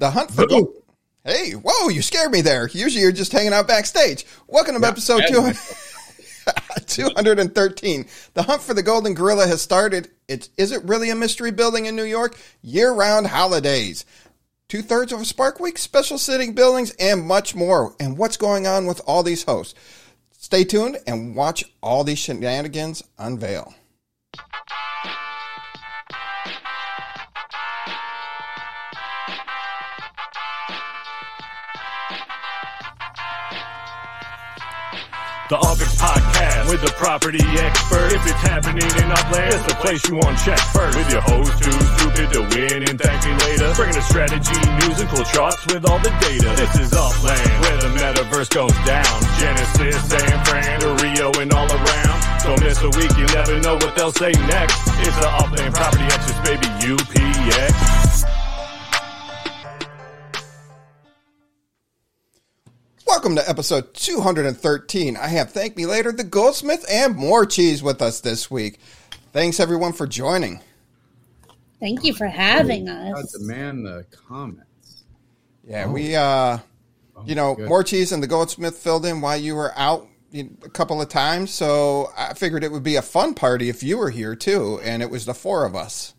The hunt for gold. Hey, whoa, you scared me there. Usually you're just hanging out backstage. Welcome to episode 200, 213. The hunt for the Golden Gorilla has started. It's, is it really a mystery building in New York? Year round holidays. Two thirds of a Spark Week, special sitting buildings, and much more. And what's going on with all these hosts? Stay tuned and watch all these shenanigans unveil. The Upix Podcast with the property expert. If it's happening in Upland, it's the place you want to check first. With your host too stupid to win and thank me later. Bringing the strategy, news, and cool charts with all the data. This is Upland, where the metaverse goes down. Genesis, San Fran, to Rio, and all around. Don't miss a week, you never know what they'll say next. It's the Upland Property Experts, baby, UPX. Welcome to episode 213. I have Thank Me Later, the Goldsmith, and more cheese with us this week. Thanks everyone for joining. Thank you for having God, us. demand the comments. Yeah, we, uh, you know, good. more cheese and the Goldsmith filled in while you were out a couple of times. So I figured it would be a fun party if you were here too. And it was the four of us.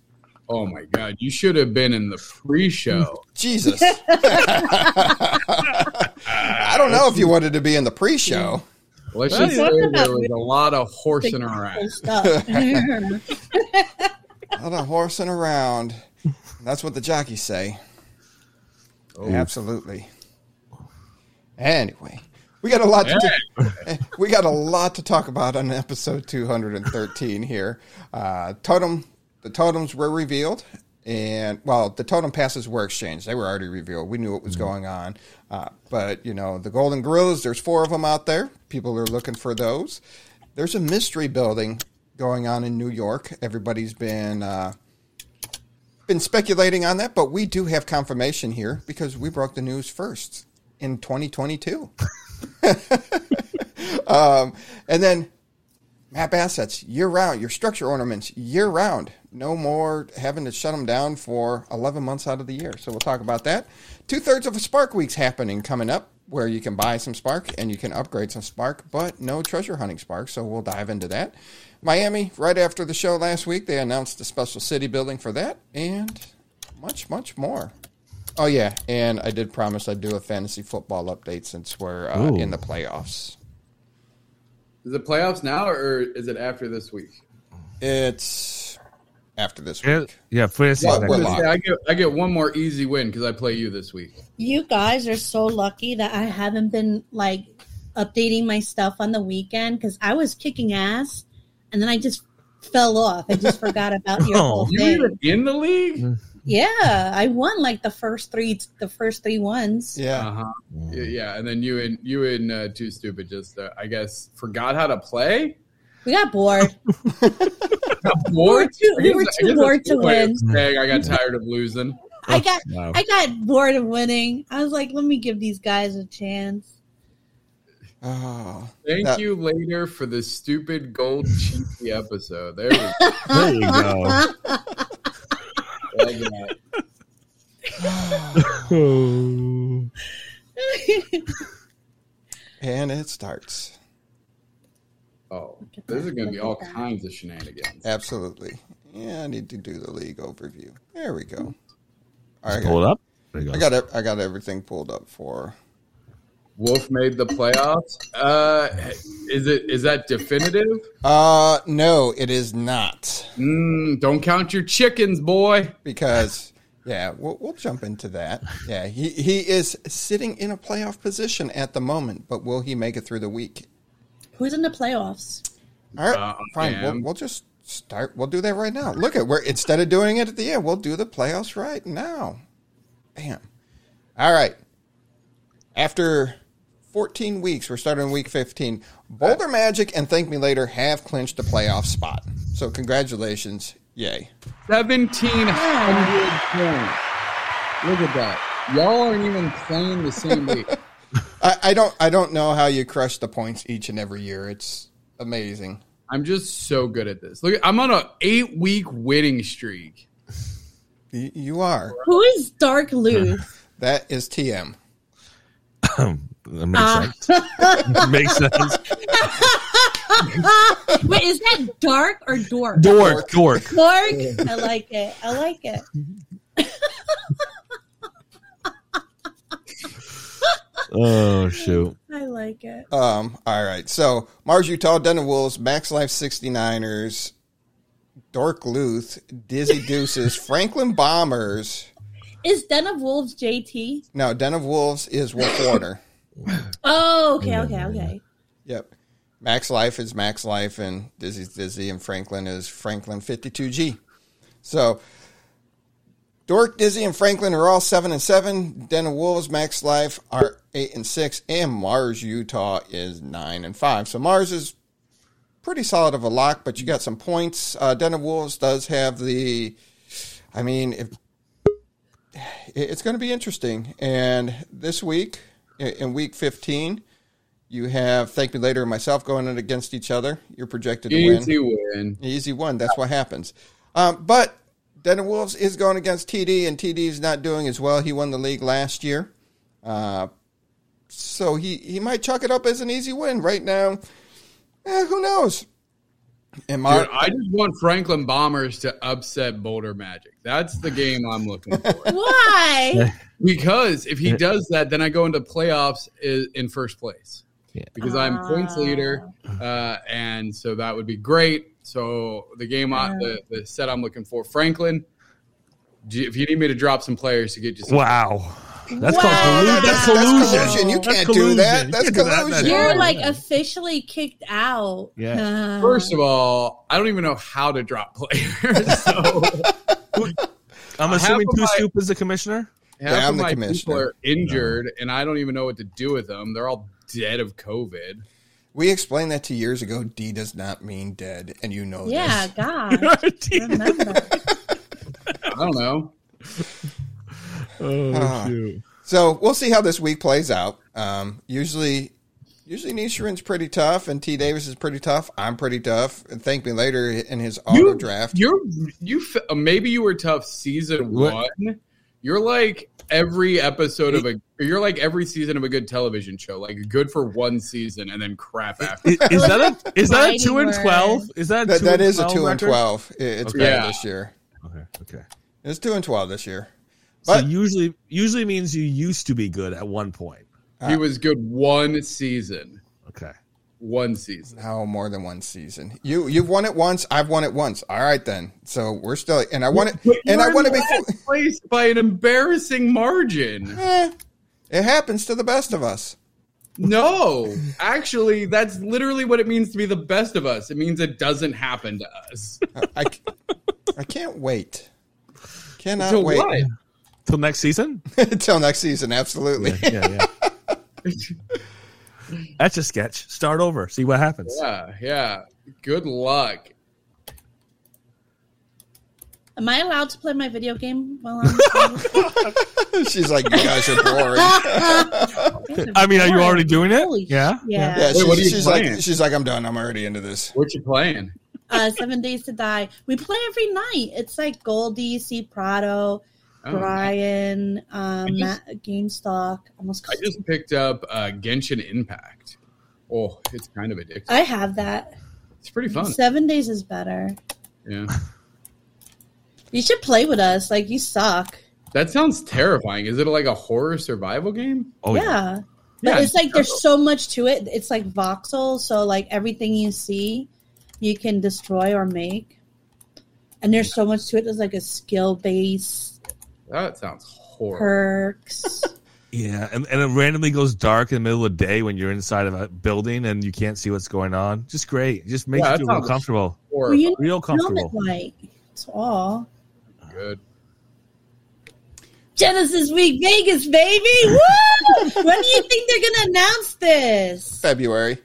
Oh my God, you should have been in the pre-show. Jesus. I don't know if you wanted to be in the pre show. Let's just say there was a lot of horsing around. A lot of horsing around. That's what the jockeys say. Absolutely. Anyway, we got a lot to do. we got a lot to talk about on episode 213 here. Uh, totem, the totems were revealed, and well, the totem passes were exchanged. They were already revealed. We knew what was going on, uh, but you know, the golden gorillas. There's four of them out there. People are looking for those. There's a mystery building going on in New York. Everybody's been. Uh, been speculating on that, but we do have confirmation here because we broke the news first in 2022. um, and then map assets year round, your structure ornaments year round. No more having to shut them down for 11 months out of the year. So we'll talk about that. Two thirds of a Spark Week's happening coming up where you can buy some Spark and you can upgrade some Spark, but no treasure hunting Spark. So we'll dive into that. Miami, right after the show last week, they announced a special city building for that and much, much more. Oh, yeah. And I did promise I'd do a fantasy football update since we're uh, in the playoffs. Is it playoffs now or is it after this week? It's after this Yeah, week. yeah, first Well, I, was we're say, I get I get one more easy win because I play you this week. you guys are so lucky that I haven't been like updating my stuff on the weekend because I was kicking ass and then I just fell off. I just forgot about your Oh. whole You thing. even in the league? Yeah, I won like the first three, the first three ones. Yeah. Uh-huh. Yeah, yeah, and then you and you and uh, too stupid just uh, I guess forgot how to play. We got bored. Got We were too, we were too bored to one way of win. saying I got tired of losing. I got, Wow. I got bored of winning. I was like, let me give these guys a chance. Oh, Thank That- you later for the stupid gold cheesy episode. There we go. There you go. Like that. and it starts. Oh, this is going to be all kinds of shenanigans. Absolutely. Yeah, I need to do the league overview. There we go. All right, Pull it up. There you go. I got it. I got everything pulled up for. Wolf made the playoffs. Uh, is it is that definitive? Uh, no, it is not Mm, don't count your chickens, boy. because yeah, we'll, we'll jump into that. Yeah, he he is sitting in a playoff position at the moment, but will he make it through the week? Who's in the playoffs? All right, Uh, fine. We'll, we'll just start. We'll do that right now. Look at where instead of doing it at the end, we'll do the playoffs right now. Bam. All right. After 14 weeks, we're starting week 15. Boulder Magic and Thank Me Later have clinched a playoff spot. So congratulations. Yay. Seventeen hundred points. Look at that. Y'all aren't even playing the same league. I, I don't I don't know how you crush the points each and every year. It's amazing. I'm just so good at this. Look, I'm on a eight week winning streak. You, you are. Who is Dark Luth? That is TM. That makes Ah. sense. makes sense. Wait, is that dark or dork? Dork, dork. Dork. I like it. I like it. Oh shoot. I like it. Um, all right. So Mars Utah, Den of Wolves, Max Life 69ers, Dork Luth, Dizzy Deuces, Franklin Bombers. Is Den of Wolves JT? No, Den of Wolves is Wolf Warner. Oh, okay, okay, okay. Yep. Max Life is Max Life, and Dizzy's Dizzy, and Franklin is Franklin 52G. So, Dork, Dizzy, and Franklin are all 7 and 7. Den of Wolves, Max Life are 8 and 6. And Mars, Utah is 9 and 5. So, Mars is pretty solid of a lock, but you got some points. Uh, Den of Wolves does have the. I mean, if, it's going to be interesting. And this week, in week 15, you have Thank Me Later and myself going in against each other. You're projected to win. Easy win. Easy one. That's what happens. Um, but Den of Wolves is going against TD, and TD is not doing as well. He won the league last year. Uh, so he, he might chalk it up as an easy win right now. Eh, who knows? And Mar- Dude, I just want Franklin Bombers to upset Boulder Magic. That's the game I'm looking for. Why? because if he does that, then I go into playoffs in first place. Yeah. Because I'm points leader, uh, and so that would be great. So the game, I, the the set I'm looking for, Franklin. do you- If you need me to drop some players to get you, some, Wow. That's Wow. called collusion. That's, That's collusion. collusion. You can't do that. That's You can't that. collusion. You're That's- like officially kicked out. Yeah. Uh, First of all, I don't even know how to drop players. so I'm assuming Two my- Soup is the commissioner. half Yeah, I'm of the my people commissioner. are injured, and I don't even know what to do with them. They're all dead of COVID. we explained that two years ago. D does not mean dead, and you know yeah, this. Yeah, God. Remember. I don't know. Oh shoot. So we'll see how this week plays out. Um, usually, usually Nisharin's pretty tough, and T Davis is pretty tough. I'm pretty tough. And thank me later in his auto You, draft. you're you. f- uh, Maybe you were tough season What? one. You're like every episode of a. You're like every season of a good television show. Like good for one season and then crap after. Is, is that a is that a two and twelve? Is that a That, two that and is a 12 two and twelve. It's Okay. better Yeah. this year. Okay, okay. It's two and twelve this year. So usually usually means you used to be good at one point. he was good one season. Okay. One season. No, more than one season. You you've won it once. I've won it once. All right then. So we're still, and I want it, and I want to be last place by an embarrassing margin. Eh, it happens to the best of us. No, actually, that's literally what it means to be the best of us. It means it doesn't happen to us. I, I can't wait. Cannot So wait what? Till next season? until next season. Absolutely. Yeah, yeah. That's a sketch. Start over. See what happens. Yeah, yeah. Good luck. Am I allowed to play my video game while I'm? She's like, you guys are boring. I mean, are you already doing it? Holy Yeah. Yeah. Yeah, Wait, she's, what are you she's playing? like, she's like, I'm done. I'm already into this. What you playing? Uh, Seven Days to Die. We play every night. It's like Goldie, C. Prado, Oh, Brian, um, just- Matt, GameStock. Almost. I just picked up uh, Genshin Impact. Oh, it's kind of addictive. I have that. It's pretty fun. Seven Days is better. Yeah, You should play with us. Like you suck. that sounds terrifying. Is it like a horror survival game? Oh yeah. yeah. But Yeah, it's like there's so much to it. It's like voxel, so like everything you see, you can destroy or make. And there's so much to it. There's like a skill base, That sounds horrible. perks. Yeah, and, and it randomly goes dark in the middle of the day when you're inside of a building and you can't see what's going on. Just great. Just makes Yeah, you that feel real sounds- well, comfortable. you Real know it comfortable. like it's all. Good. Genesis Week Vegas, baby! Woo! when do you think they're gonna announce this? February.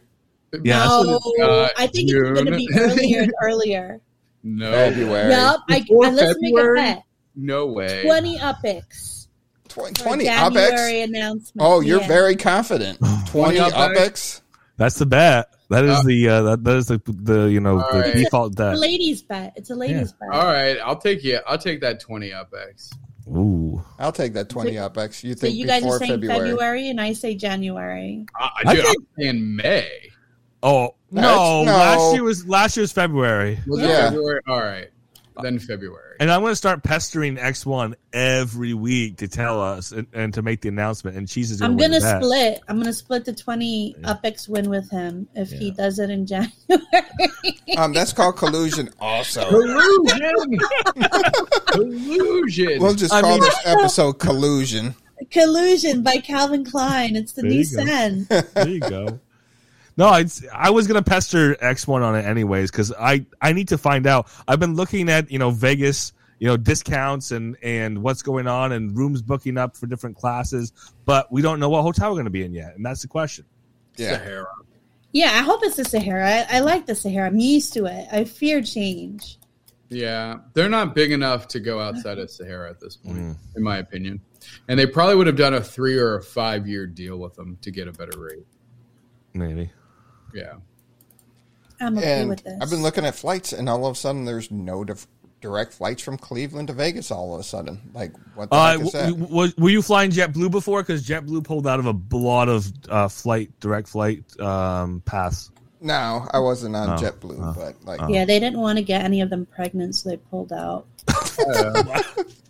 Yeah. No, Uh, I think it's gonna be June. earlier and earlier. No. February. Yup, I, Before I let's February? make a bet. No way. Twenty upics. Tw- 20 January UPEX. announcement. Oh, you're Yeah. very confident. 20 UPEX? UPEX. That's the bet. That is Uh, the uh, that, that is the the you know the right. default It's a bet. ladies bet. It's a ladies bet. All right, I'll take you. I'll take that twenty up X. Ooh. I'll take that 20 up X. You So think you guys before are saying February? February. and I say January. I, I dude, think- I'm saying May. Oh No, no! Last year was last year was February, Was Yeah. February? All right, then February. and I'm going to start pestering X1 every week to tell us and, and to make the announcement. And Cheese is I'm going gonna split. I'm gonna split the 20 Yeah. UpX win with him if he does it in January. Um, that's called collusion also. Collusion. Collusion. We'll just I call mean- this episode collusion. Collusion by Calvin Klein. It's the There new you scent. There you go. No, I I was gonna pester X1 on it anyways because I I need to find out. I've been looking at you know Vegas you know discounts and and what's going on and rooms booking up for different classes, but we don't know what hotel we're gonna be in yet, and that's the question. Yeah. Sahara. Yeah, I hope it's the Sahara. I, I like the Sahara. I'm used to it. I fear change. Yeah, they're not big enough to go outside of Sahara at this point, Mm. in my opinion. And they probably would have done a three or a five year deal with them to get a better rate. Maybe. Yeah. I'm okay And with this. I've been looking at flights, and all of a sudden, there's no dif- direct flights from Cleveland to Vegas. All of a sudden, like what the Uh, heck is that? w- w- were you flying JetBlue before? Because JetBlue pulled out of a lot of uh, flight direct flight um, paths. no, I wasn't on Oh, JetBlue, oh, but like, oh. yeah, they didn't want to get any of them pregnant, so they pulled out.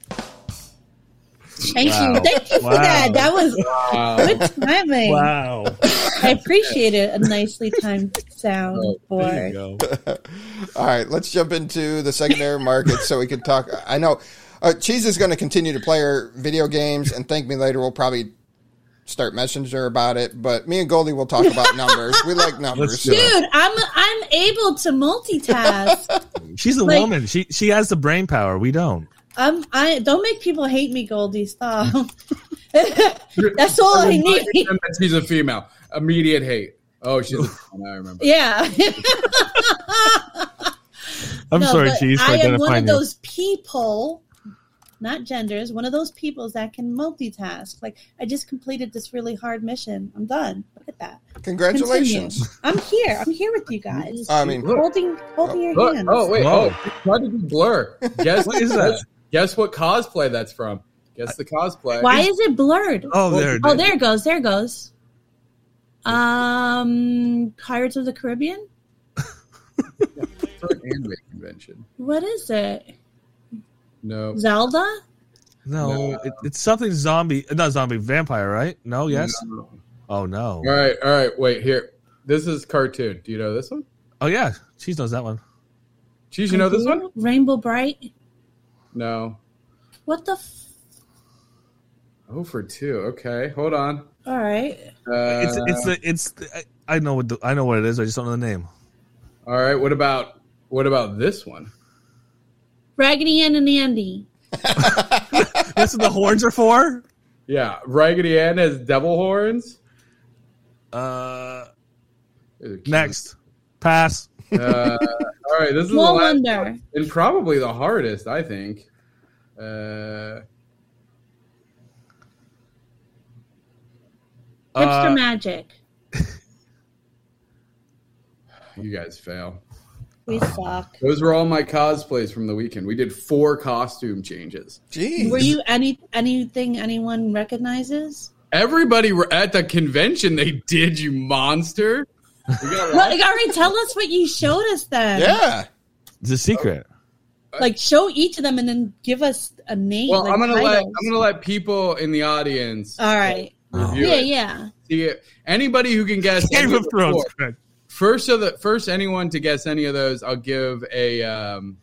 Thank Wow. you. Thank you for Wow. that. That was wow. good timing. Wow. I appreciate it. A nicely timed sound Oh, There you go. all right, let's jump into the secondary market so we can talk. I know uh, Cheese is going to continue to play her video games, and thank me later. We'll probably start messenger about it, but me and Goldie will talk about numbers. We like numbers. Let's do it. Dude, I'm I'm able to multitask. She's a Like- woman. She she has the brain power. We don't. I'm I don't make people hate me, Goldie. Stop. That's all I need. And that She's a female. Immediate hate. Oh, she's a I remember. Yeah. I'm No, sorry, but Cheese, for I am one of you. those people, not genders, one of those peoples that can multitask. Like I just completed this really hard mission. I'm done. Look at that. Congratulations. Continue. I'm here. I'm here with you guys. I mean, Look. holding holding your oh, Look, hands. oh wait, Whoa. oh, why did you blur? Guess What is that? Guess, guess what cosplay that's from? Guess the cosplay. Why is it blurred? Oh, there. Oh, there it goes. There it goes. Um, Pirates of the Caribbean. For an anime convention? What is it? No. Zelda? No, No. It, it's something zombie. Not zombie, vampire, right? No, yes. No. Oh no. All right, all right. Wait here. This is cartoon. Do you know this one? Oh yeah, Cheese knows that one. Cheese, you know this one? Rainbow Brite. No. What the? F- Oh, for two. Okay, hold on. All right. It's Uh, it's the it's. The, I I know what the, I know what it is. I just don't know the name. all right. What about what about this one? Raggedy Ann and Andy. That's what the horns are for. Yeah, Raggedy Ann has devil horns. Uh, next, pass. Uh, all right, this is the No last wonder. and probably the hardest, I think. Uh, Hipster Uh, magic. you guys fail. We suck. Those were all my cosplays from the weekend. We did four costume changes. geez. Were you any anything anyone recognizes? Everybody were at the convention. They did, you monster. We got Well, like, already tell us what you showed us then. Yeah. It's a secret. Like show each of them and then give us a name. well, like I'm gonna let. I'm gonna let people in the audience All right. review Yeah, it. yeah. See it. Anybody who can guess Game of Thrones. First of the first anyone to guess any of those, I'll give a um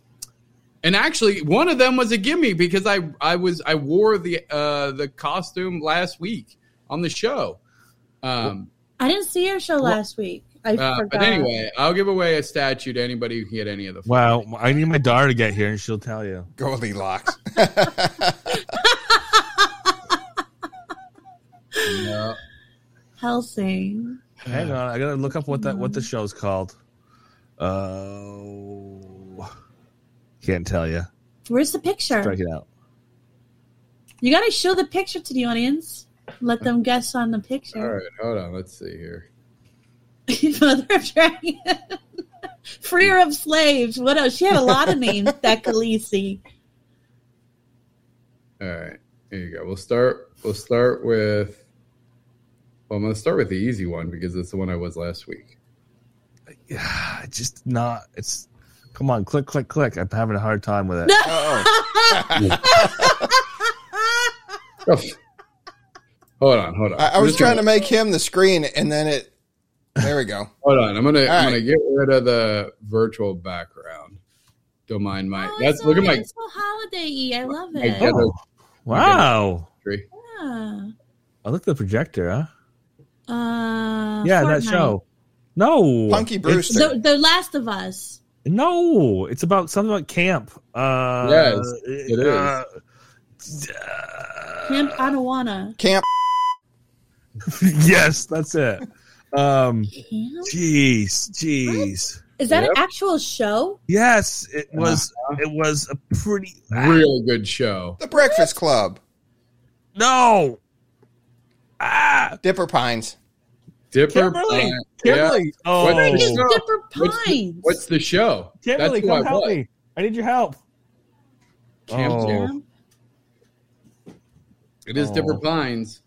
and actually one of them was a gimme because I I was I wore the uh the costume last week on the show. Um I didn't see your show last week. I uh, forgot. but anyway, I'll give away a statue to anybody who can get any of the four. Wow, I need my daughter to get here, and she'll tell you. Goldilocks. Yeah. Helsing. Hang on, I gotta look up what that what the show's called. Uh, can't tell you. Where's the picture? Strike it out. You got to show the picture to the audience. Let them guess on the picture. right, hold on. Let's see here. Mother of Dragon. Freer of slaves. What else? She had a lot of names. That Khaleesi. All right, here you go. We'll start. We'll start with. Well, I'm gonna start with the easy one because it's the one I was last week. Yeah, just not. It's come on, click, click, click. I'm having a hard time with it. Oh, Oh. Hold on, hold on. I, I was trying gonna- to make him the screen, and then it. There we go. Hold on, I'm gonna I'm right. gonna get rid of the virtual background. Don't mind my. Oh, that's look at my. it's so holiday I love my it. ghetto Oh, wow. tree. Yeah. I look at the projector, huh? Uh, yeah, that show. No, Punky It's- Brewster. The, the Last of Us. No, it's about something about camp. Uh, Yes, it is. uh, Camp Anawanna. Camp. yes, that's it. Um, Camp? jeez, jeez. Is that Yep. an actual show? Yes, it was. It was a pretty. Real good show. The Breakfast Club. No. Ah, Dipper Pines. Dipper. Kimberly, Pine- yeah. Oh, What Frick is show? Dipper What's the, Pines. what's the show? Kimberly, That's come help was. me. I need your help. Camp Oh. Dipper. Camp? It is Oh. Dipper Pines.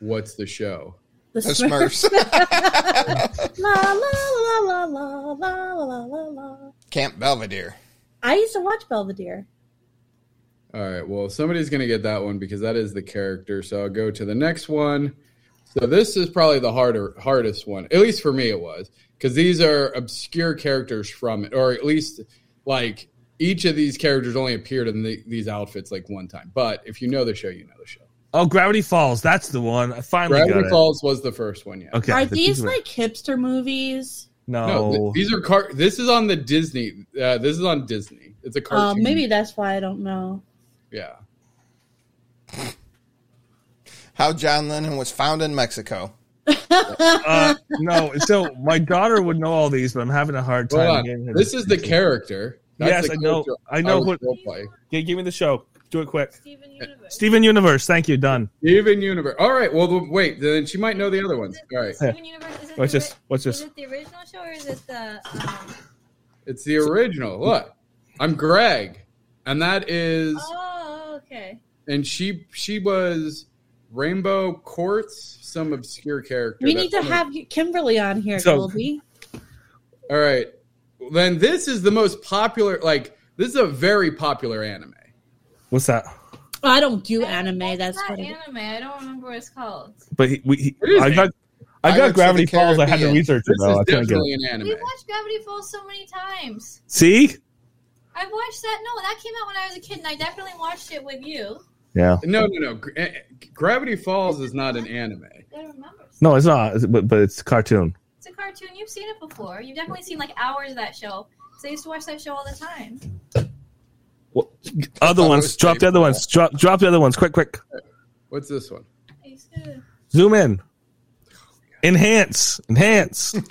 What's the show? The, the Smurfs. La la, la, la, la, la, la, la, la. Camp Belvedere. I used to watch Belvedere. All right. Well, somebody's going to get that one because that is the character. So I'll go to the next one. So this is probably the harder, hardest one, at least for me it was, because these are obscure characters from it, or at least like each of these characters only appeared in the, these outfits like one time. But if you know the show, you know the show. Oh, Gravity Falls. That's the one. I finally Gravity got it. Falls was the first one. Yeah. Okay. Are the these teaser- like hipster movies? no? No, th- these are car. This is on the Disney. Uh, this is on Disney. It's a Uh, cartoon. maybe that's why I don't know. Yeah. How John Lennon was found in Mexico. uh, no. So my daughter would know all these, but I'm having a hard time getting her. This is the character. Yes, the I know- I know was what- role-playing. Give me the show. Do it quick. Steven Universe. Steven Universe. Thank you. Done. Steven Universe. All right. Well, wait. Then she might know the other ones. All right. Steven Universe, is it What's the this? ori- What's Is this? it the original show or is it the? Um, It's the original. Look, I'm Greg, and that is, oh, okay. and she she was Rainbow Quartz, some obscure character. We need to someone- have Kimberly on here, So- Colby. All right. Then this is the most popular. Like this is a very popular anime. What's that? I don't do What's anime. that That's what it is. anime. I don't remember what it's called. But he, we, he, It is I got. I Pirates got of Gravity the Falls. I had to Caribbean. research it This though. I is couldn't get definitely it. an anime. We've watched Gravity Falls so many times. See? I've watched that. No, that came out when I was a kid, and I definitely watched it with you. Yeah. No, no, no. Gra- eh, Gravity Falls is not an anime. I don't remember. No, it's not. It's- But but it's a cartoon. It's a cartoon. You've seen it before. You've definitely seen like hours of that show. So I used to watch that show all the time. What, I other ones. Drop the other ones. Drop drop the other ones. Quick, quick. What's this one? I used to. Zoom in. Enhance. Enhance.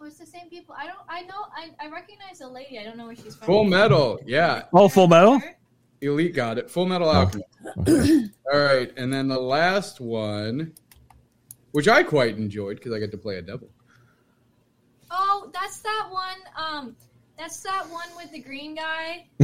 Oh, it's the same people. I don't. I know. I, I recognize the lady. I don't know where she's from. Full Metal. Yeah, oh, Full Metal. Elite got it. Full Metal Alchemist. All right, and then the last one, which I quite enjoyed because I got to play a devil. Oh, that's that one. Um, that's that one with the green guy.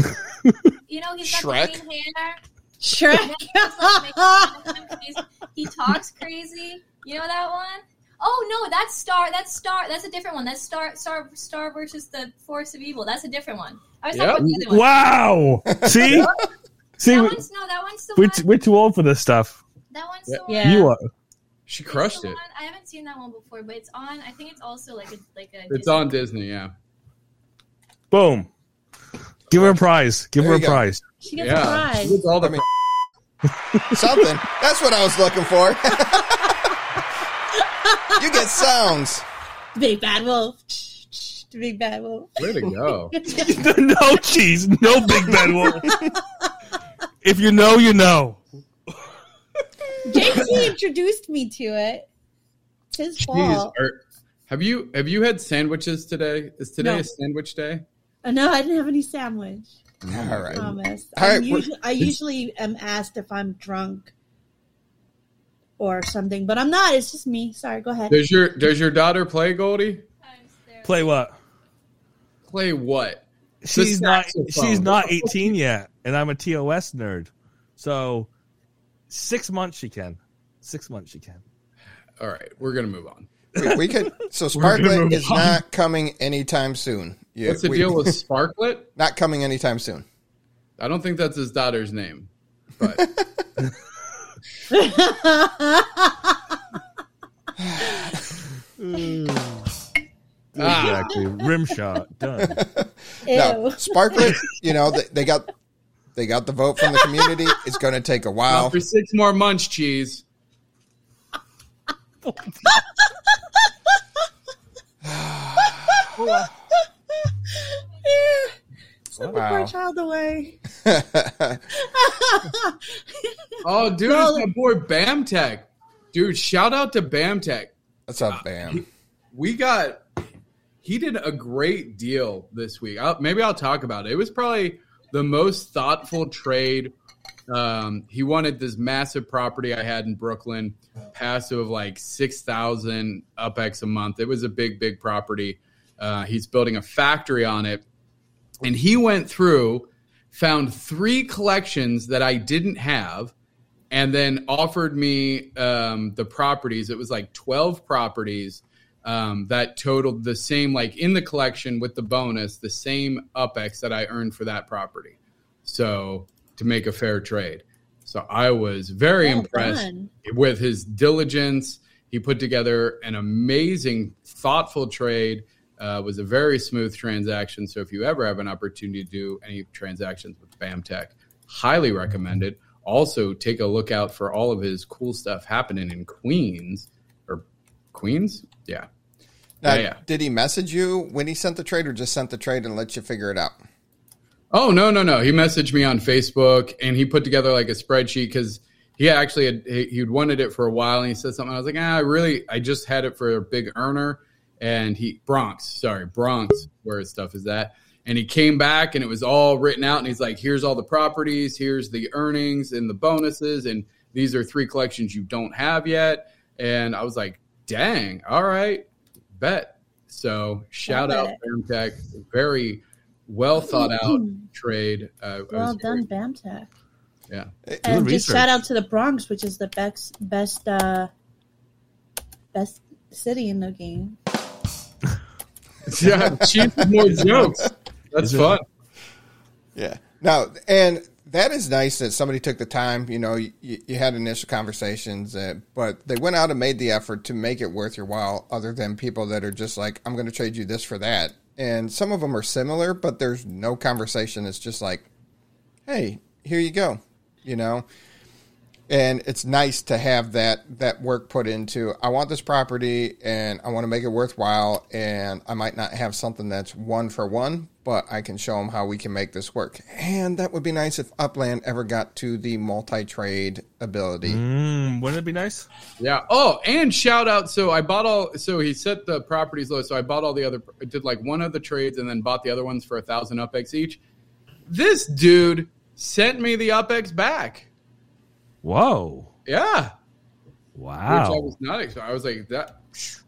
you know, he's got Shrek? the green hair. Shrek. And he's, like, making fun of him 'cause he's- he talks crazy. You know that one? Oh no, that's Star. That's Star. That's a different one. That's Star. Star. Star versus the Force of Evil. That's a different one. I was Yep. talking about the other one. Wow. See? See, That we- one's no. That one's the we're, one. t- we're too old for this stuff. that one's Yeah. the one. Yeah. You are. She crushed the it. one- I haven't seen that one before, but it's on. I think it's also like a like a. It's Disney- on Disney. Yeah. Boom. Give her a prize. Give There her a go. prize. She gets Yeah. a prize. It's all the I Something. That's what I was looking for. you get sounds. Big bad wolf. The big bad wolf. way to go. no cheese. No Big Bad Wolf. if you know, you know. JT introduced me to it. It's his Jeez, fault. are- have you have you had sandwiches today? Is today No. a sandwich day? Uh, no, I didn't have any sandwich. All right. Promise. All right, I'm usually, I usually am asked if I'm drunk or something, but I'm not. It's just me. Sorry. Go ahead. Does your does your daughter play Goldie? Times there. Play what? Play what? she's not she's not 18 yet, and I'm a TOS nerd. So six months she can. Six months she can. All right, we're gonna move on. We, we could. So Sparklet is on. not coming anytime soon. Yeah, What's the we- deal with Sparklet? Not coming anytime soon. I don't think that's his daughter's name, but Exactly. Rim shot. Done. Ew. No, Sparklet. You know they, they got they got the vote from the community. It's going to take a not while. for six more months, cheese. Send the poor child away. Oh, dude, No. it's my boy Bamtech. Dude, shout out to Bamtech. What's up, Bam? We got he did a great deal this week. I'll, maybe I'll talk about it. It was probably the most thoughtful trade. Um, he wanted this massive property I had in Brooklyn, passive of like six thousand upex a month. It was a big, big property. Uh, he's building a factory on it, and he went through, found three collections that I didn't have, and then offered me um, the properties. It was like twelve properties um, that totaled the same, like in the collection with the bonus, the same upex that I earned for that property. So to make a fair trade. So I was very Well impressed done. with his diligence. He put together an amazing, thoughtful trade. Uh, was a very smooth transaction. So if you ever have an opportunity to do any transactions with BAMTech, highly recommend it. Also, take a look out for all of his cool stuff happening in Queens or Queens. Yeah, Now, yeah, yeah. Did he message you when he sent the trade, or just sent the trade and let you figure it out? Oh no, no, no. He messaged me on Facebook and he put together like a spreadsheet because he actually had he, he'd wanted it for a while and he said something. I was like, ah, I really, I just had it for a big earner and he Bronx, sorry, Bronx, where his stuff is at. And he came back and it was all written out and he's like, here's all the properties, here's the earnings and the bonuses, and these are three collections you don't have yet. And I was like, dang, all right, bet. So shout out. Fairtech, very well thought out trade. Uh, Well was very- done, Bamtech. Yeah. And just shout out to the Bronx, which is the best best uh best city in the game. Yeah, cheap more jokes. That's Is it- fun. Yeah. No, and that is nice that somebody took the time. You know, you, you had initial conversations, uh, but they went out and made the effort to make it worth your while. Other than people that are just like, "I'm going to trade you this for that," and some of them are similar, but there's no conversation. It's just like, "Hey, here you go," you know. And it's nice to have that that work put into. I want this property, and I want to make it worthwhile. And I might not have something that's one for one, but I can show them how we can make this work. And that would be nice if Upland ever got to the multi trade ability. Mm, wouldn't it be nice? Yeah. Oh, and shout out. So I bought all. So he set the properties low. So I bought all the other. Did like one of the trades and then bought the other ones for a thousand upex each. This dude sent me the upex back. Whoa! Yeah. Wow! Which I was not. ex- I was like that. psh,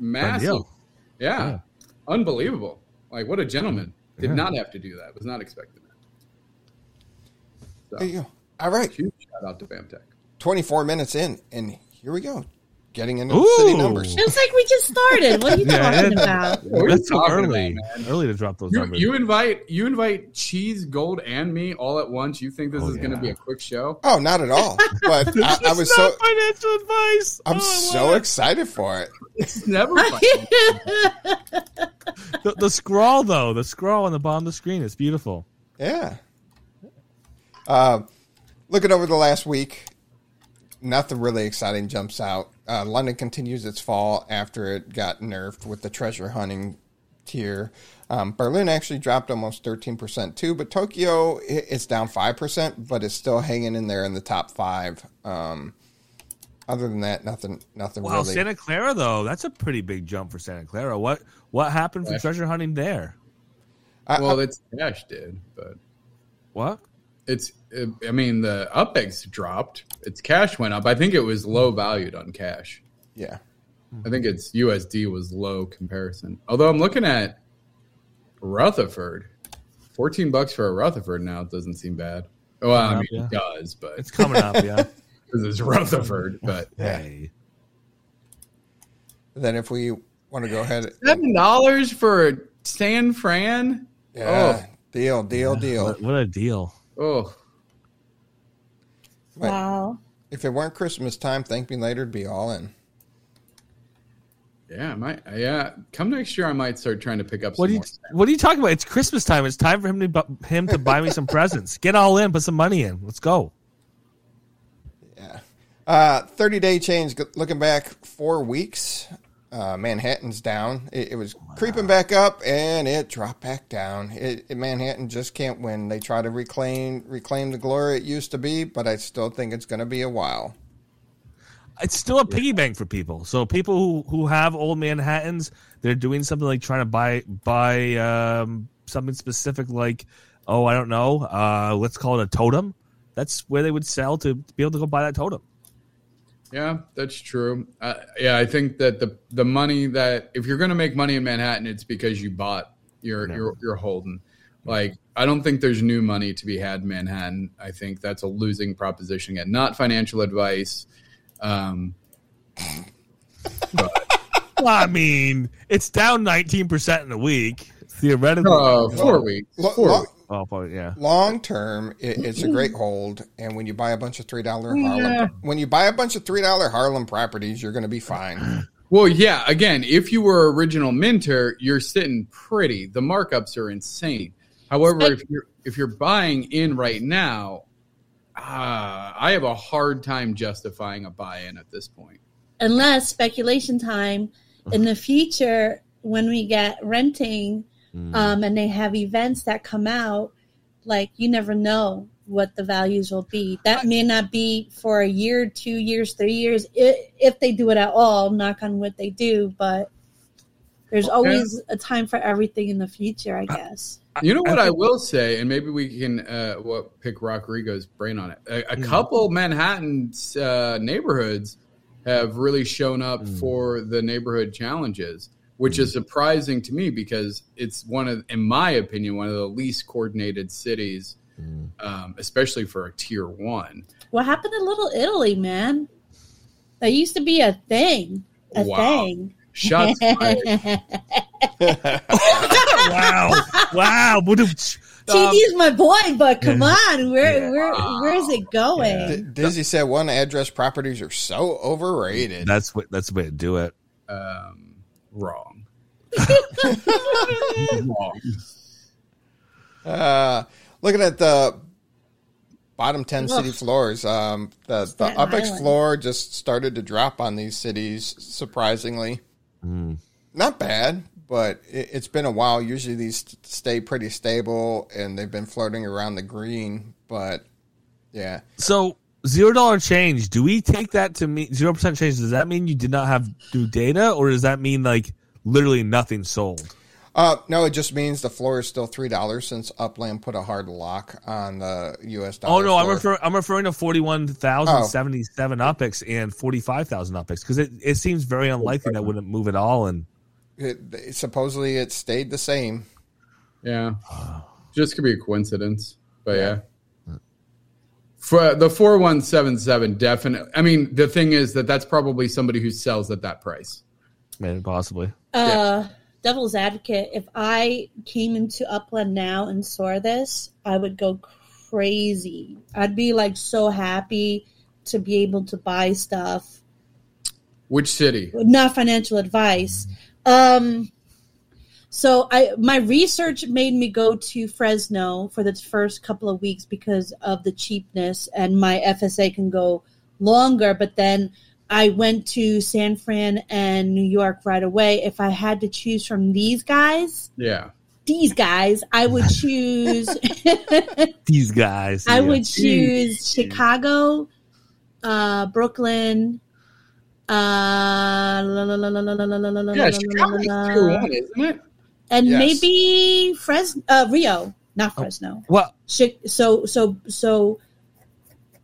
Done Massive. Yeah. Yeah. Unbelievable. Like what a gentleman. Did Yeah. not have to do that. Was not expecting that. There you go. All right, Huge shout out to Bamtech. 24 minutes in, and here we go. Getting into the city numbers. It's like we just started. What are you Yeah, talking about? What are That's too talking early. about, early to drop those You, numbers. you invite you invite cheese, gold, and me all at once. You think this Oh, is going to be a quick show? Oh, not at all. But I, I was not so financial advice. I'm Oh, so love excited for it. It's never. fun. the, the scroll though. The scroll on the bottom of the screen is beautiful. Yeah. Uh, looking over the last week, nothing really exciting jumps out. Uh, London continues its fall after it got nerfed with the treasure hunting tier. Um, Berlin actually dropped almost 13% too, but Tokyo i- it's down 5%, but it's still hanging in there in the top five. Um, other than that, nothing, nothing Wow, really. Santa Clara though. That's a pretty big jump for Santa Clara. What what happened for treasure hunting there? I- well, I- it's cash, dude. But What? It's. I mean, the upex dropped. Its cash went up. I think it was low valued on cash. yeah. I think its USD was low comparison. Although I'm looking at Rutherford, 14 bucks for a Rutherford now doesn't seem bad. Well, I mean, Yeah. it does, but It's coming up, yeah. because it's Rutherford. But Hey. Then if we want to go ahead, seven dollars for San Fran. yeah, oh. deal, deal, deal. What, what a deal. Oh, Right. Wow. If it weren't Christmas time, thank me later to be all in. yeah, I might. Yeah, come next year, I might start trying to pick up. What are you more. What are you talking about? It's Christmas time. It's time for him to him to buy me some presents. Get all in, put some money in. Let's go. Yeah. Uh, 30 day change, looking back four weeks. Uh, Manhattan's down. It, it was creeping back up and it dropped back down. It, it- Manhattan just can't win. They try to reclaim reclaim the glory it used to be, but I still think it's going to be a while. It's still a piggy bank for people. So people who, who have old Manhattans, they're doing something like trying to buy buy um, something specific, like oh I don't know, uh, let's call it a totem. That's where they would sell to be able to go buy that totem. Yeah, that's true. Uh, yeah, I think that the the money that if you're going to make money in Manhattan, it's because you bought your No. your your Holden. Like, I don't think there's new money to be had in Manhattan. I think that's a losing proposition. And not financial advice. Um, Well, I mean, it's down nineteen percent in a week. Theoretically, uh, four weeks. Four lo- weeks. Oh, probably, yeah. long term, it, it's a great hold. And when you buy a bunch of three dollar Harlem, when you buy a bunch of three dollar Harlem properties, you're going to be fine. Well, yeah. Again, if you were original minter, you're sitting pretty. The markups are insane. However, if you're if you're buying in right now, uh, I have a hard time justifying a buy-in at this point. Unless speculation time in the future when we get renting Mm. um, and they have events that come out, like you never know what the values will be. That may not be for a year, two years, three years, i- if they do it at all. Knock on what they do, but there's always a time for everything in the future, I guess. You know what I, will say, and maybe we can uh, what pick Rodrigo's brain on it. A, a Mm. couple Manhattan uh, neighborhoods have really shown up Mm. for the neighborhood challenges, which is surprising to me because it's one of, in my opinion, one of the least coordinated cities, Mm. um, especially for a tier one. What happened to Little Italy, man? That used to be a thing. A Wow. thing. Shots fired. wow, wow. Ba-dum-tsh. Um, TD's my boy, but come on, where Yeah. where where is it going? D- Dizzy said one address properties are so overrated. that's what that's the way to do it. um, wrong. wrong. Uh, looking at the bottom 10 city floors, um, the, the UPEX Island. floor just started to drop on these cities, surprisingly. Mm. Not bad, but it, it's been a while. Usually these stay pretty stable and they've been floating around the green, but yeah. So zero dollar change. Do we take that to mean zero percent change? Does that mean you did not have new data, or does that mean like literally nothing sold? Uh, no, it just means the floor is still $3 since Upland put a hard lock on the US dollar. Oh no, I'm referring. I'm referring to forty one thousand seventy seven upics and forty five thousand upics because it, it seems very unlikely that wouldn't move at all. And It, it- supposedly it stayed the same. Yeah, just could be a coincidence, but yeah. For the four one seven seven, definitely. I mean, the thing is that that's probably somebody who sells at that price. maybe possibly. Uh, devil's advocate. If I came into Upland now and saw this, I would go crazy. I'd be like so happy to be able to buy stuff. Which city? Not financial advice. Um, so I my research made me go to Fresno for the first couple of weeks because of the cheapness and my FSA can go longer, but then I went to San Fran and New York right away. If I had to choose from these guys, yeah. These guys, I would choose these guys. I yeah. would choose Chicago, uh, Brooklyn, uh, la, la, la, yeah, tier one, isn't it? And Yes. maybe Fresno, uh, Rio, not Fresno. Well, Chi- so, so, so,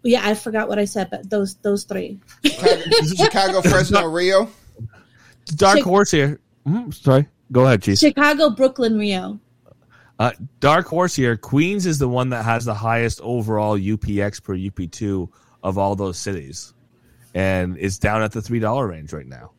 yeah, I forgot what I said, but those, those three. Chicago, Fresno, Rio. dark Chick- horse here. Mhm, sorry, go ahead, Chief. Chicago, Brooklyn, Rio. Uh, dark horse here. Queens is the one that has the highest overall UPX per UP2 of all those cities, and it's down at the three dollar range right now.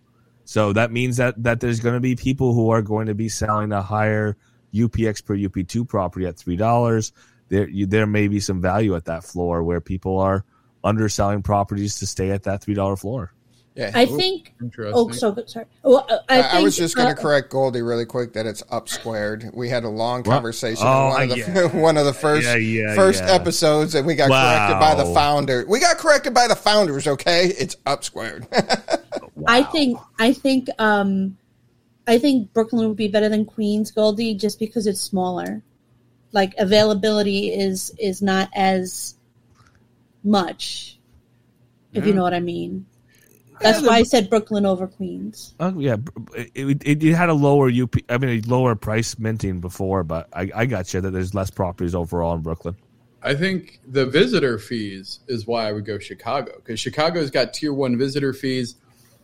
So that means that that there's going to be people who are going to be selling a higher UPX per UP2 property at three dollars. There, you, there may be some value at that floor where people are underselling properties to stay at that three dollar floor. Yeah. I think. Oh, so good. Sorry. Well, uh, I, I, think, I was just going uh, to correct Goldie really quick that it's up squared. We had a long What? conversation Oh, in one of the yeah. one of the first Yeah, yeah, first yeah. episodes, and we got corrected by the Wow. founder. We got corrected by the founders. Okay, it's up squared. I think I think um I think Brooklyn would be better than Queens Goldie just because it's smaller. Like availability is is not as much. If you know what I mean. That's why I said Brooklyn over Queens. Oh yeah, it, it, it had a lower UP. I mean, a lower price minting before, but I, I got you that there's less properties overall in Brooklyn. I think the visitor fees is why I would go Chicago because Chicago's got tier one visitor fees,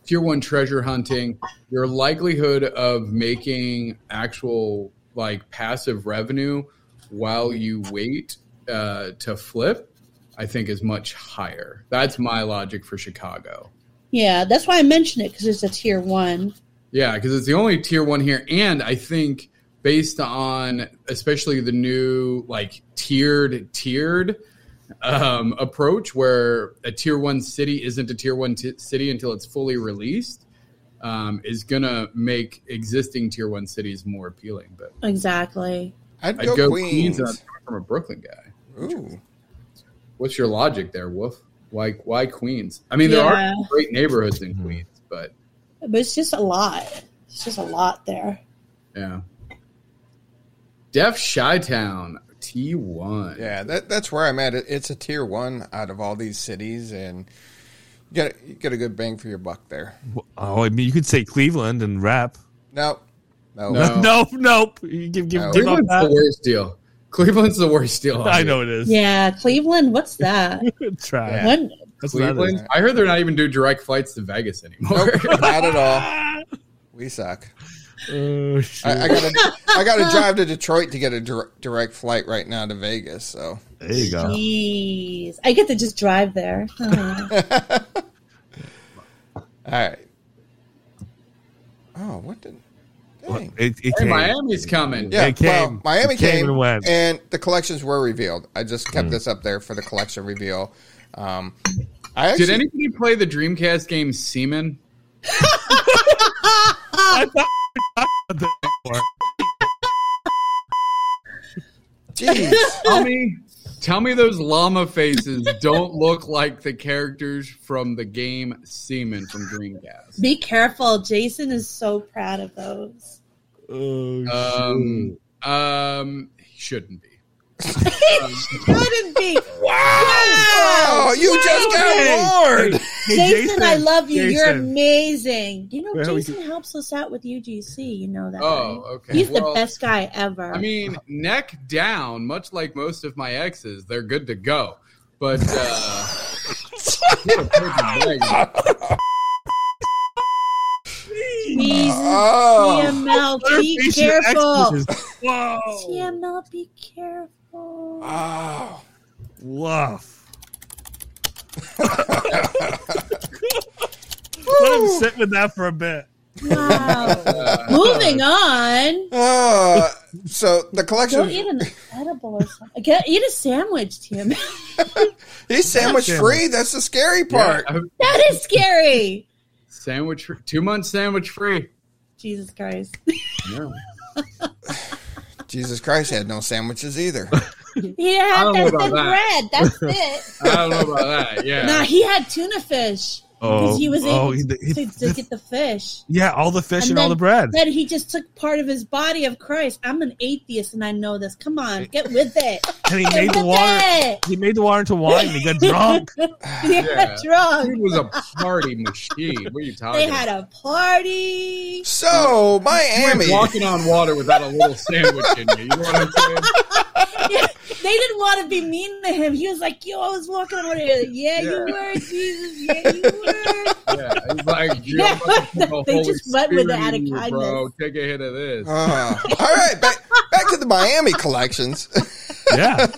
tier one treasure hunting. Your likelihood of making actual like passive revenue while you wait uh, to flip, I think is much higher. That's my logic for Chicago. Yeah, that's why I mentioned it because it's a tier one. Yeah, because it's the only tier one here, and I think based on especially the new like tiered tiered um, approach, where a tier one city isn't a tier one t- city until it's fully released, um, is gonna make existing tier one cities more appealing. But Exactly. I'd I'd go, go Queens. Queens I'm from a Brooklyn guy. Ooh, What's your logic there, Wolf? Why why Queens? I mean, there Yeah. are great neighborhoods in Queens, but But it's just a lot. It's just a lot there. yeah. Def Chi Town T one. yeah, that, that's where I'm at. It's a tier one out of all these cities, and you get a, you get a good bang for your buck there. Oh, I mean, you could say Cleveland and rap. Nope, no, No. nope, nope. You give, give, No. give up Cleveland's the worst deal. Cleveland's the worst deal. I know it is. Yeah, Cleveland. What's that? Try. Yeah. When That's what that is. Cleveland. I heard they're not even doing direct flights to Vegas anymore. nope, not at all. We suck. Oh, shit. I, I gotta I gotta drive to Detroit to get a dir- direct flight right now to Vegas. So there you go. Jeez. I get to just drive there. Uh, all right. Oh, what did? Dang. It, it Hey, came. Miami's coming. Yeah, It came. well, Miami It came came, and went. and the collections were revealed. I just kept this up there for the collection reveal. Um, I actually, Did anybody play the Dreamcast game Seaman? I thought we talked about that before. Jeez. Tell me, tell me those llama faces don't look like the characters from the game Seaman from Dreamcast. be careful. Jason is so proud of those. Oh, Um, um, he shouldn't be. It couldn't be. oh, you just got warned. Hey, Jason, I love you. You're amazing. You know, Well, we Jason helps us out with UGC. You know that. Oh, right? okay. He's Well, the best guy ever. I mean, neck down, much like most of my exes, they're good to go. But uh, Jesus, Oh, TML, be Butterface, your ex careful. was- Whoa. TML, be careful. Oh. Woof. Let him sit with that for a bit. Wow. Moving on. Uh, so the collection. Go collection, eat an edible or something. Get, eat a sandwich, TML. he's sandwich free. That's the scary part. Yeah, That is scary. sandwich, two months sandwich free. Jesus Christ. Yeah. Jesus Christ had no sandwiches either. He had don't that thin that. bread. That's it. I don't know about that. Yeah. nah, he had tuna fish. Because Oh, he was oh, able oh, he- to, he- to get the fish. Yeah, all the fish and, And all the bread. Then he just took part of his body of Christ. I'm an atheist and I know this. Come on, get with it. And he Get made the with water. it. He made the water into wine. and He got drunk. He Yeah. got drunk. It was a party machine. What are you talking They about? had a party. So Miami, walking on water without a little sandwich in you. You know what I'm saying? Yeah, they didn't want to be mean to him. He was like, "Yo, I was walking over here. Yeah, Yeah. you were, Jesus. Yeah, you were. Yeah, he's like, Yeah, yeah, the they just went with it Spirit out of kindness. Bro, take a hit of this. Uh, all right, back back to the Miami collections. Yeah.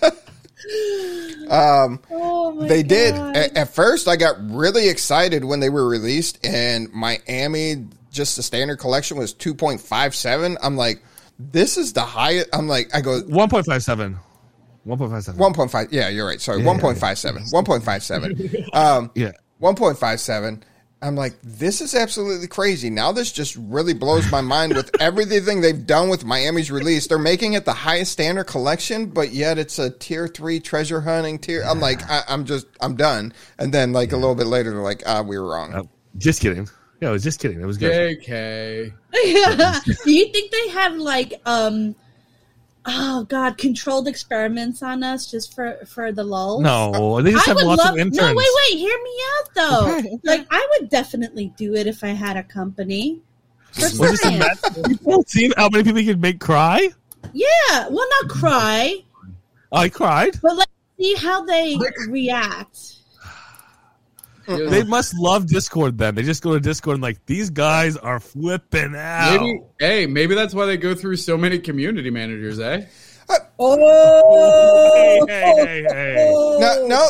Oh my They did. At, at first, I got really excited when they were released, and Miami, just the standard collection, was 2.57. I'm like, this is the highest. I'm like, I go, 1.57. 1.57. 1.5. Yeah, you're right. Sorry, Yeah. 1.57. 1.57. Um, Yeah. 1.57. I'm like, this is absolutely crazy. Now this just really blows my mind with everything they've done with Miami's release. They're making it the highest standard collection, but yet it's a tier three treasure hunting tier. I'm like, I, I'm just, I'm done. And then like a little bit later, they're like, ah, we were wrong. Oh, just kidding. Yeah, I was just kidding. It was good. JK. Do you think they have like um oh god controlled experiments on us just for for the lulz. No, they just I have would lots love of interns. no wait wait hear me out though Okay, okay. like I would definitely do it if I had a company for Was this a science. People see how many people you could make cry? yeah well not cry I cried. but let's see how they react They must love Discord then. They just go to Discord and like these guys are flipping out. Maybe, hey, maybe that's why they go through so many community managers, eh? oh Hey, hey, hey, hey. No, no.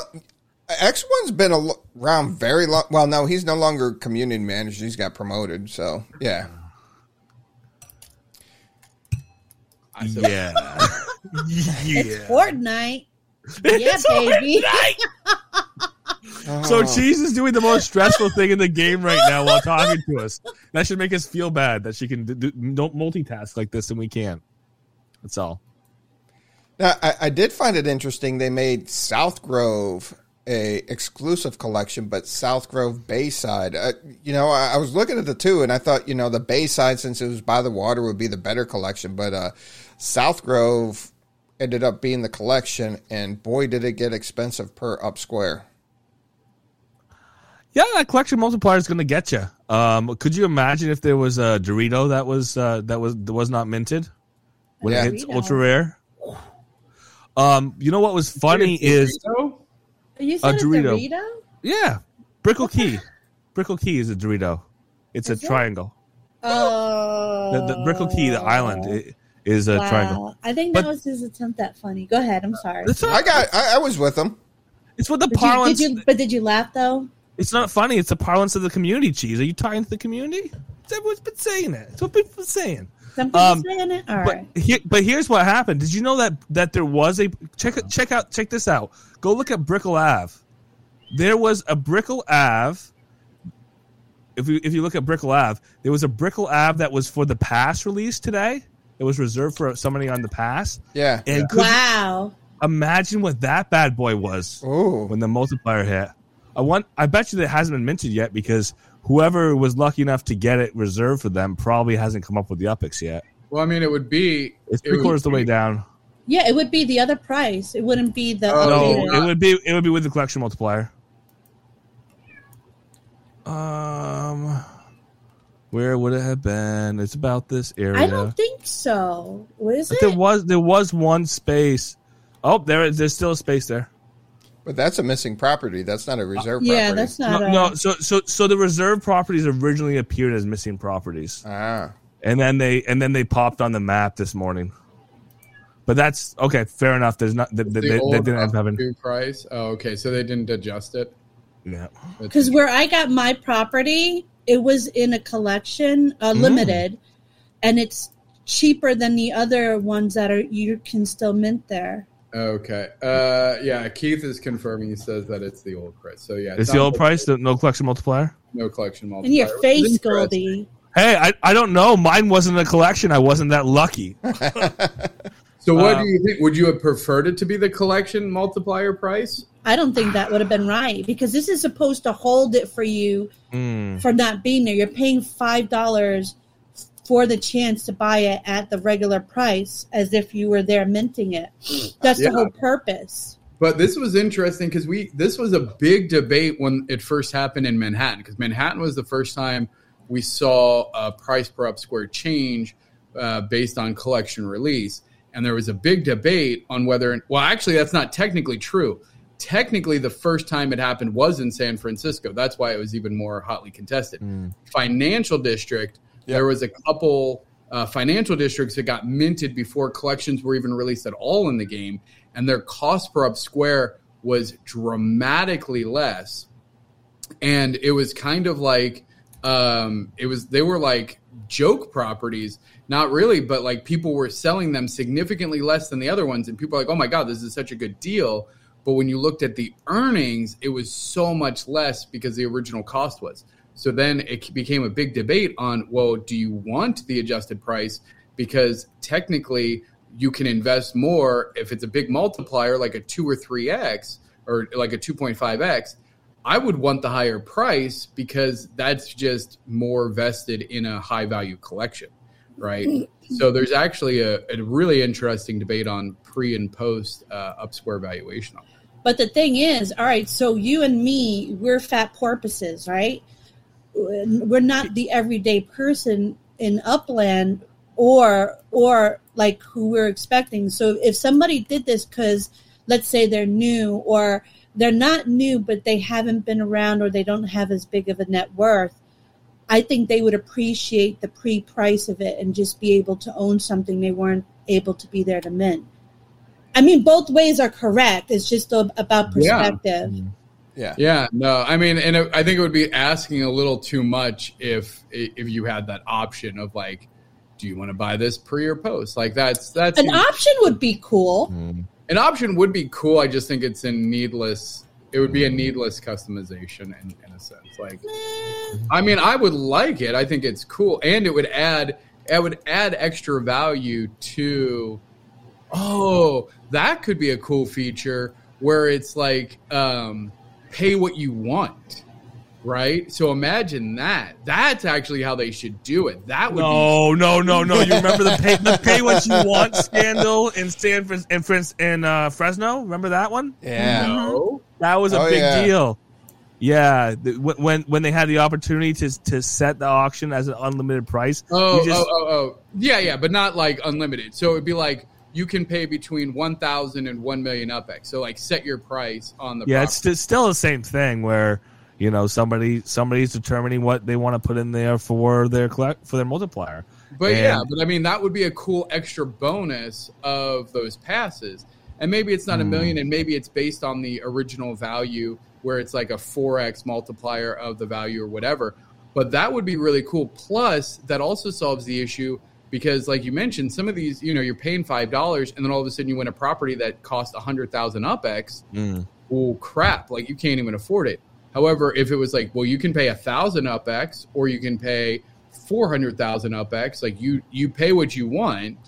X one's been a around very long. Well, no, he's no longer community manager. He's got promoted. So yeah, I said, Yeah. it's. Fortnite yeah It's baby So Oh. Cheese is doing the most stressful thing in the game right now while talking to us. That should make us feel bad that she can do, do, don't multitask like this and we can't. That's all. Now, I, I did find it interesting. They made South Grove a exclusive collection, but South Grove Bayside. Uh, you know, I, I was looking at the two, and I thought, you know, the Bayside, since it was by the water, would be the better collection. But uh, South Grove ended up being the collection, and boy, did it get expensive per up square. Yeah, that collection multiplier is going to get you. Um, could you imagine if there was a Dorito that was uh, that was that was not minted when Yeah. it hits Dorito. ultra rare? Um, you know what was funny is Dorito? you said A Dorito. Dorito yeah, Brickell Key. Brickell Key is a Dorito. It's Is a it? triangle. oh The, the Brickell Key, the island, i- is a Wow. triangle. I think that But- was his attempt at funny. Go ahead. I'm sorry. I got, I, I was with him. it's what the Did you, parlance. did you, but did you laugh though? It's not funny. It's the parlance of the community. Cheese. Are you talking to the community? Everyone's been saying it. It's what people been saying. Some people Um, saying it. All But right. here, but here's what happened. Did you know that that there was a check it- check out check this out. Go look at Brickell Ave. There was a Brickell Ave. If you if you look at Brickell Ave, there was a Brickell Ave that was for the pass release today. It was reserved for somebody on the pass. Yeah. And could Wow. imagine what that bad boy was Ooh. when the multiplier hit? I want. I bet you that it hasn't been minted yet because whoever was lucky enough to get it reserved for them probably hasn't come up with the upix yet. Well, I mean, it would be. It's three would quarters the way down. Yeah, it would be the other price. It wouldn't be the. Oh, No, it would be it would be with the collection multiplier. Um, where would it have been? It's about this area. I don't think so. What is But it? there was there was one space. Oh, there is. There's still a space there. But that's a missing property. That's not a reserve yeah, property. that's not. No, a, no, so so so the reserve properties originally appeared as missing properties, Ah. and then they and then they popped on the map this morning. But that's okay. Fair enough. There's not. They, they, The they old didn't have heaven. new price. Oh, okay. So they didn't adjust it. Yeah. Because where I got my property, it was in a collection, uh, Mm. limited, and it's cheaper than the other ones that are you can still mint there. Okay. Uh, yeah. Keith is confirming. He says that it's the old price. So yeah, It's the old price. The, no collection multiplier. No collection multiplier. And your face, interesting. Goldie. Hey, I, I don't know. Mine wasn't a collection. I wasn't that lucky. So what Um, do you think? Would you have preferred it to be the collection multiplier price? I don't think that would have been right because this is supposed to hold it for you Mm. for not being there. You're paying five dollars for the chance to buy it at the regular price, as if you were there minting it. That's Yeah. the whole purpose. But this was interesting because we this was a big debate when it first happened in Manhattan because Manhattan was the first time we saw a price per up square change uh, based on collection release, and there was a big debate on whether well actually that's not technically true. Technically, the first time it happened was in San Francisco. That's why it was even more hotly contested. Financial district, there was a couple uh, financial districts that got minted before collections were even released at all in the game, and their cost per up square was dramatically less. And it was kind of like um, it was they were like joke properties, not really, but like people were selling them significantly less than the other ones, and people are like, "Oh my god, this is such a good deal." But when you looked at the earnings, it was so much less because the original cost was. So then it became a big debate on, well, do you want the adjusted price? Because technically, you can invest more if it's a big multiplier like a 2 or 3x or like a 2.5x. I would want the higher price because that's just more vested in a high value collection, right? so there's actually a, a, really interesting debate on pre and post uh, up square valuation. But the thing is, all right, so you and me, we're fat porpoises, right? We're not the everyday person in Upland or or like who we're expecting. So if somebody did this because let's say they're new or they're not new but they haven't been around or they don't have as big of a net worth, I think they would appreciate the pre price of it and just be able to own something they weren't able to be there to mint. I mean, both ways are correct. It's just about perspective. Yeah. Yeah. Yeah. No, I mean, and I think it would be asking a little too much if if you had that option of like, do you want to buy this pre or post? Like that's that's an option would be cool. Mm. An option would be cool. I just think it's a needless. It would be a needless customization in, in a sense. Like, I mean, I would like it. I think it's cool, and it would add it would add extra value to. Oh, that could be a cool feature where it's like um, pay what you want right? So imagine that. That's actually how they should do it. That would no, be- no, no, no. You remember the pay, the pay what you want scandal in San in, in uh, Fresno? Remember that one? Yeah, no, that was a oh, big yeah. deal. Yeah, when when they had the opportunity to to set the auction as an unlimited price. Oh, just, oh, oh, oh, yeah, yeah, but not like unlimited. So it'd be like you can pay between 1000 and 1 million UPX. So like set your price on the Yeah, it's, it's still the same thing where you know somebody somebody's determining what they want to put in there for their collect for their multiplier. But and, yeah, but I mean that would be a cool extra bonus of those passes. And maybe it's not a hmm. million and maybe it's based on the original value where it's like a 4x multiplier of the value or whatever. But that would be really cool. Plus, that also solves the issue because like you mentioned some of these you know you're paying five dollars and then all of a sudden you win a property that costs a hundred thousand upex mm. oh crap like you can't even afford it however if it was like well you can pay a thousand upex or you can pay 400000 upex like you you pay what you want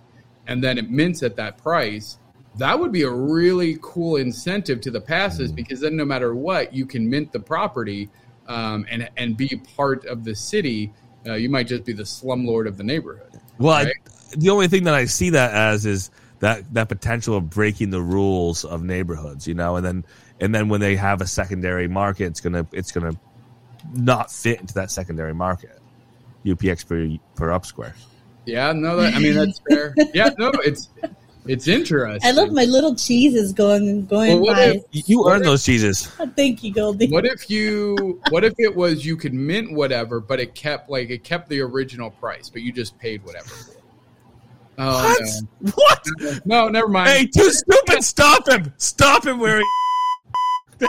and then it mints at that price that would be a really cool incentive to the passes mm. because then no matter what you can mint the property um, and and be part of the city uh, you might just be the slumlord of the neighborhood well, right? I, the only thing that I see that as is that that potential of breaking the rules of neighborhoods, you know, and then and then when they have a secondary market, it's gonna it's gonna not fit into that secondary market. UPX per per up square. Yeah, no, that, I mean that's fair. yeah, no, it's it's interesting. I love my little cheeses going going well, by. If, you earn those cheeses. Thank you, Goldie. What if you? What if it was you could mint whatever, but it kept like it kept the original price, but you just paid whatever. Oh, what? No. What? No, never mind. Hey, too stupid! Stop him! Stop him! Where he?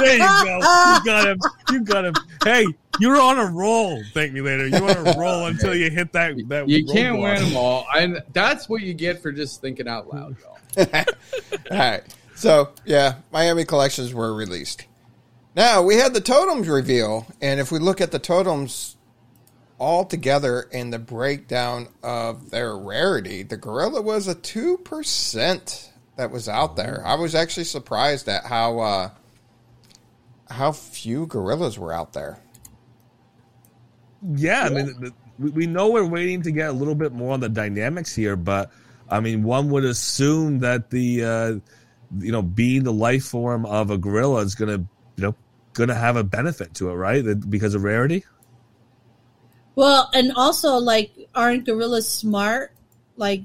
There you go. You got him. You got him. Hey, you're on a roll. Thank me later. You're on a roll until you hit that. that you can't block. win them all, and that's what you get for just thinking out loud, y'all. all right. So yeah, Miami collections were released. Now we had the totems reveal, and if we look at the totems all together in the breakdown of their rarity, the gorilla was a two percent that was out there. I was actually surprised at how uh, how few gorillas were out there. Yeah, I mean, we know we're waiting to get a little bit more on the dynamics here, but I mean, one would assume that the uh, you know being the life form of a gorilla is going to you know going to have a benefit to it, right? Because of rarity. Well, and also like, aren't gorillas smart? Like,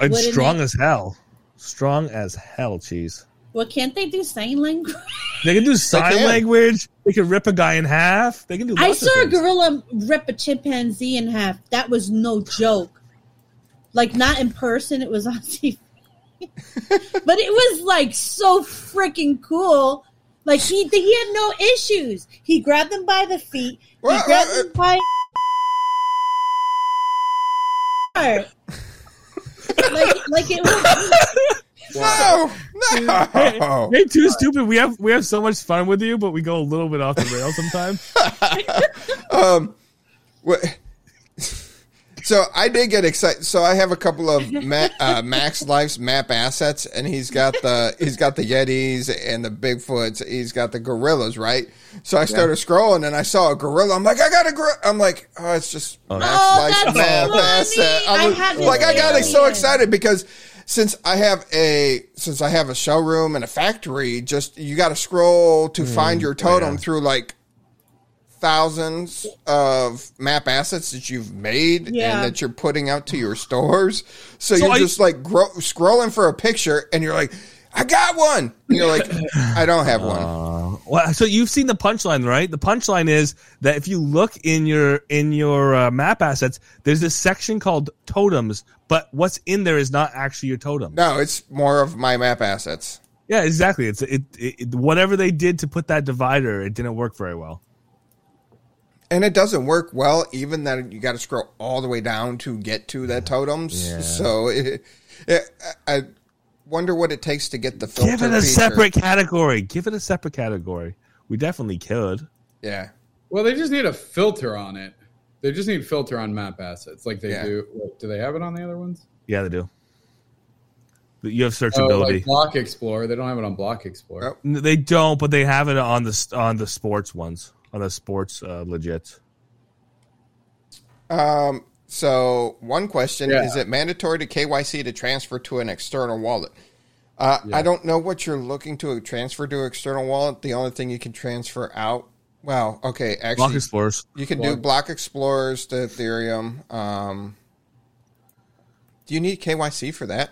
and strong as hell. Strong as hell, cheese. Well, can't they do sign language? They can do sign language. They can rip a guy in half. They can do. I lots of saw a gorilla rip a chimpanzee in half. That was no joke. Like not in person, it was on TV. but it was like so freaking cool. Like he he had no issues. He grabbed them by the feet. He Well, grabbed uh, them by like like it was No, no. Hey, too stupid. We have we have so much fun with you, but we go a little bit off the rail sometimes. um, wha- so I did get excited. So I have a couple of Ma- uh, Max Life's map assets, and he's got the he's got the Yetis and the Bigfoots. He's got the gorillas, right? So I started scrolling, and I saw a gorilla. I'm like, I got a gorilla. I'm like, oh, it's just Max Oh, Life's that's map funny. asset. I I was, like, I got so excited because since I have a since I have a showroom and a factory, just you got to scroll to mm, find your totem through like thousands of map assets that you've made Yeah. and that you're putting out to your stores. So, So you're I- just like gro- scrolling for a picture and you're like, I got one. You're like, I don't have one. Uh, well, so you've seen the punchline, right? The punchline is that if you look in your in your uh, map assets, there's this section called totems, but what's in there is not actually your totem. No, it's more of my map assets. Yeah, exactly. It's it, it, it whatever they did to put that divider, it didn't work very well. And it doesn't work well, even that you got to scroll all the way down to get to that totems. Yeah. So it, it, I wonder what it takes to get the filter. Give it a feature. separate category. Give it a separate category. We definitely could. Yeah. Well, they just need a filter on it. They just need filter on map assets, like they Yeah. do. what, Do they have it on the other ones? Yeah, they do. You have Oh, searchability. like Block Explorer. They don't have it on Block Explorer. Nope. They don't, but they have it on the on the sports ones, on the sports uh, legit. Um, so one question Yeah. is it mandatory to KYC to transfer to an external wallet? Uh, I don't know what you're looking to transfer to an external wallet. The only thing you can transfer out, well, okay, Block actually, Explorers. you can do block explorers to Ethereum. Um, do you need KYC for that?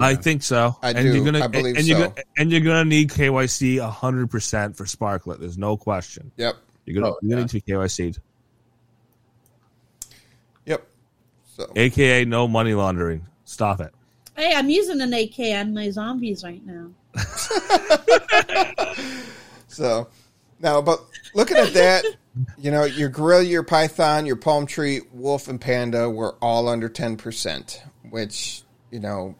I think so. I and do. You're gonna, I believe and You're so. gonna, and you're gonna need KYC hundred percent for Sparklet. There's no question. Yep. You're gonna, Oh, you're gonna need to be KYC'd, Yep. So aka no money laundering. Stop it. Hey, I'm using an AK on my zombies right now. So, now, but looking at that, you know, your gorilla, your python, your palm tree, wolf, and panda were all under 10%, which, you know,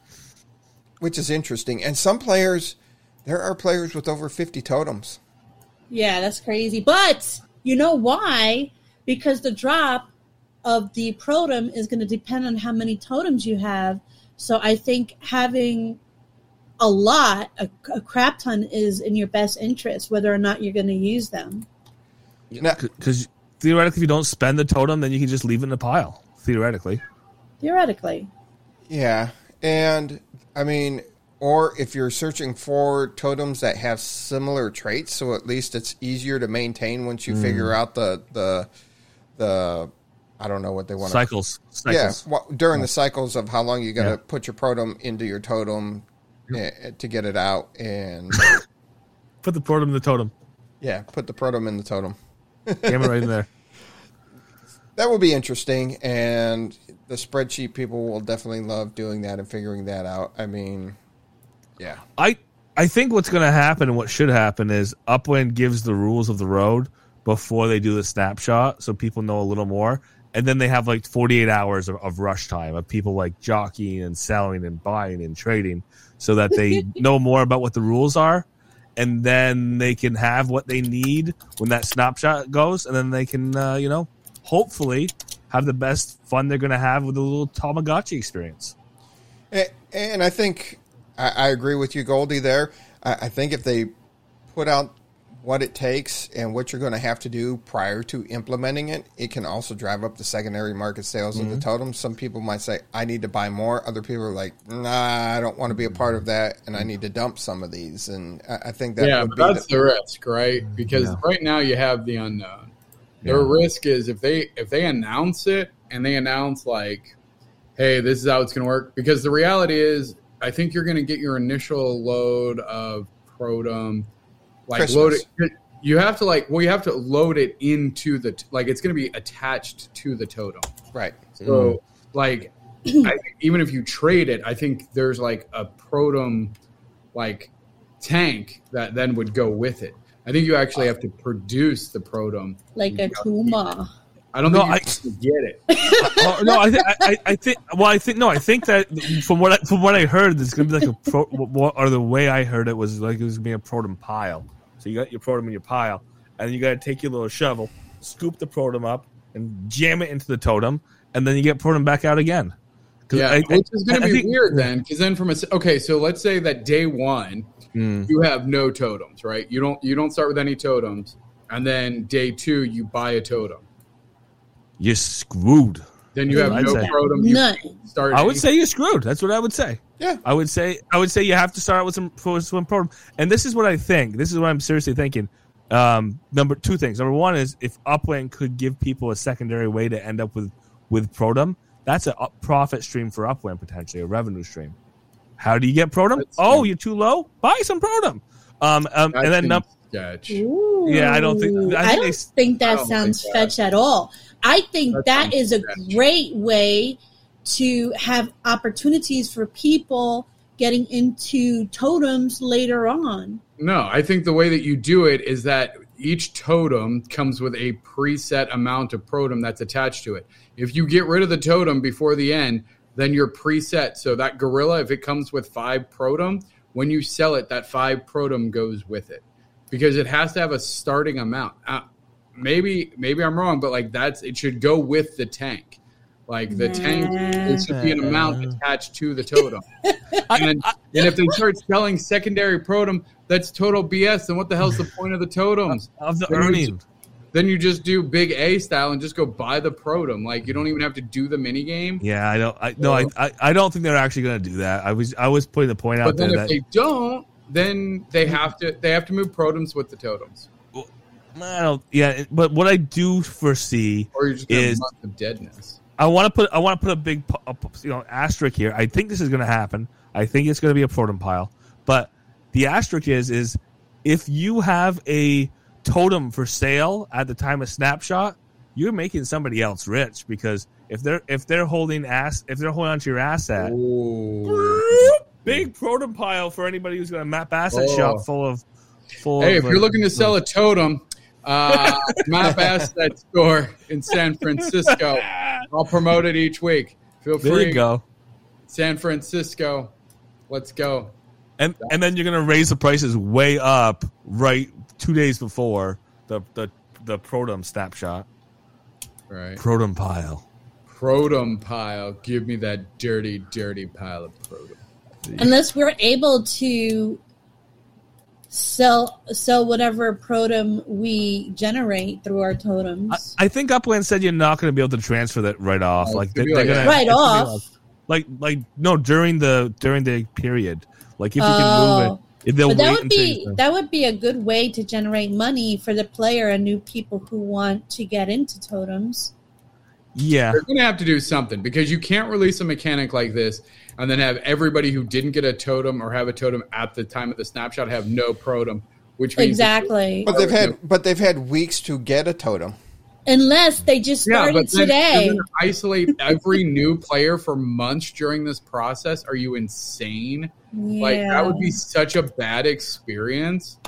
which is interesting. And some players, there are players with over 50 totems. Yeah, that's crazy. But you know why? Because the drop of the protem is going to depend on how many totems you have. So I think having a lot, a, a crap ton, is in your best interest, whether or not you're going to use them. Now, Because theoretically, if you don't spend the totem, then you can just leave it in a pile. Theoretically, Theoretically, yeah. And, I mean, or if you're searching for totems that have similar traits, so at least it's easier to maintain once you hmm. figure out the, the, the, I don't know what they want to cycles, cycles. Yeah, well, during the cycles of how long you got to Yeah. put your protum into your totem eh, to get it out, and Put the protum in the totem. yeah, put the protum in the totem. Damn it, right in there. That will be interesting, and the spreadsheet people will definitely love doing that and figuring that out. I mean, yeah, I I think what's going to happen and what should happen is Upland gives the rules of the road before they do the snapshot, so people know a little more, and then they have like 48 hours of, of rush time of people like jockeying and selling and buying and trading, so that they know more about what the rules are, and then they can have what they need when that snapshot goes, and then they can uh, you know hopefully have the best fun they're going to have with a little Tamagotchi experience. A- and I think I, I agree with you, Goldie. There, I, I think if they put out what it takes and what you're going to have to do prior to implementing it, it can also drive up the secondary market sales of the mm-hmm. totem. Some people might say, "I need to buy more." Other people are like, "Nah, I don't want to be a part of that, and I mm-hmm. need to dump some of these." And I, I think that yeah, would be that's the, the risk, right? Because Yeah. right now you have the unknown. Their risk is if they if they announce it and they announce like, "Hey, this is how it's going to work," because the reality is I think you're going to get your initial load of Protum, like Christmas. load it. You have to like, well, you have to load it into the like. It's going to be attached to the totem. Right. So, like, mm. I even if you trade it, I think there's like a Protum like tank that then would go with it. I think you actually have to produce the Protum. like a Tuma. I don't know. I- can get it. Oh, no, I, th- I, I- I think. Well, I think no, I think that from what I, from what I heard, it's gonna be like a pro. What, or the way I heard it was like it was gonna be a protum pile. So you got your protum in your pile, and you got to take your little shovel, scoop the protum up, and jam it into the totem, and then you get protum back out again. Yeah, I- which is going to be think- weird then, because then from a okay, so let's say that day one Mm. you have no totems, right? You don't you don't start with any totems, and then day two you buy a totem. You're screwed. Then you have I'd no say. totem. You None. start. I would say you're screwed. That's what I would say. Yeah. I would say I would say you have to start out with some with some program. And this is what I think. This is what I'm seriously thinking. Um, number two things. Number one is if Upland could give people a secondary way to end up with with Protum, that's a profit stream for Upland potentially, a revenue stream. How do you get Protum? That's Oh, true. you're too low. Buy some Protum. Um, um and then seems num- sketch. Ooh. Yeah, I don't think- I I, don't they- think that don't sounds think that. fetch at all. I think That's that a great way to have opportunities for people getting into totems later on. No, I think the way that you do it is that each totem comes with a preset amount of protum that's attached to it. If you get rid of the totem before the end, then you're preset. So that gorilla, if it comes with five protum, when you sell it, that five protum goes with it because it has to have a starting amount. Uh, Maybe, maybe I'm wrong, but like that's it should go with the tank. Like the tank, it mm. should be an amount attached to the totem. And, then, and if they start selling secondary protum, that's total BS. Then what the hell's the point of the totems? of the Then you just- Then you just do big A style and just go buy the protum. Like you don't even have to do the mini game. Yeah, I don't. I no, I, I, I don't think they're actually going to do that. I was I was putting the point out But then there if that they don't, then they have to they have to move protums with the totems, I don't. Yeah, but what I do foresee or you're just Is- a month of deadness. I want to put I want to put a big a, you know asterisk here. I think this is going to happen. I think it's going to be a protum pile. But the asterisk is is if you have a totem for sale at the time of snapshot, you're making somebody else rich because if they're if they're holding ass if they're holding onto your asset, big protum pile for anybody who's going to map asset Oh. shop full of full. Hey, of, if you're looking to sell a totem, uh, map asset store in San Francisco. I'll promote it each week. Feel free. there free. you go. San Francisco. Let's go. and and then you're gonna raise the prices way up right two days before the the the protum snapshot Right. protum pile Protum pile. Give me that dirty, dirty pile of protum. Unless we're able to sell sell whatever protum we generate through our totems. I think upland said you're not gonna be able to transfer that right off Oh, like they, gonna are be gonna Right it's off? like like no during the during the period like if you can Oh. move it oh. if they'll but that would be that would be a good way to generate money for the player and new people who want to get into totems. Yeah They're going to have to do something because you can't release a mechanic like this and then have everybody who didn't get a totem or have a totem at the time of the snapshot have no protum, which means Exactly. But they've had but they've had weeks to get a totem. Unless they just Yeah, started but then today. isolate every new player for months during this process. Are you insane? Like that would be such a bad experience.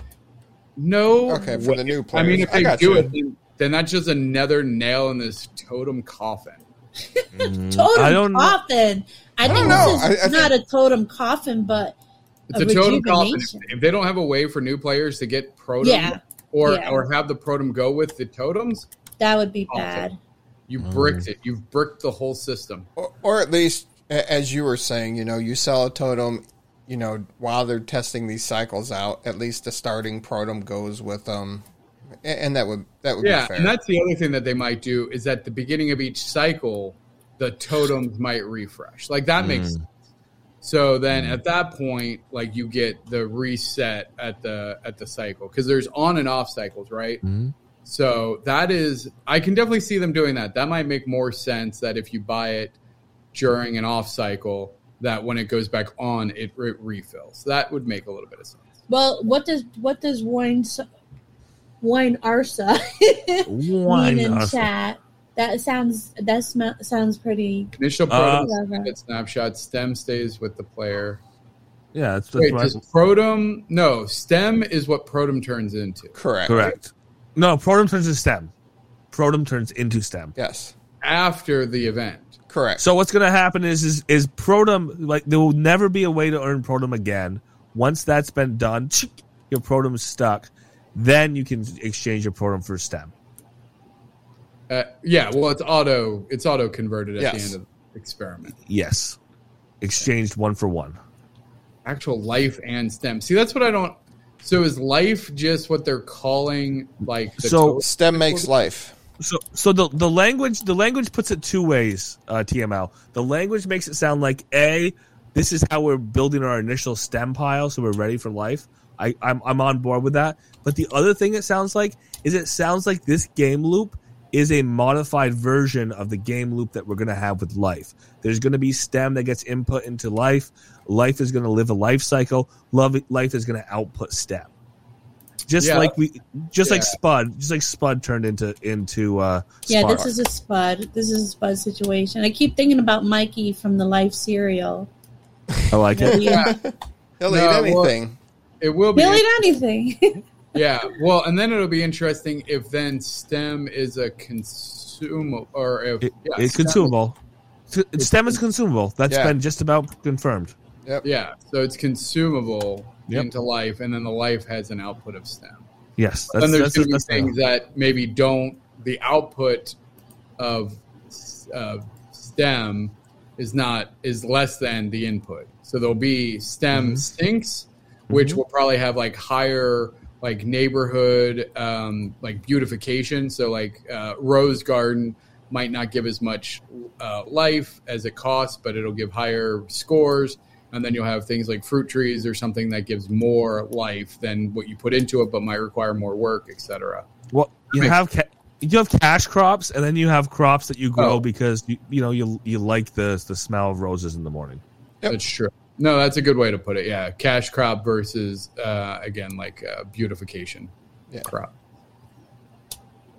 No. Okay, for way. the new player. I mean, if I they got do you. it, then, then that's just another nail in this totem coffin. totem I don't know. coffin. I, think don't know. this is I- I not a totem coffin, but It's A a, totem coffin. If, they don't have a way for new players to get protum Yeah. or Yeah. or have the protum go with the totems, that would be Awful. bad. you bricked mm. it. You've bricked the whole system. Or, or at least, as you were saying, you know, you sell a totem, you know, while they're testing these cycles out. At least the starting protum goes with them, and, and that would that would Yeah, be fair. and that's the other thing that they might do is at the beginning of each cycle, the totems might refresh. Like that makes mm. sense. So then mm. at that point, like you get the reset at the at the cycle because there's on and off cycles, right? Mm-hmm. So that is, I can definitely see them doing that. That might make more sense that if you buy it during an off cycle, that when it goes back on, it re- refills. That would make a little bit of sense. Well, what does what does wine s- wine arsa Wine mean in arsa. chat? That sounds that sm- sounds pretty. Initial Uh, protum Clever. get snapshot. Stem stays with the player. Yeah, that's, that's Wait, does protum? No, stem is what protum turns into. Correct. Correct. No, protum turns to stem. Protum turns into stem. Yes. After the event. Correct. So what's going to happen is is is protum like there will never be a way to earn protum again. Once that's been done, chick, your protum's stuck. Then you can exchange your protum for stem. Uh, yeah, well, it's auto. It's auto converted at Yes. the end of the experiment. Yes, exchanged one for one. Actual life and stem. See, that's what I don't. So is life just what they're calling like the So- total- STEM makes life. So so the the language the language puts it two ways. Uh, TML the language makes it sound like a this is how we're building our initial stem pile, so we're ready for life. I I'm I'm on board with that. But the other thing it sounds like is it sounds like this game loop is a modified version of the game loop that we're going to have with life. There's going to be stem that gets input into life. Life is going to live a life cycle. Love life is going to output stem. Just Yeah. like we, just like Spud, just like Spud turned into into uh, Yeah, Spark. this is a spud. This is a spud situation. I keep thinking about Mikey from the Life cereal. I like it. Yeah, He'll No, eat well- anything. It will be. He'll eat anything. Yeah, well, and then it'll be interesting if then stem is a consumable or if It- yeah, it's stem- consumable. S- Stem is consumable. That's Yeah. been just about confirmed. Yep. Yeah, so it's consumable Yep. into life, and then the life has an output of stem. Yes, then there's that's, going to be that's things that maybe don't. The output of uh, stem is not is less than the input. So there'll be stem Mm-hmm. sinks, which will probably have like higher like neighborhood um, like beautification. So like uh, rose garden might not give as much uh, life as it costs, but it'll give higher scores. And then you'll have things like fruit trees or something that gives more life than what you put into it, but might require more work, etc. well, you have ca- you have cash crops, and then you have crops that you grow Oh. because you you know you you like the the smell of roses in the morning. Yep. That's true. No, that's a good way to put it. Yeah, cash crop versus uh, again like uh, beautification Yeah. crop.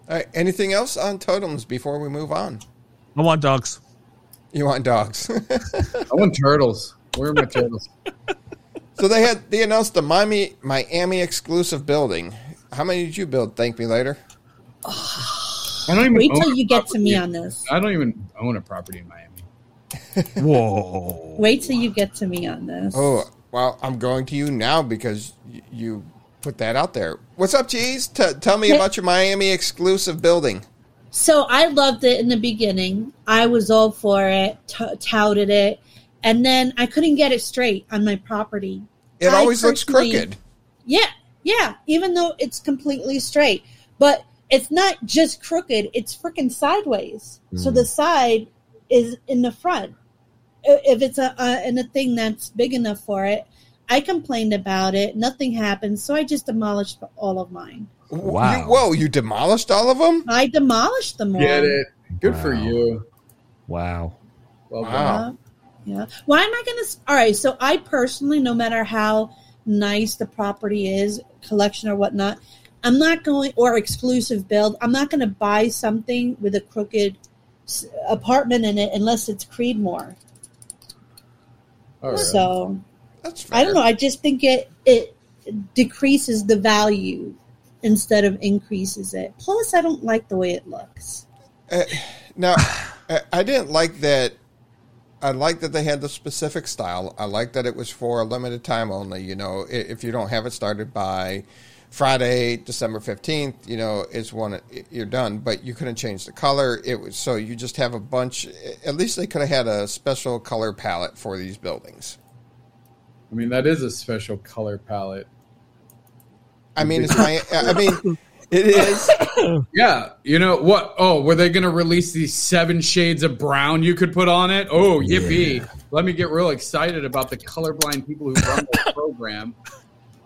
All right. Anything else on totems before we move on? I want dogs. You want dogs? I want turtles. Where are my turtles? so they had they announced the Miami Miami exclusive building. How many did you build? Thank me later. I don't even Wait own till you get to property. me on this. I don't even own a property in Miami. Whoa! Wait till you get to me on this. Oh well, I'm going to you now because y- you put that out there. What's up, Cheese? T- tell me about your Miami exclusive building. So I loved it in the beginning. I was all for it, t- touted it, and then I couldn't get it straight on my property. It I always looks crooked. Yeah, yeah. Even though it's completely straight, but it's not just crooked; it's freaking sideways. So Hmm. the side is in the front. If it's a, a in a thing that's big enough for it, I complained about it. Nothing happened, so I just demolished all of mine. Wow. You, whoa! You demolished all of them? I demolished them all. Get it? Good for you. Wow! Well Wow. Yeah. yeah. Why am I going to? All right. So I personally, no matter how nice the property is, collection or whatnot, I'm not going or exclusive build. I'm not going to buy something with a crooked s- apartment in it unless it's Creedmoor. All right. So That's fair. I don't know. I just think it it decreases the value instead of increases it. Plus, I don't like the way it looks. Uh, now, I didn't like that. I like that they had the specific style. I like that it was for a limited time only. You know, if you don't have it started by Friday, December fifteenth, you know, it's one you're done. But you couldn't change the color. It was so you just have a bunch. At least they could have had a special color palette for these buildings. I mean, that is a special color palette. I mean, it's my. I mean, it is. Yeah, you know what? Oh, were they going to release these seven shades of brown you could put on it? Oh, yippee! Let me get real excited about the colorblind people who run the program.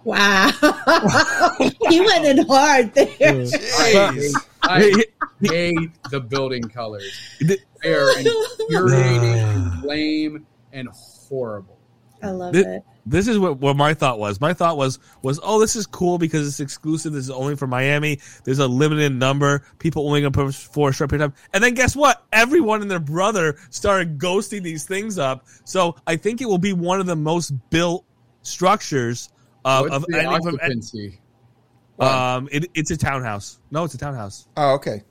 Wow, he went in hard there. Jeez. I hate the building colors. They are infuriating and lame. and horrible. I love Thi- it. this is what, what my thought was. My thought was was oh this is cool because it's exclusive. This is only for Miami. There's a limited number. People only gonna put for a short period of time. And then guess what? Everyone and their brother started ghosting these things up. So I think it will be one of the most built structures of, What's of the any from occupancy? um it, it's a townhouse. No, it's a townhouse. Oh, okay.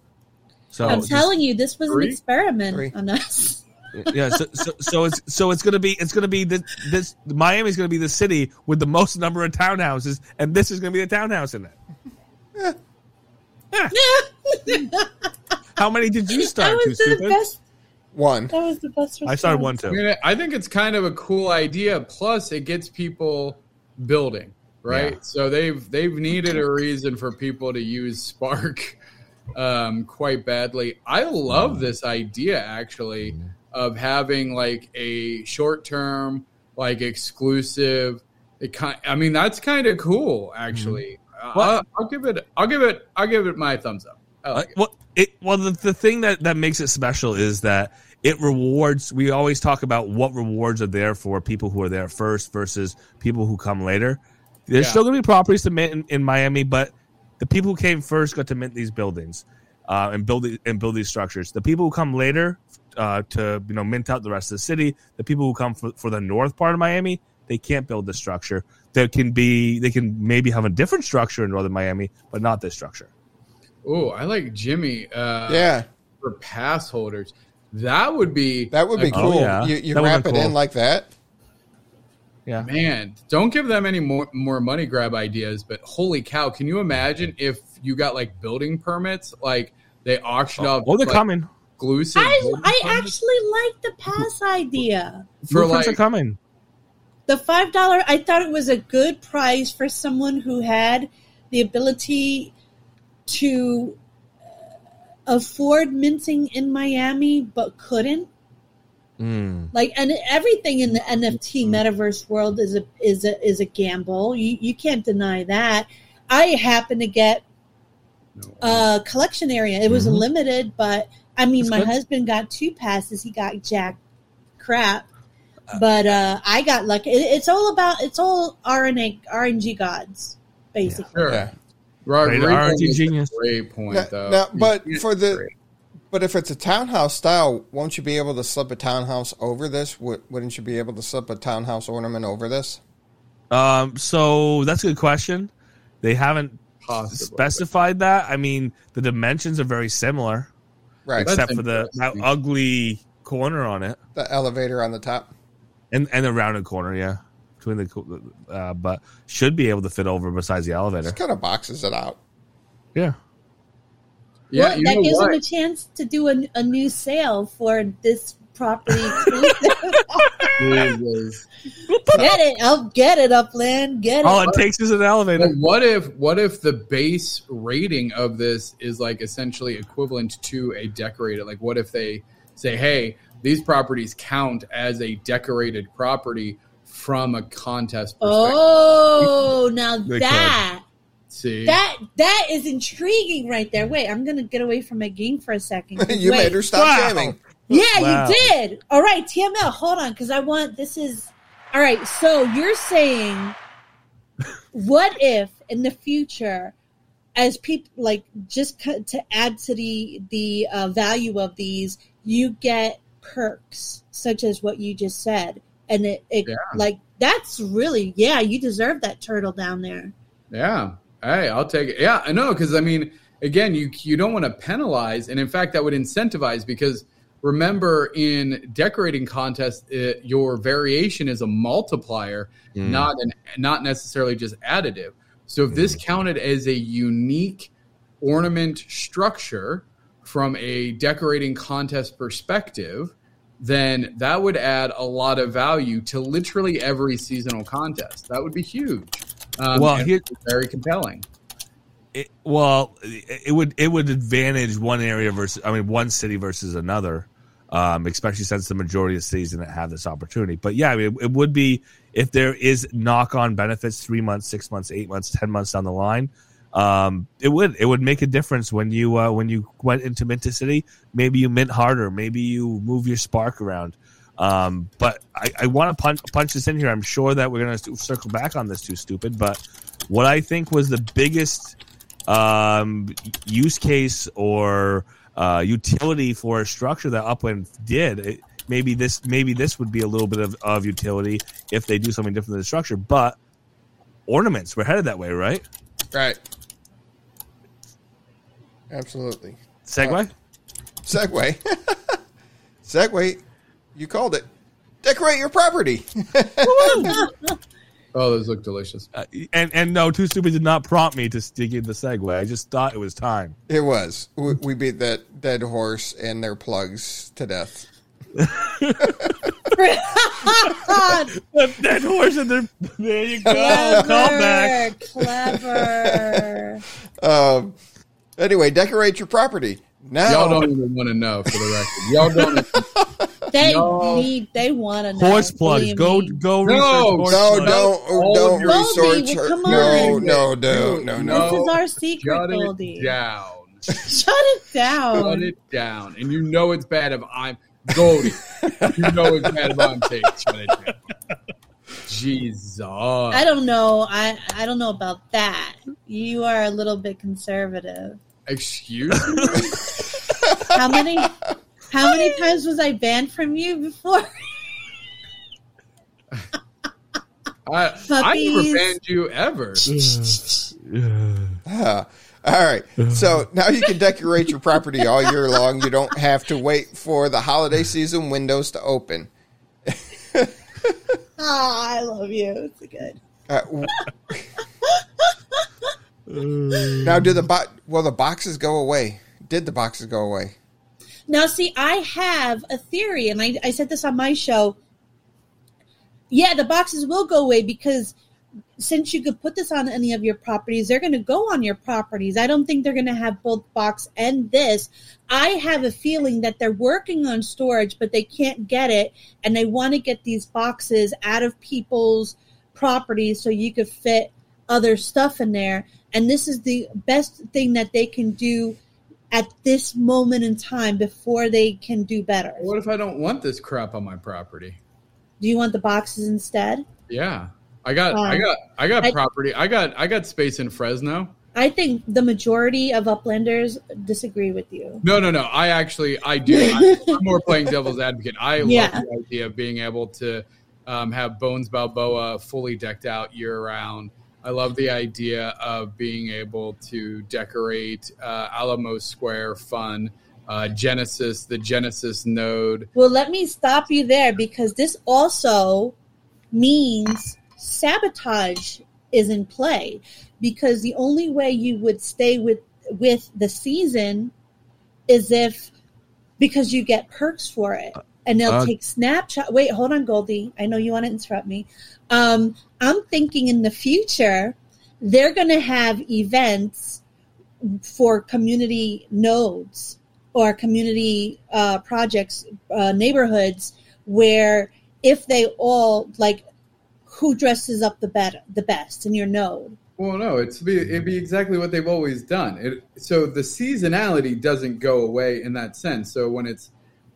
So I'm telling you, this was Three? an experiment Three. on us. yeah, so, so so it's so it's gonna be it's gonna be this this Miami's gonna be the city with the most number of townhouses, and this is gonna be the townhouse in it. Yeah. How many did you that start? Too was the best. One. That was the best. I started response. one I, too. mean, I think it's kind of a cool idea. Plus, it gets people building, right? Yeah. So they've they've needed a reason for people to use Spark um, quite badly. I love this idea actually of having like a short term, like exclusive. It kind, I mean, that's kind of cool actually. Uh, Well- I'll, I'll give it. I'll give it. I'll give it my thumbs up. Uh, like it. well, it well the, the thing that that makes it special is that it rewards. We always talk about what rewards are there for people who are there first versus people who come later. There's Yeah. still going to be properties to mint in, in Miami, but the people who came first got to mint these buildings uh, and build the- and build these structures. The people who come later uh, to you know mint out the rest of the city, the people who come for, for the north part of Miami, they can't build this structure. There can be they can maybe have a different structure in northern Miami, but not this structure. Oh, I like Jimmy. Uh, Yeah, for pass holders. That would be that would be a- Oh, cool. yeah. You, you That would've wrap it been in like that. Yeah. Man, don't give them any more more money grab ideas. But holy cow, can you imagine if you got like building permits, like they auctioned off Oh, they're like, coming. exclusive I I actually like the pass idea. for Blueprints like are coming. The five dollar. I thought it was a good price for someone who had the ability to afford minting in Miami but couldn't. Mm. Like and everything in the NFT metaverse world is a is a is a gamble. You you can't deny that. I happen to get a collection area. It was Mhm. limited, but I mean, That's my good. husband got two passes. He got jack crap, but uh, I got lucky. It, it's all about it's all RNA RNG gods, basically. Sure. Yeah. Right, Great Ray RNG makes a genius. Great point, Now, though. now, but You- for the great. but if it's a townhouse style, won't you be able to slip a townhouse over this? Wouldn't you be able to slip a townhouse ornament over this? Um, so that's a good question. They haven't Possibly. specified that. I mean, the dimensions are very similar, Right. Except for the that ugly corner on it the elevator on the top. and and the rounded corner. Yeah, between the uh, but should be able to fit over besides the elevator. Just kind of boxes it out. Yeah. yeah, well, you that know gives what? him a chance to do a, a new sale for this property. exclusive. Get it? I'll get it, Upland. Get it. All it takes is an elevator. But what if what if the base rating of this is like essentially equivalent to a decorated? Like, what if they say, "Hey, these properties count as a decorated property from a contest perspective"? Oh, now They that See, that that is intriguing right there. Wait, I'm gonna get away from my game for a second. you Wait. made her stop Wow. jamming. Yeah, Wow. you did. All right, TML, hold on, because I want this is all right. So you're saying, what if in the future, as people like just co- to add to the the uh, value of these, you get perks such as what you just said, and it, it Yeah. like that's really yeah, you deserve that turtle down there. Yeah. Hey, I'll take it. Yeah, I know because I mean, again, you you don't want to penalize, and in fact, that would incentivize because remember, in decorating contests, it, your variation is a multiplier, Mm. not an not necessarily just additive. So if this counted as a unique ornament structure from a decorating contest perspective, then that would add a lot of value to literally every seasonal contest. That would be huge. Um, Well, here- very compelling. It, well, it it would it would advantage one area versus I mean one city versus another, um, especially since the majority of cities didn't have this opportunity. But yeah, I mean, it, it would be if there is knock on benefits three months, six months, eight months, ten months down the line. Um, it would it would make a difference when you uh, when you went into Mint City. Maybe you mint harder. Maybe you move your spark around. Um, but I, I want to punch, punch this in here. I'm sure that we're going to circle back on this 2Stupid. But what I think was the biggest um, use case or uh, utility for a structure that Upland did. It, maybe this maybe this would be a little bit of, of utility if they do something different to the structure. But ornaments, we're headed that way, right? Right. Absolutely. segue. segue. segue. You called it. Decorate your property. Oh, those look delicious. Uh, and and no, 2Stupid did not prompt me to stick in the segue. I just thought it was time. it was. We, we beat that dead horse and their plugs to death. That horse and there, there you go. Callback. Clever. Clever. Um, anyway, decorate your property. Now, Y'all don't even want to know for the record. Y'all don't. They No. need. They want to know. Horse plugs. Go go No, research horse no, plugs. don't, All don't research. Goldie, her- come no, on. no, no, no, no. This is our secret, Shut Goldie. it down. Shut it down. Shut it down. And you know it's bad if I'm Goldie. you know it's bad if I'm taking. Shut it down. Jesus. I don't know. I I don't know about that. You are a little bit conservative. Excuse me. How many how many times was I banned from you before? I, I never banned you ever. Ah, all right. So now you can decorate your property all year long. You don't have to wait for the holiday season windows to open. Oh, I love you. It's good. Uh, now, do the bo- well the boxes go away? Did the boxes go away? Now, see, I have a theory, and I, I said this on my show. Yeah, the boxes will go away because since you could put this on any of your properties, they're going to go on your properties. I don't think they're going to have both box and this. I have a feeling that they're working on storage, but they can't get it, and they want to get these boxes out of people's properties so you could fit other stuff in there. And this is the best thing that they can do at this moment in time before they can do better. What if I don't want this crap on my property? Do you want the boxes instead? Yeah. I got I Um, got I got I- property. I got I got space in Fresno. I think the majority of uplanders disagree with you. No, no, no. I actually I do. I, I'm more playing devil's advocate. I Yeah. love the idea of being able to um, have Bones Balboa fully decked out year round. I love the idea of being able to decorate uh, Alamo Square fun, uh, Genesis, the Genesis node. Well, let me stop you there because this also means sabotage is in play because the only way you would stay with with the season is if because you get perks for it. And they'll Uh, take snapshot wait hold on goldie. I know you want to interrupt me. Um, i'm thinking in the future they're going to have events for community nodes or community uh, projects uh, neighborhoods where if they all like who dresses up the better the best in your node Well, no, it's be it'd be exactly what they've always done. It so the seasonality doesn't go away in that sense. So when it's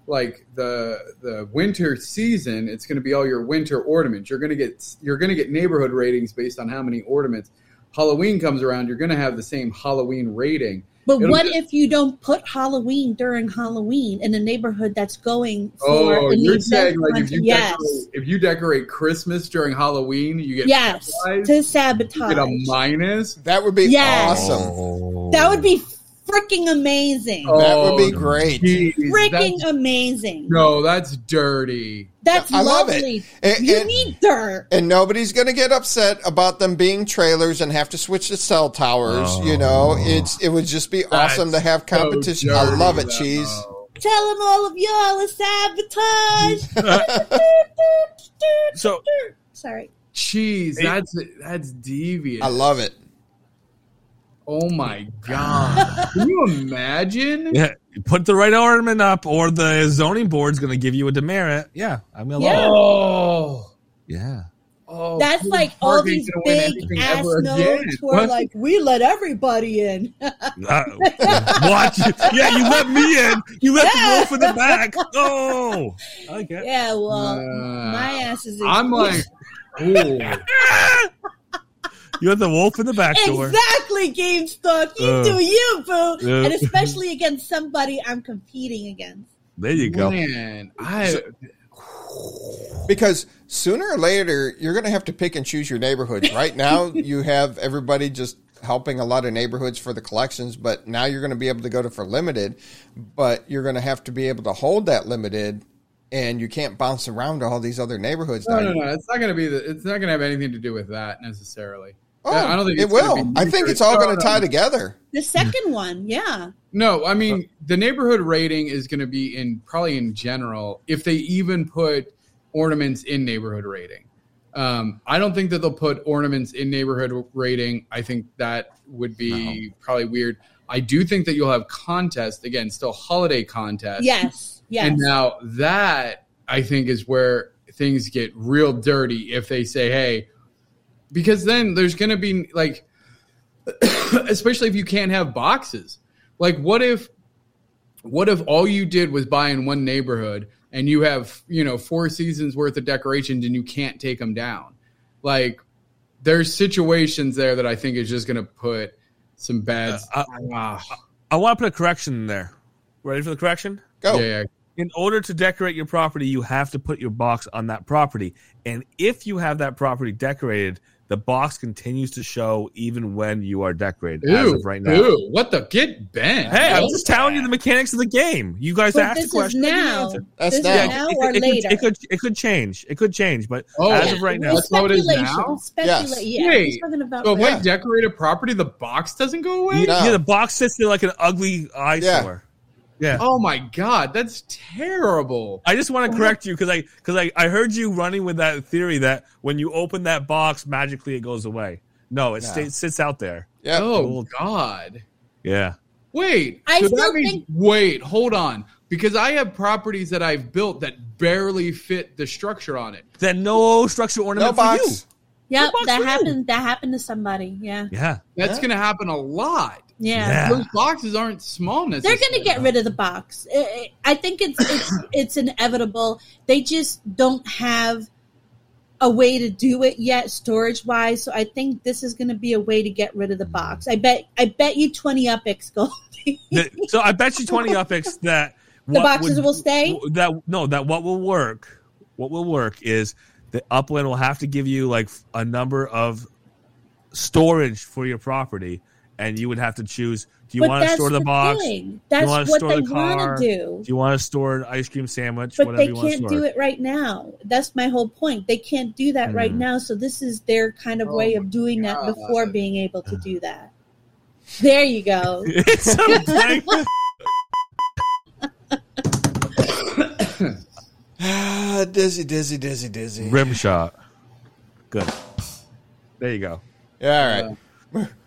like the the winter season, it's going to be all your winter ornaments. You're going to get you're going to get neighborhood ratings based on how many ornaments. Halloween comes around, you're going to have the same Halloween rating. But It'll what be- if you don't put halloween during halloween in a neighborhood that's going for Oh, an you're saying like if you yes decorate, if you decorate Christmas during Halloween, you get yes penalized, to you sabotage get a minus. That would be Yes. awesome. that would be freaking amazing That would oh, be Oh, great. Jeez, freaking amazing no, that's dirty. that's I love it. lovely And- you and- need dirt And nobody's going to get upset about them being trailers and have to switch to cell towers. You know, oh. it's it would just be awesome to That's have so competition. I love it, though. cheese. telling all of y'all it's sabotage So sorry Cheese, that's that's devious. I love it. Oh my god! Can you imagine? yeah, put the right ornament up, or the zoning board's going to give you a demerit. Yeah, I'm gonna Yeah. Oh, Yeah. oh, That's like all these big anything ass ever nodes again? who are like, we let everybody in. Uh, what? Yeah, you let me in. You let the wolf in the back. Oh, okay. yeah, well, Uh, my ass is. I'm like, ooh. You let the wolf in the back door. Exactly, GameStop. You Uh, do you, boo. yeah. And especially against somebody I'm competing against. There you go. Man, I Because sooner or later, you're going to have to pick and choose your neighborhoods. Right now, you have everybody just helping a lot of neighborhoods for the collections, but now you're going to be able to go to for limited, but you're going to have to be able to hold that limited, and you can't bounce around to all these other neighborhoods. no, now. no, no. It's not going to be the. It's not going to have anything to do with that necessarily. Oh, I don't think it will. I think it's all going to tie together. The second one, yeah. No, I mean the neighborhood rating is going to be in probably in general if they even put ornaments in neighborhood rating. Um, I don't think that they'll put ornaments in neighborhood rating. I think that would be probably weird. I do think that you'll have contest again, still holiday contest. Yes, yes. And now that I think is where things get real dirty if they say, hey, because then there's going to be like, especially if you can't have boxes. Like, what if, what if all you did was buy in one neighborhood and you have, you know, four seasons worth of decorations and you can't take them down? Like, there's situations there that I think is just going to put some bad. Uh, Ah, I want to put a correction in there. Ready for the correction? Go. yeah, yeah. In order to decorate your property, you have to put your box on that property. And if you have that property decorated, the box continues to show even when you are decorated as Ew, of right now. ew, what the get bent? Hey, I'm just telling you the mechanics of the game. You guys but asked the this is question. I you now. That's this now. is now it, or it, it later. Could, it could it could change. It could change, but Oh. as of right now, That's how it is speculation. now? Speculate. Yes. Yeah, Wait, talking about So if Yeah. I decorate a property, the box doesn't go away? No. yeah, the box sits there like an ugly eyesore. Yeah. Oh my god, that's terrible. I just want to oh, correct you because I because I, I heard you running with that theory that when you open that box, magically it goes away. No, it No. stays, sits out there. Yeah. Oh god. Yeah. Wait. I so still that means think- wait, hold on. Because I have properties that I've built that barely fit the structure on it. Then no structural No ornament for you. box. Yep, box that for you. happened. That happened to somebody. Yeah, Yeah. That's Yeah. gonna happen a lot. Yeah. Yeah. Those boxes aren't small They're going to get rid of the box. I- I I think it's it's it's inevitable. They just don't have a way to do it yet, storage wise. So I think this is going to be a way to get rid of the box. I bet I bet you twenty UPX go. So I bet you twenty UPX that The what boxes will stay? That no, that what will work. What will work is the upland will have to give you like a number of storage for your property, and you would have to choose. Do you but want to store the, box? thing. That's wanna what store they the car? want to do. Do you want to store an ice cream sandwich? But whatever they you want to can't store. do it right now. That's my whole point. They can't do that right Mm. now. So this is their kind of Oh way of doing that before being able to do that. There you go. It's okay. Ah, dizzy, dizzy, dizzy, dizzy. Rim shot. Good. There you go. Yeah, all right.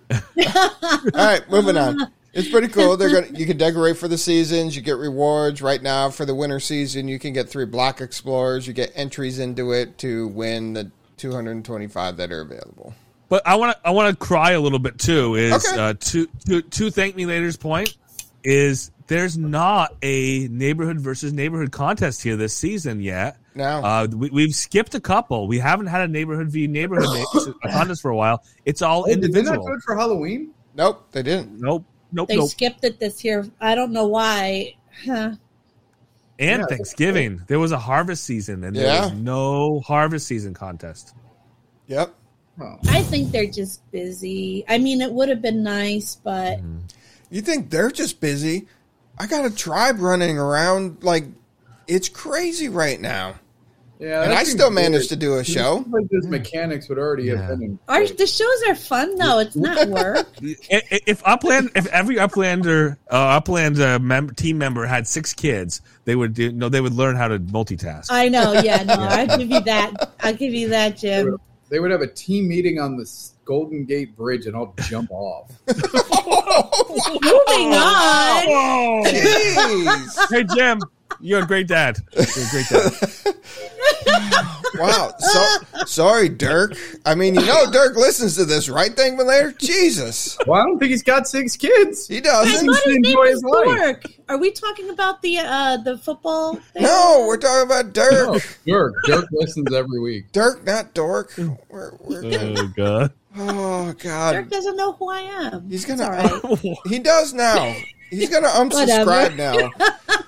all right, moving on. It's pretty cool. They're gonna you can decorate for the seasons, you get rewards. Right now for the winter season, you can get three block explorers, you get entries into it to win the 225 that are available. But I want to I want to cry a little bit too. Is Okay. uh, to to to ThankMeLater's point is there's not a neighborhood versus neighborhood contest here this season yet. No. Uh, we, we've skipped a couple. We haven't had a neighborhood v neighborhood na- contest for a while. It's all Oh, did they not individual. do it for Halloween? Nope, they didn't. Nope, nope, They nope. skipped it this year. I don't know why. Huh. and Yeah. Thanksgiving, there was a harvest season, and there was no harvest season contest. Yep. Oh. I think they're just busy. I mean, it would have been nice, but You think they're just busy? I got a tribe running around like it's crazy right now. Yeah, And I still weird. managed to do a show. Like this mechanics would already Yeah. have been in our, the shows are fun though. It's not work. I- i- If Upland, if every Uplander, uh, Upland uh, mem- team member had six kids, they would do. No, they would learn how to multitask. I know. Yeah, no, I'll give you that. I'll give you that, Jim. They would have a team meeting on the Golden Gate Bridge and I'll jump off. Moving on. Oh. Hey Jim, You're a great dad. You're a great dad. Wow. So sorry, Dirk. I mean, you know, Dirk listens to this, right? Thing there. Jesus, Well, I don't think he's got six kids. he doesn't. thought his name enjoy was his life. Dork. Are we talking about the uh the football? Thing? No, we're talking about Dirk. No, Dirk. Dirk listens every week. Dirk, not Dork. We're, we're, Oh god. Oh Dirk God, doesn't know who I am. he's gonna. all right. He does now. He's gonna unsubscribe now.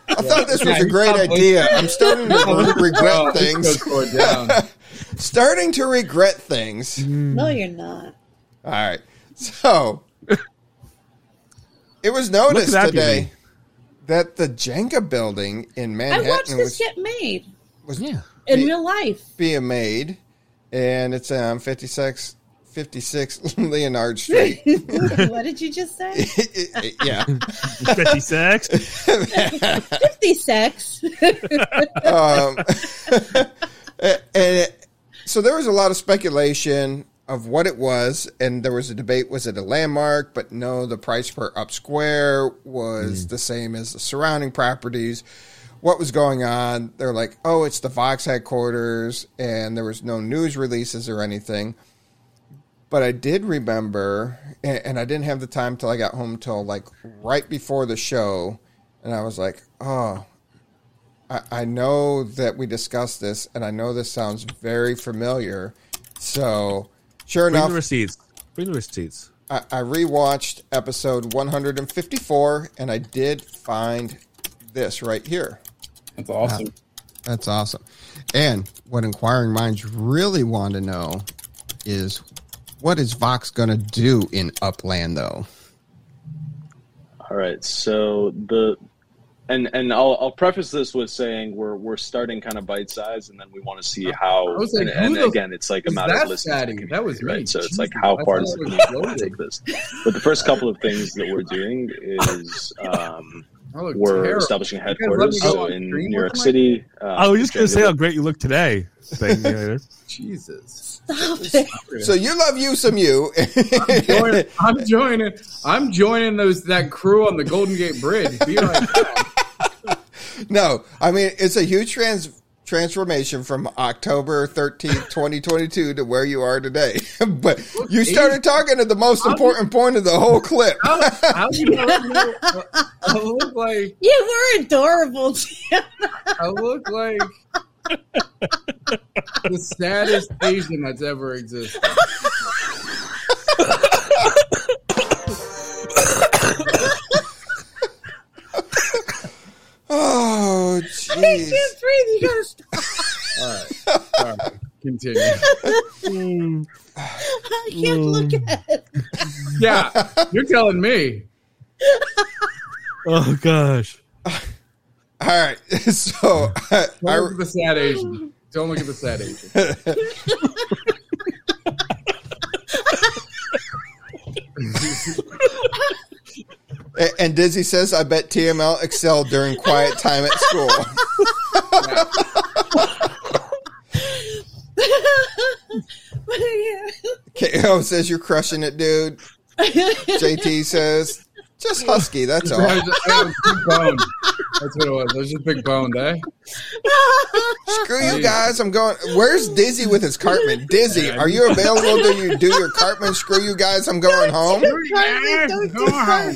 I thought this was a great idea. I'm starting to regret this things. down. Starting to regret things. No, you're not. All right. So it was noticed that today beauty. that the Jenga building in I Manhattan watched this was, get made was Yeah. in Be- real life. being made, and it's um 56, 56 Leonard Street. what did you just say? yeah. 56. Fifty sex. um, and it, so there was a lot of speculation of what it was, and there was a debate: was it a landmark? But no, the price per up square was the same as the surrounding properties. What was going on? They're like, "Oh, it's the Vox headquarters," and there was no news releases or anything. But I did remember, and, and I didn't have the time till I got home till like right before the show, and I was like, "Oh, I, I know that we discussed this, and I know this sounds very familiar. So, sure Bring the enough, receipts. Bring the receipts. I, I rewatched episode 154, and I did find this right here. That's awesome. That's awesome. And what inquiring minds really want to know is what is Vox going to do in Upland, though? All right, so the and and I'll I'll preface this with saying we're we're starting kind of bite size, and then we want to see how. I was like, and, and the again, it's like a matter of listening. to the fatty? That was community, me. right. So it's like how far thought does it the community to take this? But the first couple of things that we're doing is um, we're terrible. establishing You guys let headquarters so in New York City. Uh, I was just going to say how great you look today. Thing, you know. Jesus. Stop it. So, you love you some you. I'm joining, I'm joining. I'm joining those that crew on the Golden Gate Bridge. Be like that. No, I mean it's a huge trans transformation from October 13th, 2022 to where you are today. but you started talking at the most important point of the whole clip. How, how you? I look like You were adorable. Tim. I look like the saddest Asian that's ever existed. Oh, jeez. I can't breathe. You gotta stop. All right, all right, continue. I can't look mm. at it. Yeah, you're telling me. Oh gosh. All right. So I, Don't I, look at the sad Asian. Don't look at the sad Asian. and Dizzy says, I bet TML excelled during quiet time at school. KO says, You're crushing it, dude. JT says, Just husky, that's all. Was, I was big boned. That's what it was. I was just big boned, eh? Screw you guys. I'm going. Where's Dizzy with his Cartman? Dizzy, are you available? Do you do your Cartman? Screw you guys. I'm going home. Cartman, don't Go home.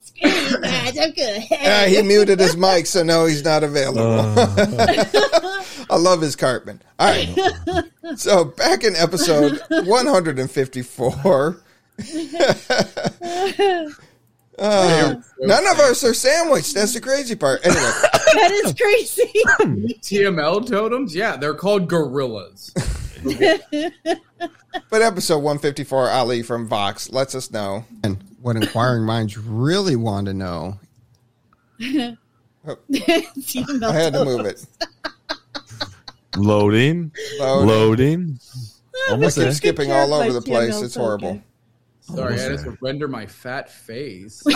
Screw you guys, I'm good. Uh, he muted his mic, so no, he's not available. I love his Cartman. All right. So back in episode 154. Uh, none of us are sandwiched. That's the crazy part. Anyway, that is crazy. TML totems? Yeah, they're called gorillas. but episode 154, Ali from Vox lets us know. And what inquiring minds really want to know. I had to move it. Loading. Load. Loading. I Almost keep skipping all over the place. It's horrible. Sorry, I had to render my fat face.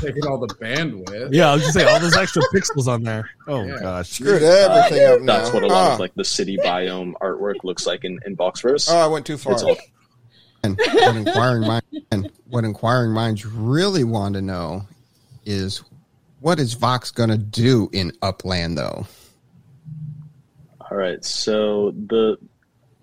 Taking all the bandwidth. Yeah, I was just say all those extra pixels on there. Oh Yeah. gosh. Screwed everything up now. That's what a lot Ah. of like the city biome artwork looks like in, in Voxverse. Oh, I went too far. All- And what inquiring mind and what inquiring minds really want to know is what is Vox going to do in Upland, though? All right. So the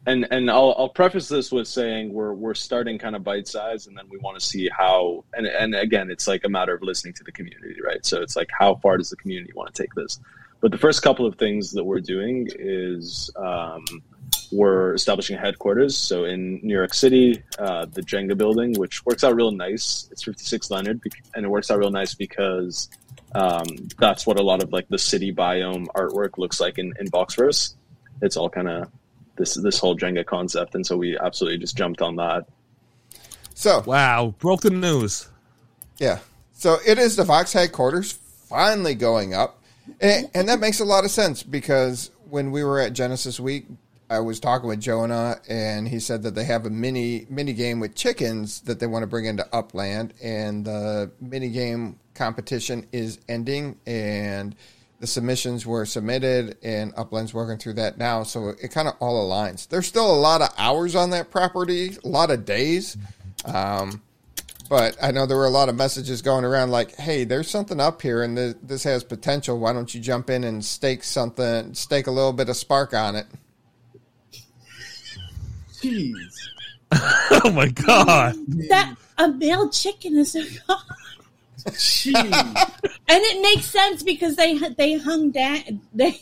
and and I'll I'll preface this with saying we're we're starting kind of bite size, and then we want to see how and and again, it's like a matter of listening to the community, right? So it's like how far does the community want to take this? But the first couple of things that we're doing is um, we're establishing headquarters. So in New York City, uh, the Jenga building, which works out real nice. It's 56 Leonard, and it works out real nice because um, that's what a lot of like the city biome artwork looks like in, in Voxverse. It's all kind of this this whole Jenga concept, and so we absolutely just jumped on that. So, Wow, broke the news. yeah. So it is the Vox headquarters finally going up. And, and that makes a lot of sense because when we were at Genesis Week, I was talking with Jonah, and he said that they have a mini mini game with chickens that they want to bring into Upland, and the mini game competition is ending, and the submissions were submitted, and Upland's working through that now, so it kind of all aligns. There's still a lot of hours on that property, a lot of days. Um, but I know there were a lot of messages going around like, "Hey, there's something up here, and th- this has potential. Why don't you jump in and stake something, stake a little bit of spark on it?" Jeez. Oh my god. That a male chicken is a Jeez. and it makes sense because they they hung down they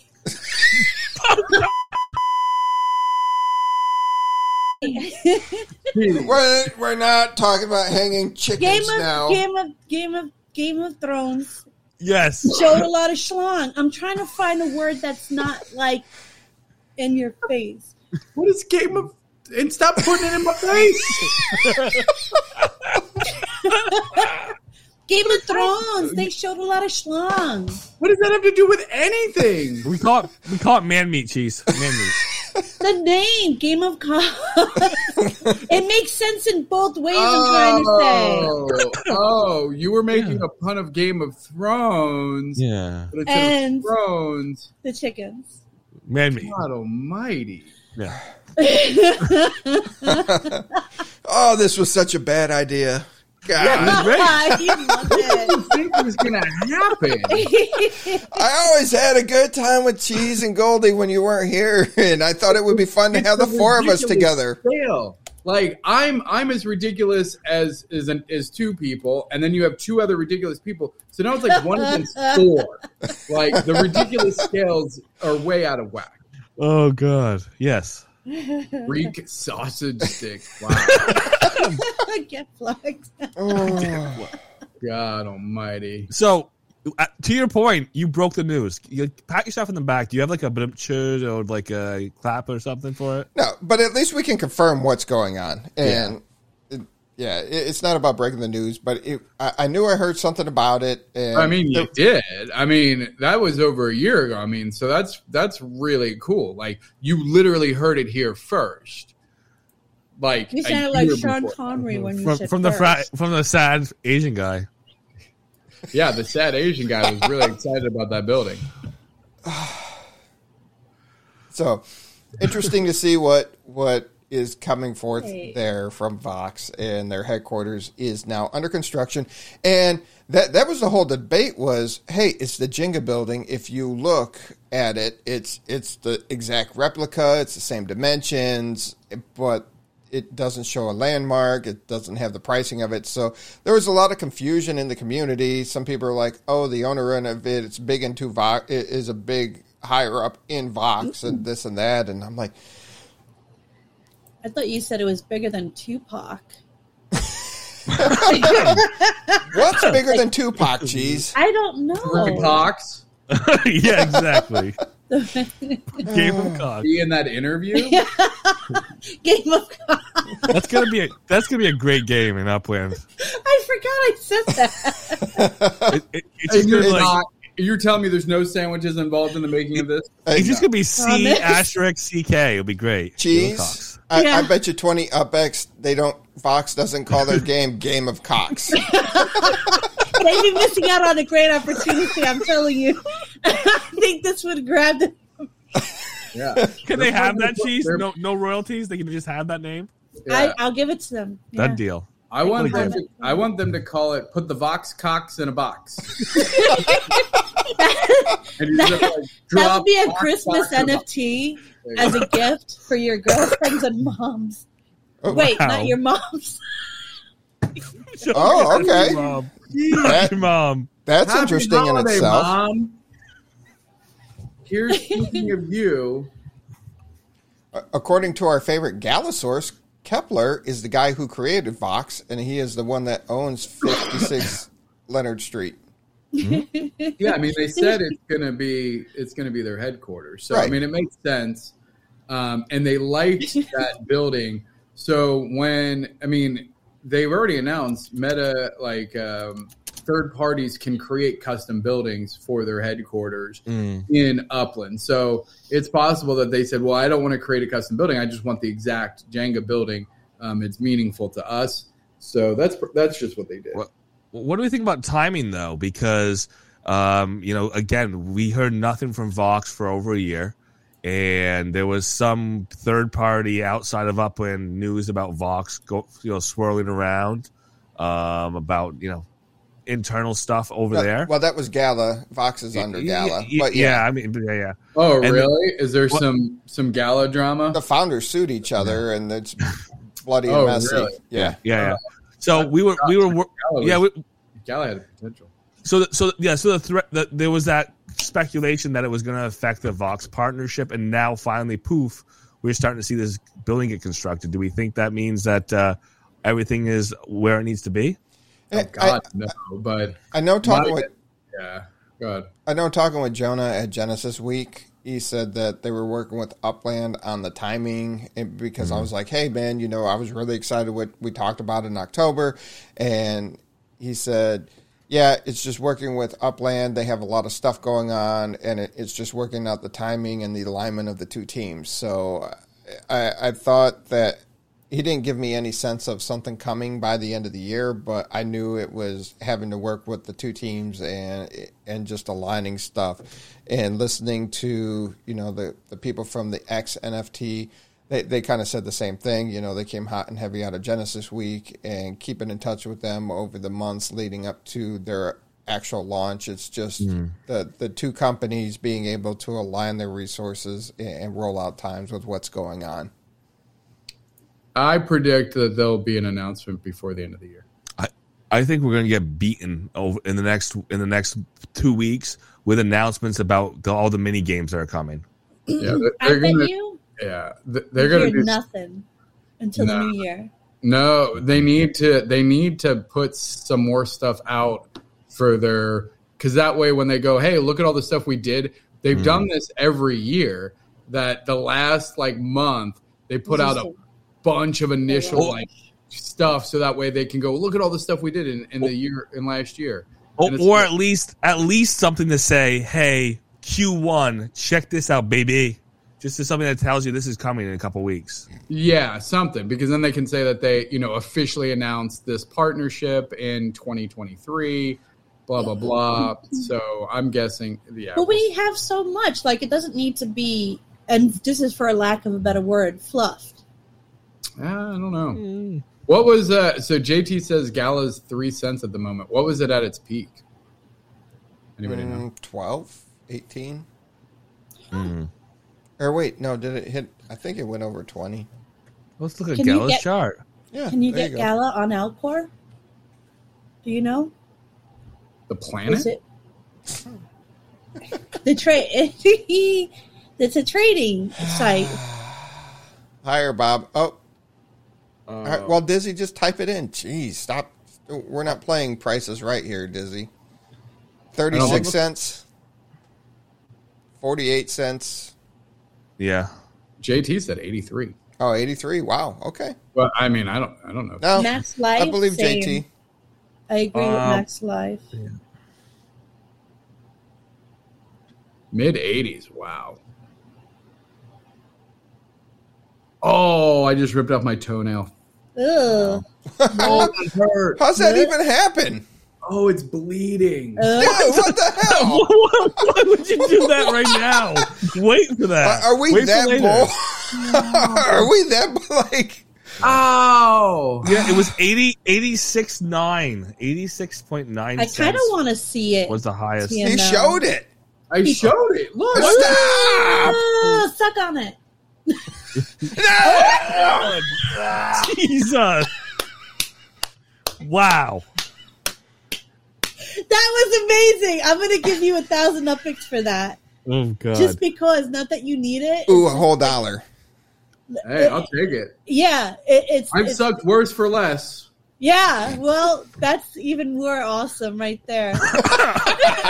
We're, we're not talking about hanging chickens Game of now. Game of Game of Game of Thrones Yes. showed a lot of schlong. I'm trying to find a word that's not like in your face. What is Game of and stop putting it in my face? Game of Thrones, they showed a lot of schlong. What does that have to do with anything? We call it we call it man meat cheese. Man meat. The name Game of Cards. it makes sense in both ways. I'm trying to say. Oh, oh, you were making a pun of Game of Thrones. Yeah. But instead And- of Thrones, The chickens. Man meat. God almighty. Yeah. oh, this was such a bad idea. God, I love it. think was gonna happen. I always had a good time with Cheese and Goldie when you weren't here, and I thought it would be fun to have the four of us together. Scale. Like I'm, I'm as ridiculous as as an, as two people, and then you have two other ridiculous people. So now it's like one against four. Like the ridiculous scales are way out of whack. Oh god. Yes. Greek sausage stick. Wow. Get plugged. Oh. God almighty. So uh, to your point, you broke the news. You pat yourself in the back. Do you have like a blimchud or like a clap or something for it? No, but at least we can confirm what's going on. And it, yeah, it, it's not about breaking the news, but it, I, I knew I heard something about it. And I mean, you there- did. I mean, that was over a year ago. I mean, so that's that's really cool. Like you literally heard it here first. Like You sounded like Sean before. Connery when you From said from the fra- from the sad Asian guy. Yeah, the sad Asian guy was really excited about that building. So interesting to see what what is coming forth Hey. there from Vox, and their headquarters is now under construction. And that that was the whole debate was, hey, it's the Jenga building. If you look at it, it's it's the exact replica. It's the same dimensions, but it doesn't show a landmark. It doesn't have the pricing of it. So there was a lot of confusion in the community. Some people are like, "Oh, the owner of it, it's big into Vox, is a big higher up in Vox, and this and that." And I'm like, I thought you said it was bigger than Tupac. "What's bigger than Tupac?" Cheese. I don't Freaking know. Cox yeah, exactly. Game of cock. be in that interview. Game of Cards. That's gonna be a that's gonna be a great game in Upland. I forgot I said that. It, it, it's just you're like not. You're telling me there's no sandwiches involved in the making of this? It's just gonna be C Promise. asterisk CK. It'll be great. Cheese. Cocks. I, Yeah. I bet you twenty UpX they don't. Vox doesn't call their game "Game of Cocks." They'd be missing out on a great opportunity. I'm telling you. I think this would grab them. Yeah. Can they They're have that cheese? they're- No, no royalties. They can just have that name. Yeah. I, I'll give it to them. Yeah. That deal. I want them. To, I want them to call it "Put the Vox Cox in a Box." And you just, like, that would be a Vox Christmas Cox in a box. NFT There you as a gift for your girlfriends and moms. Oh, Wait, wow. not your moms. Oh, okay. Mom. That- Mom. that's Happy interesting in holiday, itself. Mom. Here's speaking of you. According to our favorite Gala source, Kepler is the guy who created Vox, and he is the one that owns 56 Leonard Street. Hmm? Yeah, I mean, they said it's gonna be it's gonna be their headquarters. So I mean, it makes sense. Um, and they liked that building. So when I mean, they've already announced Meta like um, third parties can create custom buildings for their headquarters in Upland. So it's possible that they said, "Well, I don't want to create a custom building. I just want the exact Jenga building. Um, it's meaningful to us." So that's that's just what they did. What- What do we think about timing though? Because um, you know, again, we heard nothing from Vox for over a year, and there was some third party outside of Upland news about Vox go, you know, swirling around um, about you know internal stuff over That- there. Well, that was Gala. Vox is under Gala. Yeah, But yeah, yeah, I mean, yeah, yeah. Oh, And- really? Is there What- some some gala drama? the founders sued each other, and it's bloody Oh, and messy. really? Yeah. yeah, yeah. So we were, we were, wor- Gala yeah. We, Gala had potential. so, th- so yeah, so the threat that there was that speculation that it was going to affect the Vox partnership, and now finally, poof, we're starting to see this building get constructed. Do we think that means that uh, everything is where it needs to be? Oh I, God, no. But I know talking with yeah, God. I know talking with Jonah at Genesis Week, he said that they were working with Upland on the timing and because I was like, "Hey man, you know, I was really excited what we talked about in October." And he said, "Yeah, it's just working with Upland. They have a lot of stuff going on and it, it's just working out the timing and the alignment of the two teams." So uh, I, I thought that he didn't give me any sense of something coming by the end of the year, but I knew it was having to work with the two teams and and just aligning stuff and listening to you know the the people from the X NFT. They, they kind of said the same thing. You know, they came hot and heavy out of Genesis Week and keeping in touch with them over the months leading up to their actual launch. It's just hmm. the, the two companies being able to align their resources and, and roll out times with what's going on. I predict that there'll be an announcement before the end of the year. I, I think we're going to get beaten over in the next in the next two weeks with announcements about the, all the mini games that are coming. Yeah, they're, I they're bet gonna. you Yeah, they're gonna do. nothing until No. the new year. No, they need to. They need to put some more stuff out for their because that way when they go, hey, look at all the stuff we did. They've done mm. this every year. That the last like month they put out a bunch of initial Oh. like stuff, so that way they can go look at all the stuff we did in, in the year in last year. Or, or at least at least something to say, hey, Q1, check this out, baby. Just as something that tells you this is coming in a couple weeks. Yeah, something because then they can say that they, you know, officially announced this partnership in 2023, blah blah blah. So I'm guessing, yeah. But we have so much. Like it doesn't need to be. And this is for a lack of a better word, fluffed. I don't know. What was uh? So JT says Gala's three cents at the moment. What was it at its peak? Anybody know? Mm, 12, 18? Or wait, no, did it hit? I think it went over 20. Let's look at Can you Gala's get- chart. Yeah. Can you there get go. Gala on Alcor? Do you know? The planet? Is it the trade? it's a trading site. Higher, Bob. Oh, Uh, all right, well, Dizzy, just type it in. Jeez, stop. We're not playing prices right here, Dizzy. 36 cents, 48 cents. Yeah. JT said 83. Oh, 83. Wow. Okay. Well, I mean, I don't, I don't know. No, Max Life. I believe same. JT. I agree with Um, Max Life. Mid 80s. Wow. Oh, I just ripped off my toenail. Ugh. Oh, it hurt. How's that even happen? Oh, it's bleeding. Ugh. Dude, what the hell? Why would you do that right now? Wait for that. Are, are we Wait that later. bull? are we that like? Oh, Yeah, it was 80, 86.9. 86.9 I kind of want to see it. was the highest. Yeah. He showed it. I showed it. Look. Stop! Ah, suck on it. no! Jesus. Wow. That was amazing. I'm gonna give you a thousand UPX for that. Oh god. Just because, not that you need it. Ooh, a whole dollar. Hey, I'll take it. Yeah, it, it's, I've it's sucked worse for less. yeah. Well, that's even more awesome right there. I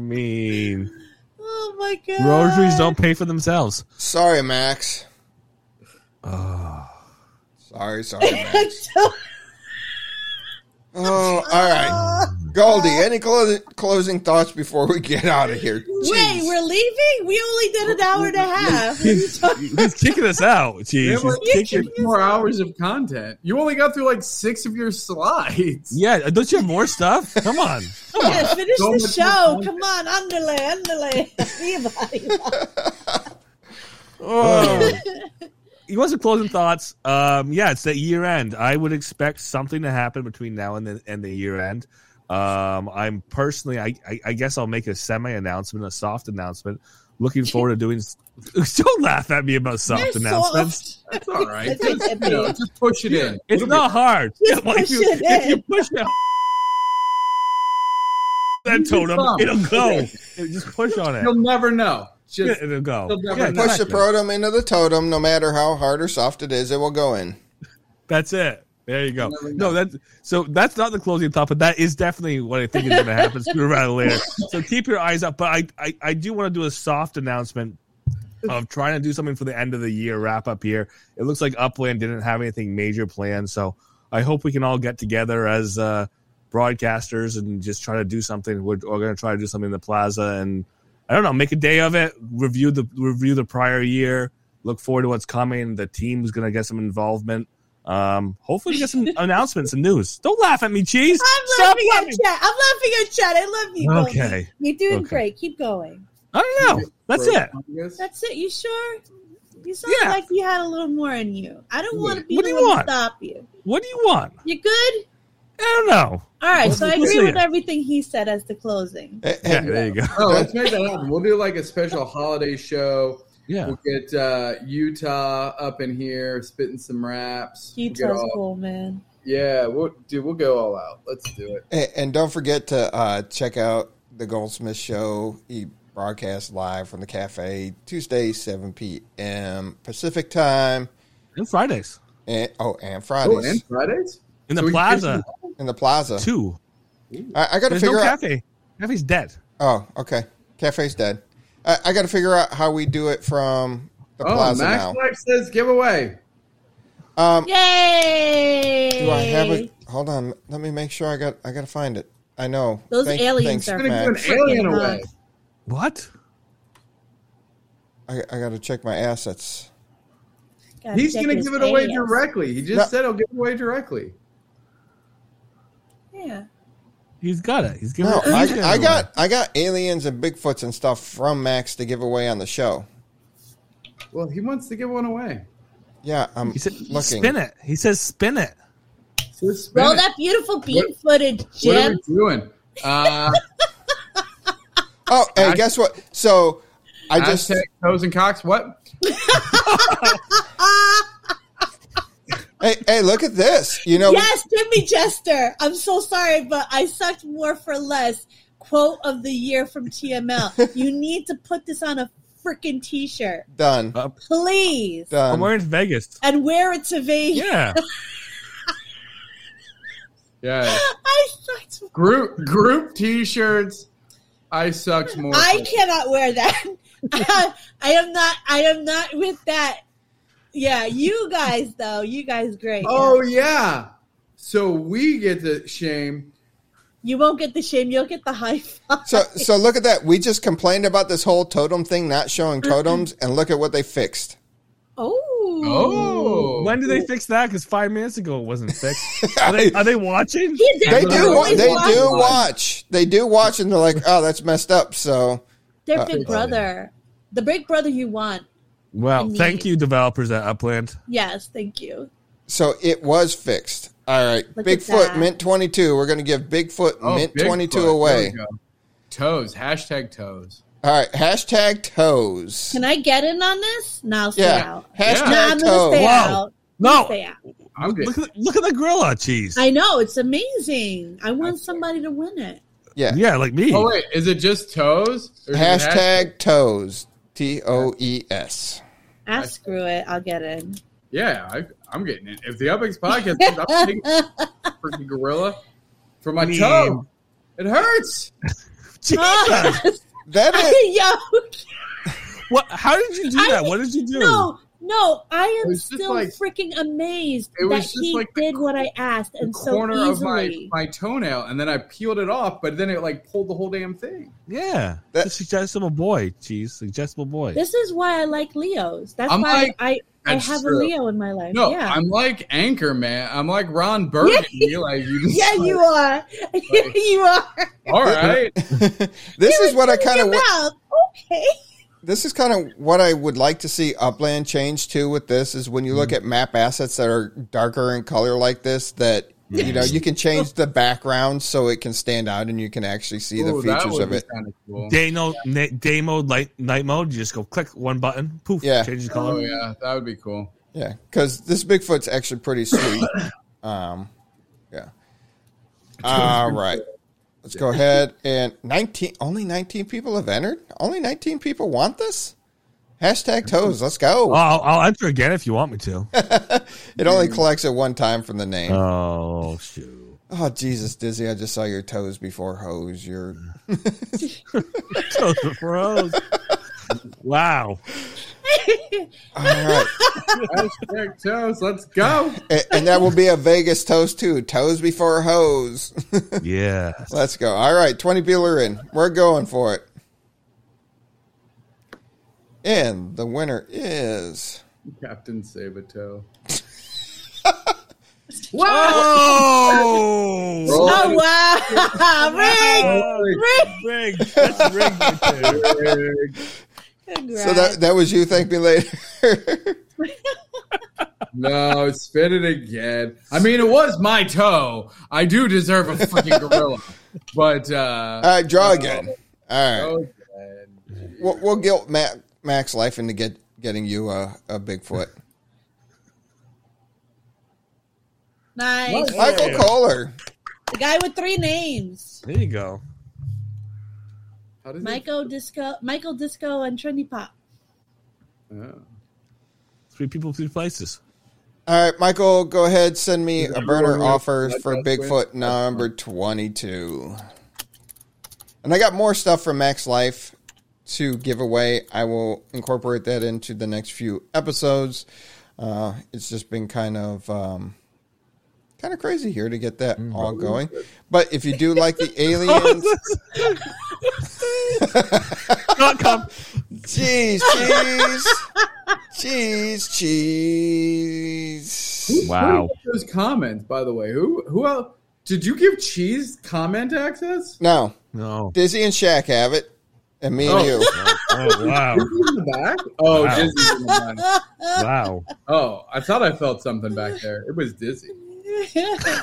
mean, oh my god. groceries don't pay for themselves. Sorry, Max. Oh. Sorry, sorry, Max. Oh, all right. Goldie, any clo- closing thoughts before we get out of here? Wait, we're leaving? We only did an hour and a half. What are you talking- He's kicking us out. We Jeez. He's kicking- six more hours of content. You only got through like six of your slides. Yeah, don't you have more stuff? Come on. Yeah, finish So the show. Come on, underlay, underlay. Everybody. Oh. He wants some closing thoughts. Um, yeah, it's the year end. I would expect something to happen between now and the, and the year end. Um, I'm personally, I, I, I guess I'll make a semi announcement, a soft announcement. Looking forward to doing. Don't laugh at me about soft You're announcements. soft. That's all right. Just, you know, just push it in. It's It'll not hard. Just Yeah, if, push you, it if you push it, that totem, it'll go. Just push on it. You'll never know. Yeah, Just it'll go. You'll Yeah, know. Push the protum into the totem, no matter how hard or soft it is, it will go in. That's it. There you go. Never No, that's so that's not the closing thought, but that is definitely what I think is going to happen sooner rather later. So keep your eyes up. But I, I, I do want to do a soft announcement of trying to do something for the end of the year wrap up here. It looks like Upland didn't have anything major planned, so I hope we can all get together as uh, broadcasters and just try to do something. We're, we're going to try to do something in the plaza and I don't know, make a day of it. Review the review the prior year. Look forward to what's coming. The team's going to get some involvement. Um, hopefully, get some announcements and news. Don't laugh at me, cheese. I'm Stop laughing at chat. I'm laughing at chat. I love you. Goldie. Okay. You're doing Okay. great. Keep going. I don't know. That's it. That's it. You sure? You sound Yeah. like you had a little more in you. I don't want to be What the do you one want? to stop you. What do you want? You good? I don't know. All right. Let's- so I let's agree with it. everything he said as the closing. Yeah, eh, there you go. Oh, let's make that happen. We'll do like a special holiday show. Yeah. We'll get uh, Utah up in here, spitting some raps. We'll Utah's all- cool, man. Yeah, we'll, dude, we'll go all out. Let's do it. And, and don't forget to uh, check out the Goldsmith Show. He broadcasts live from the cafe Tuesday, 7 p.m. Pacific time. And Fridays And, oh, and Oh, Fridays and Fridays? In the So plaza in the plaza. too. I, I got to There's no figure out. cafe. Cafe's dead. Oh, okay. Cafe's dead. I, I got to figure out how we do it from the Oh, plaza Max now. Life says giveaway. Um, Yay! do I have it? Hold on. Let me make sure I got. I got to find it. I know. Those Thank- aliens thanks, are I'm gonna Max. do an alien away. What? I, I got to check my assets. Gotta He's going to give it away ass. directly. He just No. said he'll give it away directly. Yeah. He's got it. He's giving. No, he's I, giving I it got I got aliens and Bigfoots and stuff from Max to give away on the show. Well, he wants to give one away. Yeah, I'm. He said, looking. "Spin it." He says, "Spin it." So spin Roll it. that beautiful bean footage, What are Jim. we doing? Uh, Oh, hey, Hashtag- guess what? So I just hashtag toes and cocks. What? hey hey look at this. You know Yes, Jimmy Jester. I'm so sorry, but I sucked more for less. Quote of the year from TML. you need to put this on a freaking t-shirt, done Uh, please, I'm done. wearing Vegas. and wear it to Vegas. Yeah. Yeah. I sucked. Group group T-shirts. I sucks more. I cannot wear that. I am not. I am not with that. Yeah, you guys though. You guys great. Oh yeah. So we get the shame. You won't get the shame. You'll get the high five. So so look at that. We just complained about this whole totem thing not showing totems, and look at what they fixed. oh. Oh. When did they fix that? Because five minutes ago it wasn't fixed. Are they, are they watching? They do. Wa- they watch. do watch. They do watch, and they're like, "Oh, that's messed up." So Their Uh, big brother. The big brother you want. Well, in thank you, developers at Upland. Yes, thank you. So it was fixed. All right, Look Bigfoot. Mint twenty two. We're going to give Bigfoot Oh, Mint twenty two away. Toes. Hashtag toes. All right, hashtag toes. Can I get in on this? No, I'll stay yeah, out. hashtag No, I'm toes. stay Wow. out. I'm No. gonna stay out. I'm Look, getting, at, look at the gorilla cheese. I know it's amazing. I want somebody to win it. Yeah, yeah, like me. oh wait, is it just toes? Or is it hashtag toes. T O E S. Ah, screw it. I'll get in. Yeah, I, I'm getting it. If the UPX podcast, comes, I'm taking freaking gorilla for my Me. toe. It hurts. Jesus. That is. Yo, what? How did you do I- that? What did you do? no, no, I am still like- freaking amazed It was that just he like the did what I asked The and so corner of my, my toenail, and then I peeled it off, but then it like pulled the whole damn thing. Yeah, That- the suggestible boy, cheese, suggestible boy. This is why I like Leos. That's I'm why like- I I have true. a Leo in my life. No, yeah. I'm like Anchorman. I'm like Ron Burgundy. like you just, yeah, you are. you are. All right. this is what I kind of. Your mouth. Okay. This is kind of what I would like to see Upland change too. With this is when you look Mm. at map assets that are darker in color like this, that you know you can change the background so it can stand out and you can actually see the Ooh, that features of it. cool. Day mode, na- day mode, light, night mode. You just go click one button, poof, Yeah. changes Oh color. yeah, that would be cool. Yeah, because this Bigfoot's actually pretty sweet. um, yeah. All right. Let's go ahead and nineteen. Only nineteen people have entered. Only nineteen people want this. Hashtag toes. Let's go. I'll, I'll enter again if you want me to. It only collects at one time from the name. oh shoot! Oh Jesus, Dizzy! I just saw your toes before hose. You're Toes are froze. wow. All right, Hashtag toes. Let's go. and, and that will be a Vegas toast too. Toes before hose. Yeah. Let's go. All right, twenty people are in. We're going for it. And the winner is Captain Sabato. Whoa! Oh wow! Ring, ring. Rig. That's rig right there. Congrats. so that that was you. Thank me later. No, spin it again. I mean, it was my toe. I do deserve a fucking gorilla. But uh All right, draw again. All right, okay. we'll, we'll guilt Ma- Max Life into get getting you a, a Bigfoot. nice. Michael Kohler. The guy with three names: There you go. How does it- Michael Disco, Michael Disco, and Trendy Pop. Oh. Three people, three places. All right, Michael, go ahead. Send me a burner offer for Bigfoot win? number 22. And I got more stuff from Max Life to give away. I will incorporate that into the next few episodes. Uh, it's just been kind of um, kind of crazy here to get that mm-hmm. all going. But if you do like the aliens, Not com- cheese, cheese, cheese, cheese. wow. Who those comments, by the way? Who who else did you give Cheese comment access? No, No. Dizzy and Shaq have it, and me and Oh. you. Oh wow. Dizzy's in the back? Oh, Wow. Dizzy's in the back. Wow. Oh, I thought I felt something back there. It was Dizzy.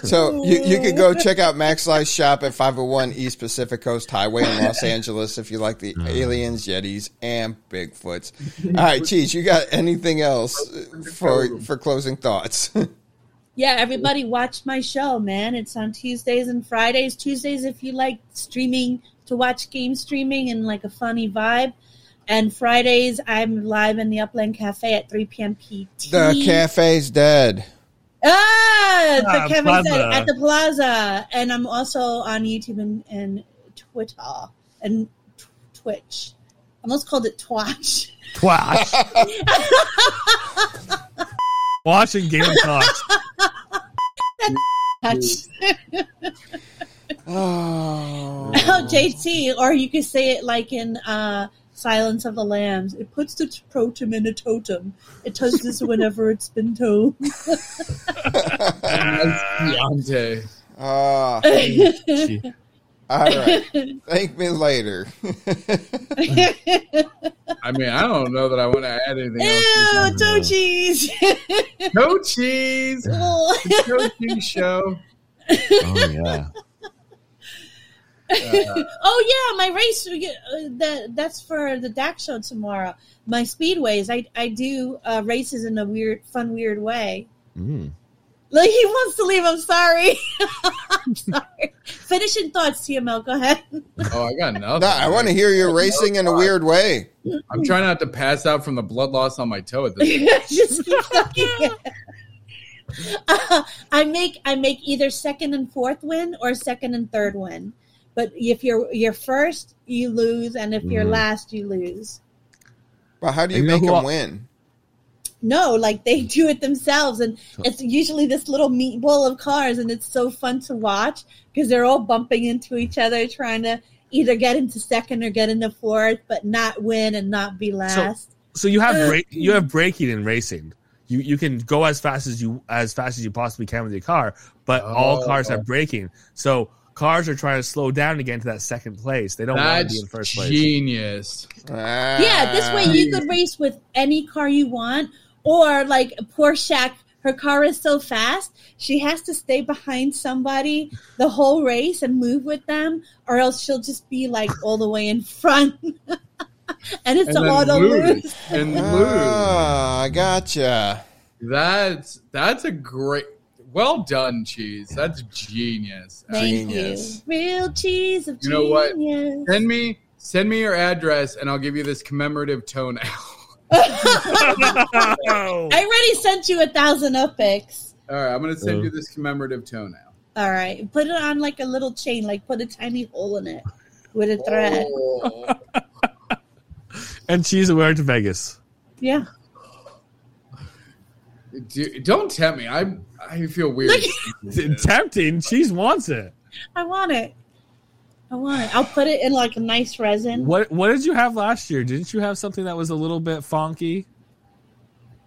So you, you could go check out Max Life's shop at 501 East Pacific Coast Highway in Los Angeles if you like the mm. aliens, Yetis, and Bigfoots. All right, Cheese, you got anything else for for closing thoughts? Yeah, everybody watch my show, man. It's on Tuesdays and Fridays. Tuesdays if you like streaming to watch game streaming and like a funny vibe. And Fridays I'm live in the Upland Cafe at 3 p.m. PT. the cafe's dead. Ah, the Ah, Kevin Plaza. said at the Plaza, and I'm also on YouTube and, and Twitter and t- Twitch. I almost called it Twatch. Twash. Watching Game of Talks. Twatch. Oh, Oh, JT, or you could say it like in uh, Silence of the Lambs. It puts the totem in a totem. It does this whenever it's been told. As Deontay. Ah, all right. Thank me later. I mean, I don't know that I want to add anything Ew, else. toe cheese. No cheese. No cheese show. Oh yeah. oh yeah, my race. Uh, that that's for the DAC show tomorrow. My speedways. I I do uh, races in a weird, fun, weird way. Mm. Like he wants to leave. I'm sorry. I'm sorry. Finishing thoughts, TML. Go ahead. Oh, I got nothing. No, I want to hear you racing in a weird way. I'm trying not to pass out from the blood loss on my toe at this. Just keep fucking. Uh, I make I make either second and fourth win or second and third win. But if you're you're first, you lose, and if you're Mhm. last, you lose. But how do you you make who them al- win? No, like they do it themselves, and it's usually this little meatball of cars, and it's so fun to watch because they're all bumping into each other, trying to either get into second or get into fourth, but not win and not be last. So you have bra- you have braking in racing. You you can go as fast as you as fast as you possibly can with your car, but all Oh. cars have braking. So cars are trying to slow down to get into that second place. They don't want to be in first place. genius. Yeah, this way you could race with any car you want, or like poor Shaq, her car is so fast she has to stay behind somebody the whole race and move with them, or else she'll just be like all the way in front, and it's And a then auto lose. lose. And lose. Ah, I gotcha. That's that's a great. Well done, cheese. That's genius. Thank Genius. you, real cheese of You know what? genius. Send me send me your address, and I'll give you this commemorative toenail. I already sent you a thousand UPX. All right, I'm gonna send Oh. you uh. this commemorative toenail. All right, put it on like a little chain, like put a tiny hole in it with a thread. Oh. and she's aware to Vegas. Yeah. Do- don't tempt me. I I feel weird. Tempting. Cheese wants it. I want it. I want it. I'll put it in like a nice resin. What What did you have last year? Didn't you have something that was a little bit funky?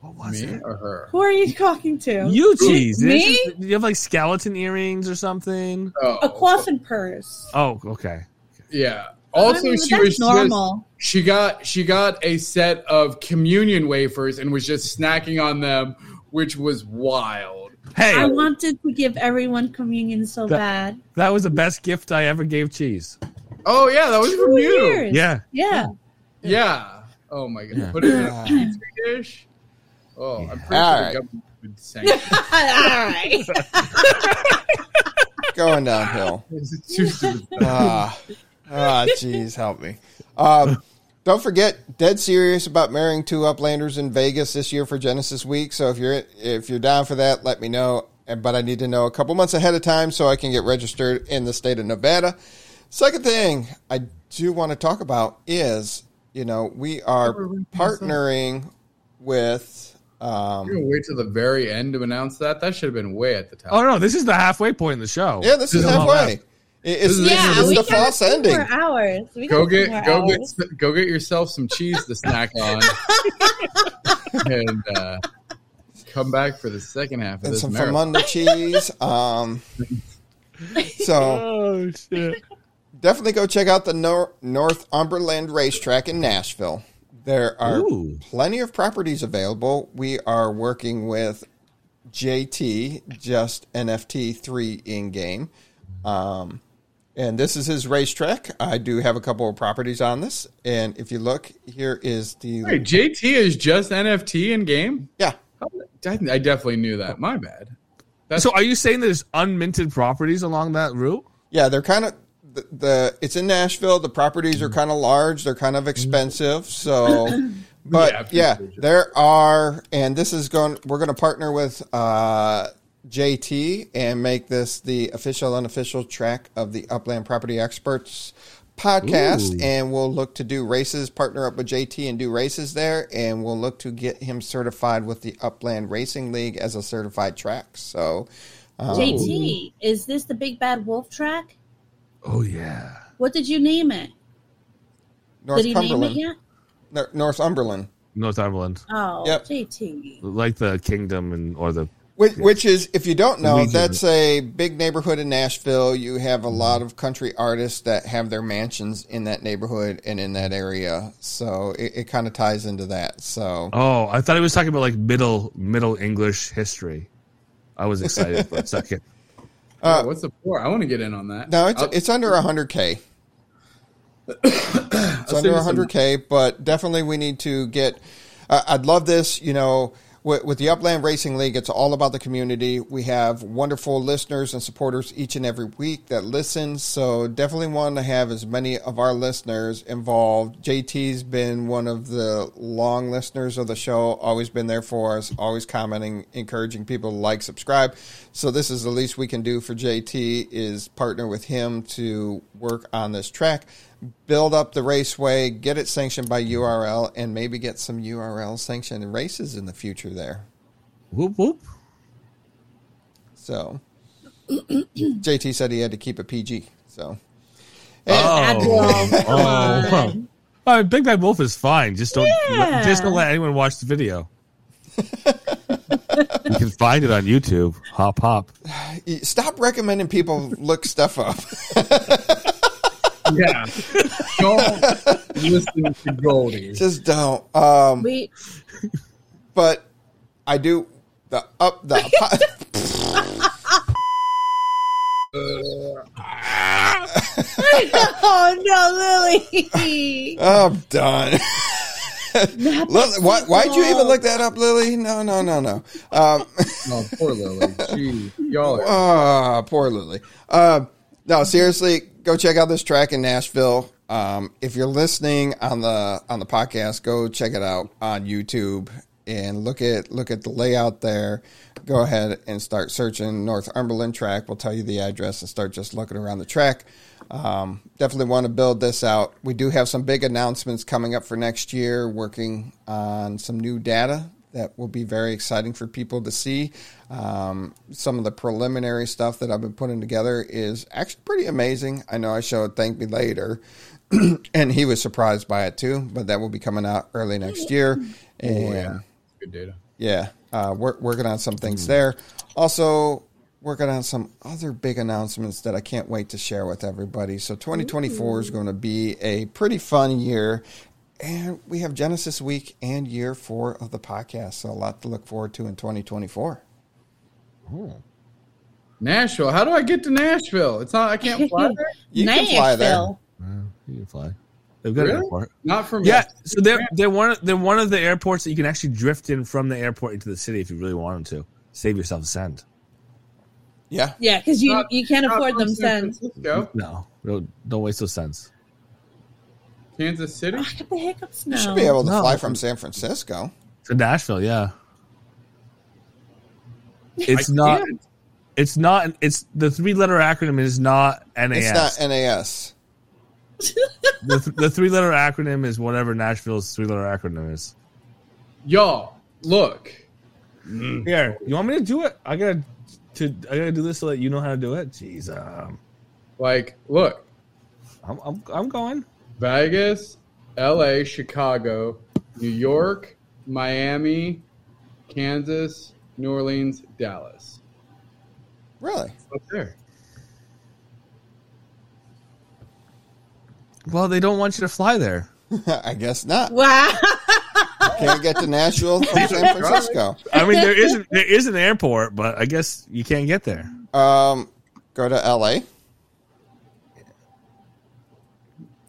What was me it? or her? Who are you talking to? You cheese. Me? You, you have like skeleton earrings or something? Oh, A coffin purse. Oh, okay. Yeah. Oh, also, I mean, she that's was just- normal. she got she got a set of communion wafers and was just snacking on them, which was wild. Hey, I wanted to give everyone communion so That- bad. that was the best gift I ever gave cheese. Oh yeah, that was Two from you. years. Yeah. Yeah. Yeah. Oh my god. Yeah. Put it in a Yeah. petri dish. Oh, I'm pretty All sure right. the government would sanction. All right. Going downhill. This is too stupid. Ah, ah, jeez, help me. Um, don't forget, dead serious about marrying two Uplanders in Vegas this year for Genesis Week. So if you're if you're down for that, let me know. But I need to know a couple months ahead of time so I can get registered in the state of Nevada. Second thing I do want to talk about is, you know, we are partnering with. Um, You're gonna wait till the very end to announce that. That should have been way at the top. Oh no, this is the halfway point in the show. yeah, this is This is all halfway. It- It's, yeah, it's we the got false ending. more hours. We Go get go hours. get go get yourself some cheese to snack on, and uh, come back for the second half of and this some marathon. Famunda cheese. Um, so Oh shit. definitely go check out the Nor- Northumberland racetrack in Nashville. There are Ooh. plenty of properties available. We are working with JT, just NFT three in game. Um, and this is his racetrack. I do have a couple of properties on this. And if you look, here is the Wait, JT is just NFT in game. yeah. I, I definitely knew that. My bad. That's So are you saying there's unminted properties along that route? Yeah, they're kind of the, the it's in Nashville. The properties are kind of large. They're kind of expensive. So, but Yeah, yeah, there are, and this is going. We're going to partner with uh, JT and make this the official unofficial track of the Upland Property Experts podcast Ooh. and we'll look to do races partner up with JT and do races there and we'll look to get him certified with the Upland Racing League as a certified track so um, JT, is this the Big Bad Wolf track? Oh yeah. What did you name it? Did he name it yet? Northumberland Northumberland. Oh, Yep. JT. Like the kingdom and or the Which, which is, if you don't know, Luigi. that's a big neighborhood in Nashville. You have a lot of country artists that have their mansions in that neighborhood and in that area. So it, it kind of ties into that. So Oh, I thought he was talking about like middle Middle English history. I was excited for a second. Uh, What's the for? I want to get in on that. no, it's I'll- it's under 100K. It's under send 100K, but definitely we need to get. Uh, I'd love this, you know, with, with the Upland Racing League. It's all about the community. We have wonderful listeners and supporters each and every week that listen. So definitely want to have as many of our listeners involved. JT's been one of the long listeners of the show, always been there for us, always commenting, encouraging people to like, subscribe. So this is the least we can do for JT is partner with him to work on this track build up the raceway, get it sanctioned by URL, and maybe get some URL sanctioned races in the future there. Whoop whoop. So, JT said he had to keep it PG. So, oh. Oh, Admiral, Oh, come oh. on. Oh, Big Bad Wolf is fine. Just don't Yeah. just don't let anyone watch the video. you can find it on YouTube. Hop hop. stop recommending people look stuff up. Yeah. Don't listen to Goldie. Just don't. Um, We but I do the up the. oh no, Lily. I'm done. Lily, why, why'd you even look that up, Lily? No, no, no, no. Um, Oh, poor Lily. Gee, y'all are. Ah, poor Lily. Uh, no, seriously, go check out this track in Nashville. Um, if you're listening on the on the podcast, go check it out on YouTube and look at look at the layout there. Go ahead and start searching Northumberland track. We'll tell you the address and start just looking around the track. Um, definitely want to build this out. We do have some big announcements coming up for next year. Working on some new data that will be very exciting for people to see. Um, some of the preliminary stuff that I've been putting together is actually pretty amazing. I know I showed Thank Me Later, and he was surprised by it too, but that will be coming out early next year. And Oh, yeah. Good data. yeah, uh, we're working on some things there. Also, working on some other big announcements that I can't wait to share with everybody. So, 2024 is going to be a pretty fun year. And we have Genesis Week and year four of the podcast. So, a lot to look forward to in 2024. Nashville. How do I get to Nashville? It's not. I can't fly there. You can fly there. Nashville. You can fly. They've got an airport. Not from. Yeah, so they're they're one of, they're one of the airports that you can actually drift in from the airport into the city if you really wanted to. Save yourself a cent. Yeah. Yeah, because you Not- you can't afford them San cents. No, don't, don't waste those cents. Kansas City. I get the hiccups now. You now. should be able to No. fly from San Francisco. To Nashville, yeah. It's I not. can't. It's not. It's the three letter acronym is not NAS. It's not NAS. the, th- the three letter acronym is whatever Nashville's three letter acronym is. Y'all, look. Here, you want me to do it? I gotta to I gotta do this so that you know how to do it. Jeez, um, Like, look. I'm, I'm I'm going. Vegas, L.A., Chicago, New York, Miami, Kansas, New Orleans, Dallas. Really? Up there. Well, they don't want you to fly there. I guess not. Wow. Can't get to Nashville from San Francisco. I mean, there is there is an airport, but I guess you can't get there. Um, go to LA.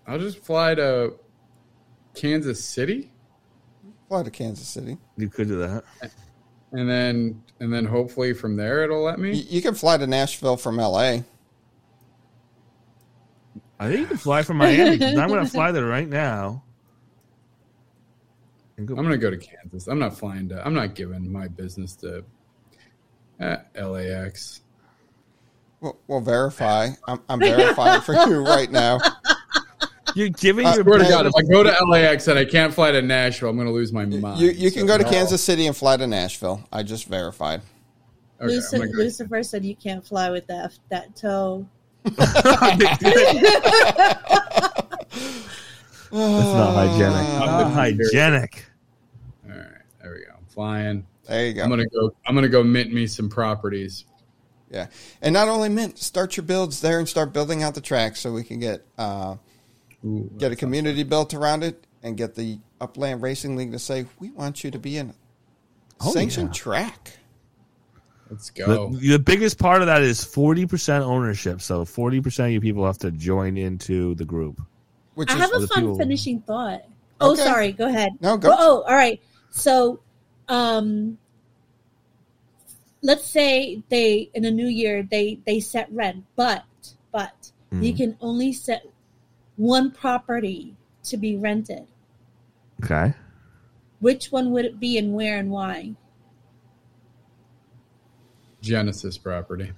I'll just fly to Kansas City, Fly to Kansas City. You could do that. and then and then hopefully from there it'll let You, me. you can fly to Nashville from LA. I think you can fly from Miami. 'cause I'm going to fly there right now. And go- I'm gonna go to Kansas. I'm not flying to. I'm not giving my business to eh, LAX. We'll, we'll verify. I'm, I'm verifying for you right now. You're giving Uh, your Swear to God, if I go to LAX and I can't fly to Nashville, I'm gonna lose my mind. You, you can So, go to no. Kansas City and fly to Nashville. I just verified. Okay, Lucifer, go- Lucifer said you can't fly with that that toe. That's not hygienic. Uh, Not hygienic. All right, there we go. I'm flying. There you go. I'm gonna go. I'm gonna go mint me some properties. Yeah, and not only mint, start your builds there and start building out the track so we can get uh, Ooh, get a community built around it and get the Upland Racing League to say we want you to be in Oh, sanctioned yeah. track. let's The, go. the biggest part of that is 40% ownership. So 40% of you people have to join into the group. Which I is have a fun people- finishing thought. Oh, Okay. sorry. Go ahead. No, go. Oh, oh, all right. So, um, let's say they in a new year they they set rent, but but you Mhm. can only set one property to be rented. Okay. Which one would it be, and where, and why? Genesis property,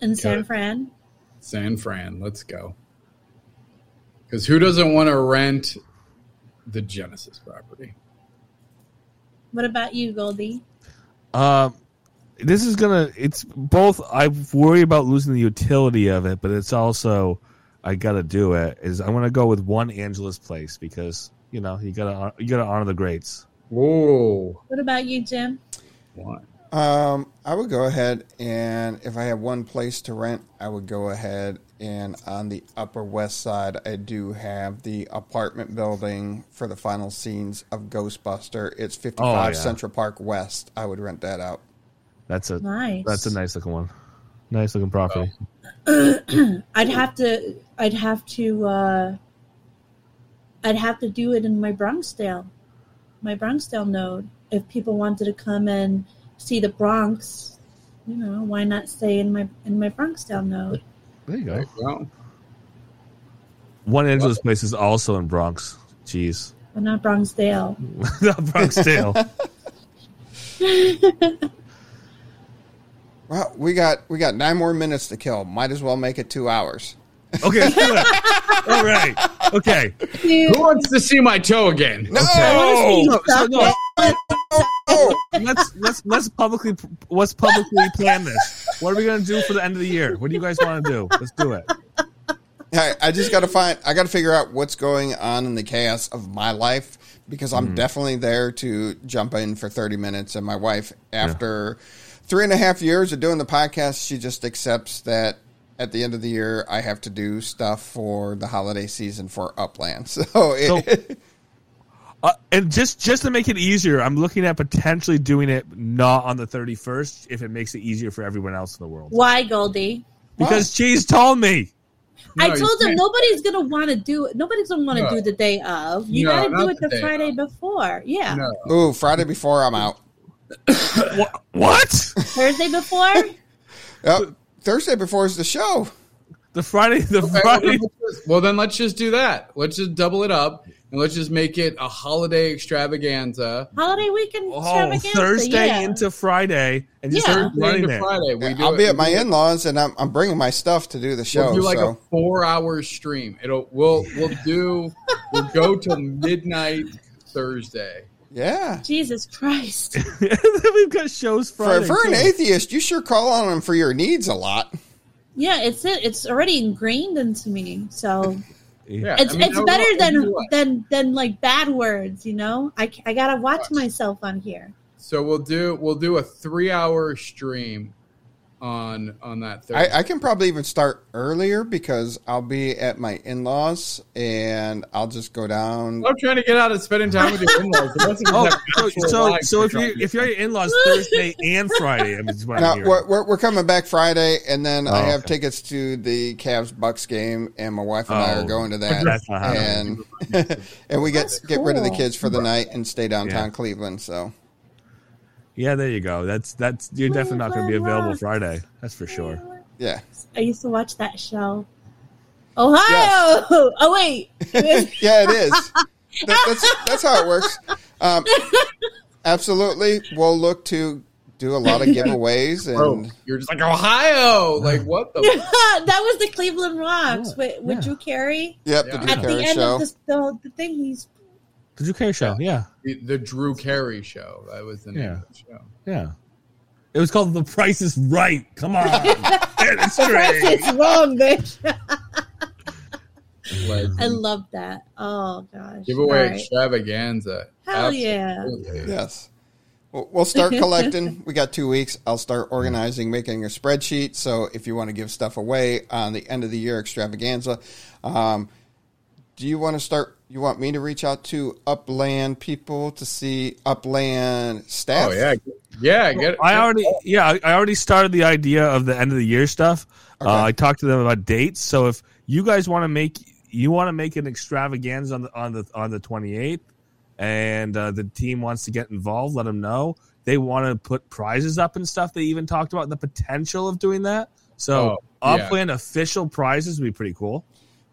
In San Fran. San Fran. Let's go. Because who doesn't want to rent the Genesis property? What about you, Goldie? Um, this is gonna. It's both. I worry about losing the utility of it, but it's also I gotta do it. Is I want to go with one Angela's place because you know you gotta you gotta honor the greats. Whoa. What about you, Jim? What? Um, I would go ahead and if I have one place to rent, I would go ahead and on the Upper West Side, I do have the apartment building for the final scenes of Ghostbuster. It's 55 Oh, yeah. Central Park West. I would rent that out. That's a Nice. that's a nice looking one. Nice looking property. I'd have to. I'd have to. uh I'd have to do it in my Bronxdale, my Bronxdale node. If people wanted to come and see the Bronx, you know, why not stay in my in my Bronxdale node? There you There go. you go. One Angela's place is also in Bronx. Jeez, But not Bronxdale. Not Bronxdale. Well, we got we got nine more minutes to kill. Might as well make it two hours. Okay, let's do it. All right. Okay. Who wants to see my toe again? No, Oh, so no, let's let's let's publicly let's publicly plan this. What are we gonna do for the end of the year? What do you guys want to do? Let's do it. I, I just got to find. I got to figure out what's going on in the chaos of my life because I'm hmm. definitely there to jump in for 30 minutes. And my wife, after three and a half years of doing the podcast, she just accepts that at the end of the year I have to do stuff for the holiday season for Upland. So, it, Uh, and just just to make it easier, I'm looking at potentially doing it not on the 31st if it makes it easier for everyone else in the world. Why, Goldie? Because Cheese told me. I No, you told him can't. nobody's gonna want to do it. Nobody's gonna want to No. do the day of. You No, gotta do it the the Friday of. before. Yeah, No. ooh, Friday before I'm out. What? what? Thursday before. Yep. Thursday before is the show. The Friday, the Okay, well, Friday. then just- well, then let's just do that. Let's just double it up and let's just make it a holiday extravaganza. Holiday weekend Oh, extravaganza. Thursday yeah. into Friday, and just Yeah. Thursday into there. Friday. We do I'll it- be at my in-laws and I'm, I'm bringing my stuff to do the show. We'll do like so. a four-hour stream. It'll we'll we'll do we'll go till midnight Thursday. Yeah. Jesus Christ. We've got shows For, Friday. for an too. atheist, you sure call on them for your needs a lot. Yeah, it's it. It's already ingrained into me. So Yeah, it's I mean, it's no, better no, than you than than like bad words. You know, I I gotta watch myself on here. So we'll do we'll do a three-hour stream on on that Thursday. I, I can probably even start earlier because I'll be at my in-laws and I'll just go down. I'm trying to get out and spending time with your in-laws. Oh, so so, so if you trying to- if you're your in-laws Thursday and Friday, I'm just want No, we're, we're, we're coming back Friday, and then I Oh, have okay. tickets to the Cavs Bucks game, and my wife and I Oh, are going to that. that's not happening. and and we get That's get rid of the kids for the night and stay downtown Yeah. Cleveland. So Yeah, there you go. That's that's you're definitely not going to be available Friday. That's for sure. yeah, I used to watch that show. Ohio. Oh wait. yeah, it is. That, that's that's how it works. Um, absolutely, we'll look to do a lot of giveaways and. Bro, you're just like Ohio. Like what the? that was the Cleveland Rocks with, with Yeah. Drew Carey. Yep, Yeah. the Drew At the Carey end show. of this, the, the thing, he's Did you care show? Yeah, the, the Drew Carey show. That was the name Yeah. of the show. yeah. It was called The Price is Right. Come on, get it straight. it's wrong, bitch. I love that. Oh gosh. Giveaway All right. extravaganza. Hell yeah. Yes. We'll we'll start collecting. we got two weeks. I'll start organizing, making a spreadsheet. So if you want to give stuff away on the end of the year extravaganza, um, do you want to start? You want me to reach out to Upland people to see Upland staff? Oh yeah, yeah. Get, I already, yeah, I- I already started the idea of the end of the year stuff. Okay. Uh, I talked to them about dates. So if you guys want to make, you want to make an extravaganza on the on the on the twenty eighth, and uh, the team wants to get involved, let them know. They want to put prizes up and stuff. They even talked about the potential of doing that. So Oh, yeah. Upland official prizes would be pretty cool.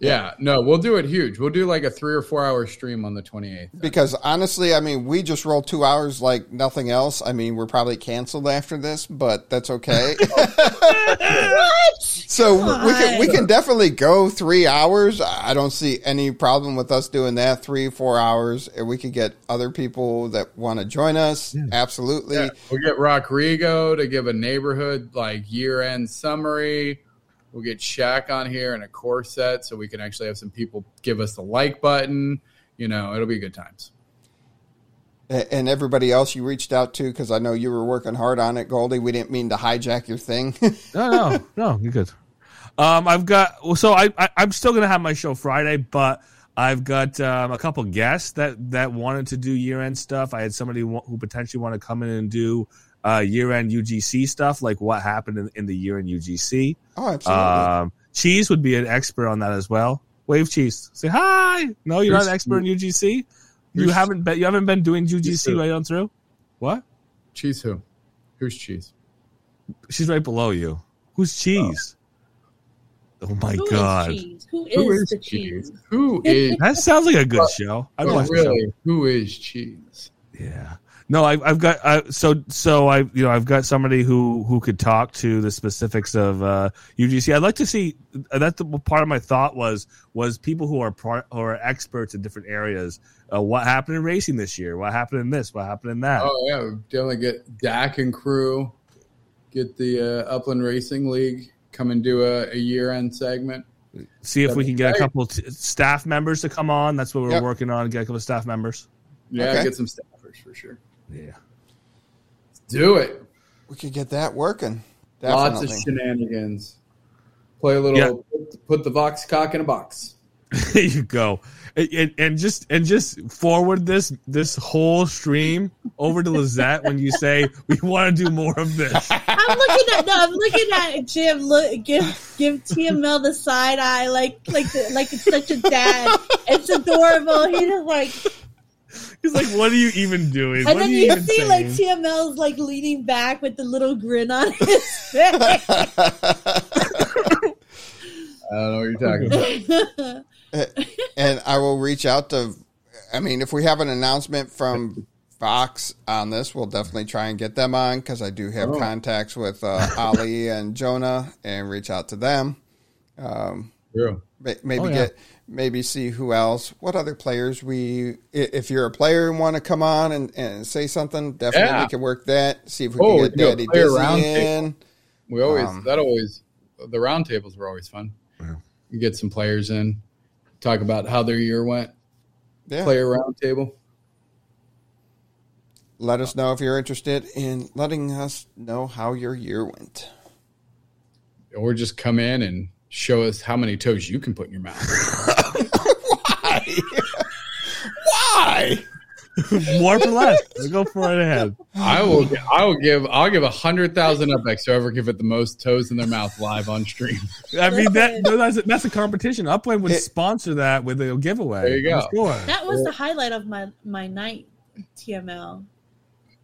Yeah, no, we'll do it huge. We'll do like a three or four hour stream on the 28th. Because honestly, I mean, we just rolled two hours like nothing else. I mean, we're probably canceled after this, but that's okay. What? so we can we can definitely go three hours. I don't see any problem with us doing that three four hours. And we could get other people that want to join us. Absolutely. Yeah, we'll get Rock Rigo to give a neighborhood like year end summary. We'll get Shaq on here in a core set so we can actually have some people give us the like button. You know, it'll be good times. And everybody else you reached out to, because I know you were working hard on it, Goldie. We didn't mean to hijack your thing. No, no, no, you're good. Um, I've got well, so I, I I'm still gonna have my show Friday, but I've got um, a couple guests that that wanted to do year end stuff. I had somebody who who potentially want to come in and do uh, year end UGC stuff, like what happened in, in the year end UGC. oh, absolutely. Um, Cheese would be an expert on that as well. Wave Cheese, say hi. No, you're not an expert in UGC. You haven't been you haven't been doing UGC right on through. What? Cheese who? Who's cheese? She's right below you. Who's Cheese? Oh, my Who is god. cheese? Who is, Who is the cheese? Who is That sounds like a good show. I'd oh, watch the show. really? Who is cheese? Yeah. No, I've, I've got uh, so so I you know I've got somebody who who could talk to the specifics of uh, UGC. I'd like to see uh, that's the part of my thought was was people who are part, who are experts in different areas. Uh, what happened in racing this year? What happened in this? What happened in that? Oh yeah, we definitely get Dak and crew. Get the uh, Upland Racing League come and do a, a year end segment. see if we can get a couple t- staff members to come on. That's what we're Yep. working on. Get a couple of staff members. Yeah, Okay. get some staffers for sure. Yeah. Do it. we could get that working. Lots of shenanigans. Play a little. Yeah. Put, put the Vox cock in a box. there you go and, and, and just and just forward this this whole stream over to lizette when you say we want to do more of this I'm looking at no, I'm looking at Jim. Look, give give TML the side eye, like like the, like it's such a dad. It's adorable. He's just like, he's like what are you even doing and what then are you, you see saying? like TML's like leaning back with the little grin on his face. I don't know what you're talking about. and I will reach out to. I mean, if we have an announcement from Vox on this, we'll definitely try and get them on because I do have Oh. contacts with uh, Ali and Jonah and reach out to them. Um, True. maybe Oh, yeah. get maybe see who else, what other players we. If you're a player and want to come on and, and say something, definitely Yeah. we can work that. See if we Oh, can can do a get Daddy player Dizzy in. We always Um, that always the roundtables were always fun. Yeah. You get some players in, talk about how their year went. Yeah. Player roundtable. Let us know if you're interested in letting us know how your year went. or just come in and show us how many toes you can put in your mouth. Why? Why? more for less go for it ahead I will. I will give. I'll give a hundred thousand up to whoever give it the most toes in their mouth live on stream. i mean that that's, a, that's a competition upland would It- sponsor that with a giveaway There you go. I'm. That was the highlight of my my night, TML.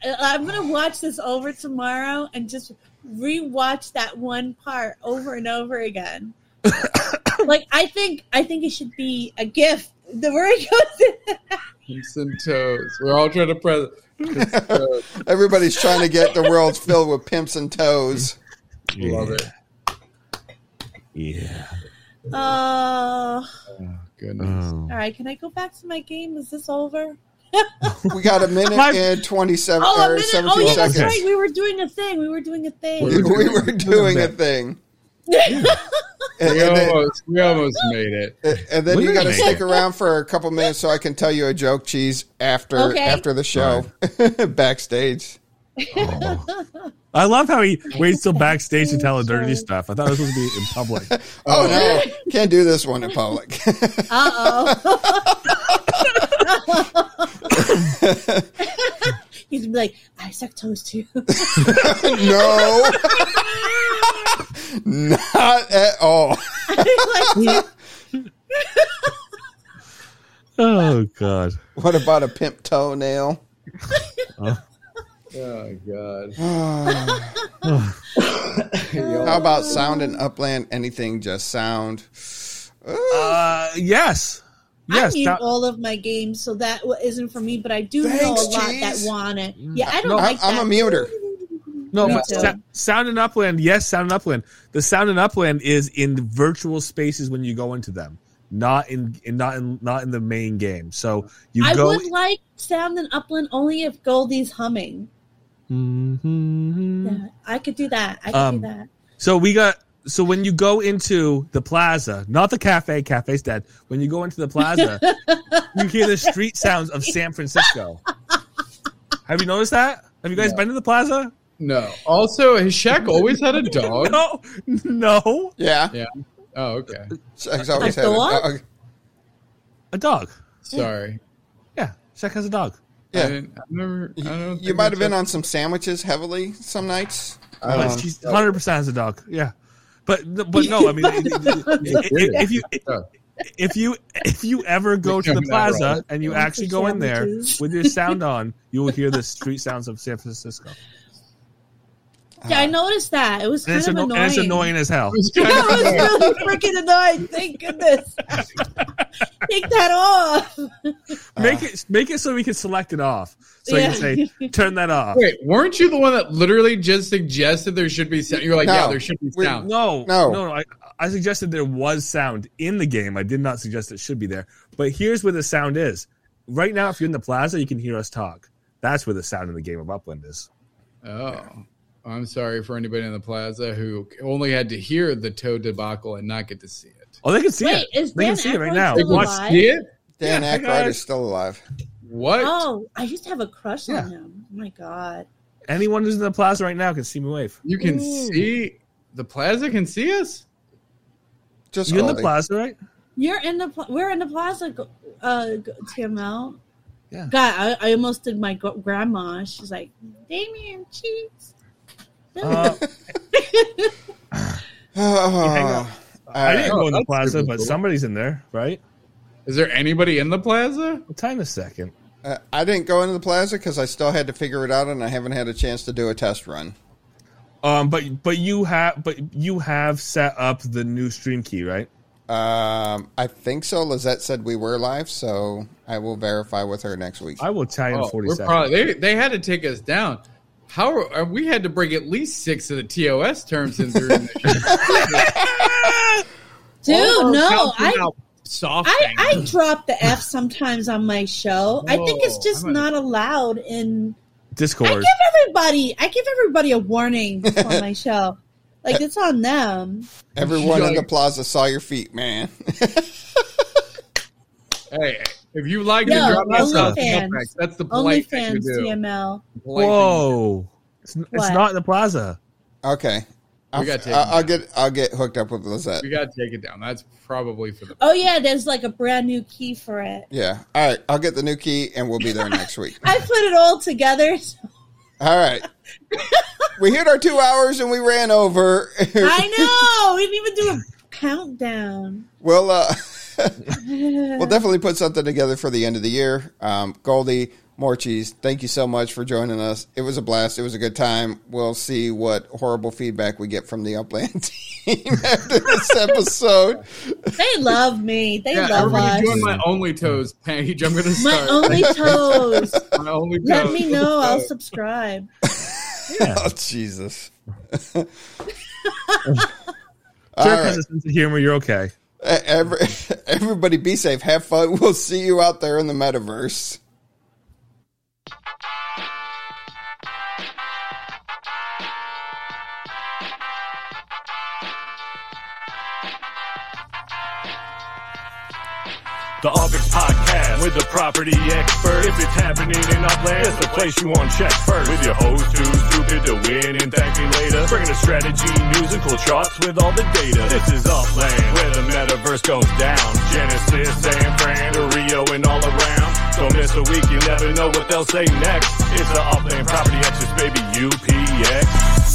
I- uh, I'm gonna watch this over tomorrow and just rewatch that one part over and over again. like I think I think it should be a gift. The word goes. Pimps and toes. We're all trying to press. pimps and toes. Everybody's trying to get the world filled with pimps and toes. Love it. yeah Oh, Oh, goodness. Oh. all right. Can I go back to my game? Is this over? We got a minute My- and 27 Oh, a or minute. 17 Oh, yeah, that's seconds. right. We were doing a thing. We were doing a thing. We, we were doing a thing. And, We and then, almost. We almost made it. and then We you got to stick it. around for a couple minutes so I can tell you a joke, cheese, after Okay. after the show backstage. Oh. I love how he waits till backstage to tell the dirty stuff. I thought it was supposed to be in public. Oh no, can't do this one in public. Uh oh. He's gonna be like, I suck toes too. no, not at all. Oh God. What about a pimp toenail? Oh god. How about sound in Upland? Anything just sound? Uh, Uh, yes. Yes. I mute that- all of my games, so that w- isn't for me. But I do know a lot Cheese. that want it. Yeah, I don't No, like I'm that. a muter. No, Me but sa- sound in Upland. Yes, sound in Upland. The sound in Upland is in virtual spaces when you go into them, not in, in not in not in the main game. So you I go. would like sound in Upland only if Goldie's humming. Mhm. Yeah, I could do that. I could Um, do that. So we got so when you go into the plaza, not the cafe, cafe's dead. When you go into the plaza, you hear the street sounds of San Francisco. Have you noticed that? Have you guys been to the plaza? No. Also, has Shaq always had a dog? No, no, Yeah, Yeah. Oh, okay. Shaq's always A had a dog? dog. a dog. Sorry. Yeah, Shaq has a dog. I Yeah, didn't, I've never. I don't. you think might have been I've- on some sandwiches heavily some nights. She's hundred percent has a dog. Yeah, but but no, I mean, if, if you if you if you ever go to the You're plaza and you actually go in there with your sound on, you will hear the street sounds of San Francisco. Yeah, I noticed that. It was kind of anno- annoying. and it's annoying as hell. It's No, kind it was really freaking annoying. Thank goodness. Take that off. Make it make it so we can select it off. So you can say turn that off. Wait, weren't you the one that literally just suggested there should be sound? You're like, No. yeah, there should be We- sound. No, No. no, no. I, I suggested there was sound in the game. I did not suggest it should be there. But here's where the sound is. Right now, if you're in the plaza, you can hear us talk. That's where the sound in the game of Upland is. Oh, I'm sorry for anybody in the plaza who only had to hear the toe debacle and not get to see it. Oh, they can see Wait, it. is they can Dan see it right now. still Watch- alive? See it? Dan Yeah, Aykroyd is still alive. What? Oh, I used to have a crush Yeah. on him. Oh my god. Anyone who's in the plaza right now can see me wave. You can Ooh. see the plaza can see us. Just You in the plaza, right? You're in the pla- we're in the plaza, uh, TML. Yeah. God, I, I almost did my gr- grandma. She's like, Damien, cheese. Uh, Oh, I didn't go in the plaza, super but somebody's in there, right? Is there anybody in the plaza? Well, time a second. Uh, I didn't go into the plaza because I still had to figure it out, and I haven't had a chance to do a test run. Um, but but you have but you have set up the new stream key, right? Um, I think so. Lizette said we were live, so I will verify with her next week. I will tell you in Oh, forty we're seconds. probably they, they had to take us down. How are, are- we had to bring at least six of the TOS terms in during the show. Dude, no, I, soft I, I drop the F sometimes on my show. I think it's just I'm not allowed in. Discord. I Discord. give everybody, I give everybody a warning on my show. Like it's on them. Everyone in the plaza saw your feet, man. Hey, if you like Yo, to drop us off, OnlyFans. that's the polite thing to OnlyFans do. TML. Polite. Whoa! It's, it's What? not in the plaza. okay, I'll, gotta take I'll, I'll get I'll get hooked up with Lizette. We got to take it down. That's probably for the. Oh yeah, there's like a brand new key for it. Yeah. All right. I'll get the new key, and we'll be there next week. I put it all together. All right. we hit our two hours, and we ran over. I know. We didn't even do a countdown. we'll uh, we'll definitely put something together for the end of the year. Um, Goldie cheese. thank you so much for joining us. It was a blast. It was a good time. We'll see what horrible feedback we get from the Upland team after this episode. They love me. They Yeah, love everybody us. join my only toes page. I'm going to start. My only toes. my only toes. Let me know. I'll subscribe. Oh Jesus! Dirk All has a sense of humor. You're okay. Every, everybody, be safe. Have fun. We'll see you out there in the metaverse. The Upix Podcast with the property expert. If it's happening in Upland, it's the place you want check first. With your host who's stupid to win and thank me later. Bringing the strategy, news, and cool charts with all the data. This is Upland, where the metaverse goes down. Genesis, San Fran, Rio, and all around. Don't miss a week, you never know what they'll say next. It's the Upland Property Experts, baby, UPX.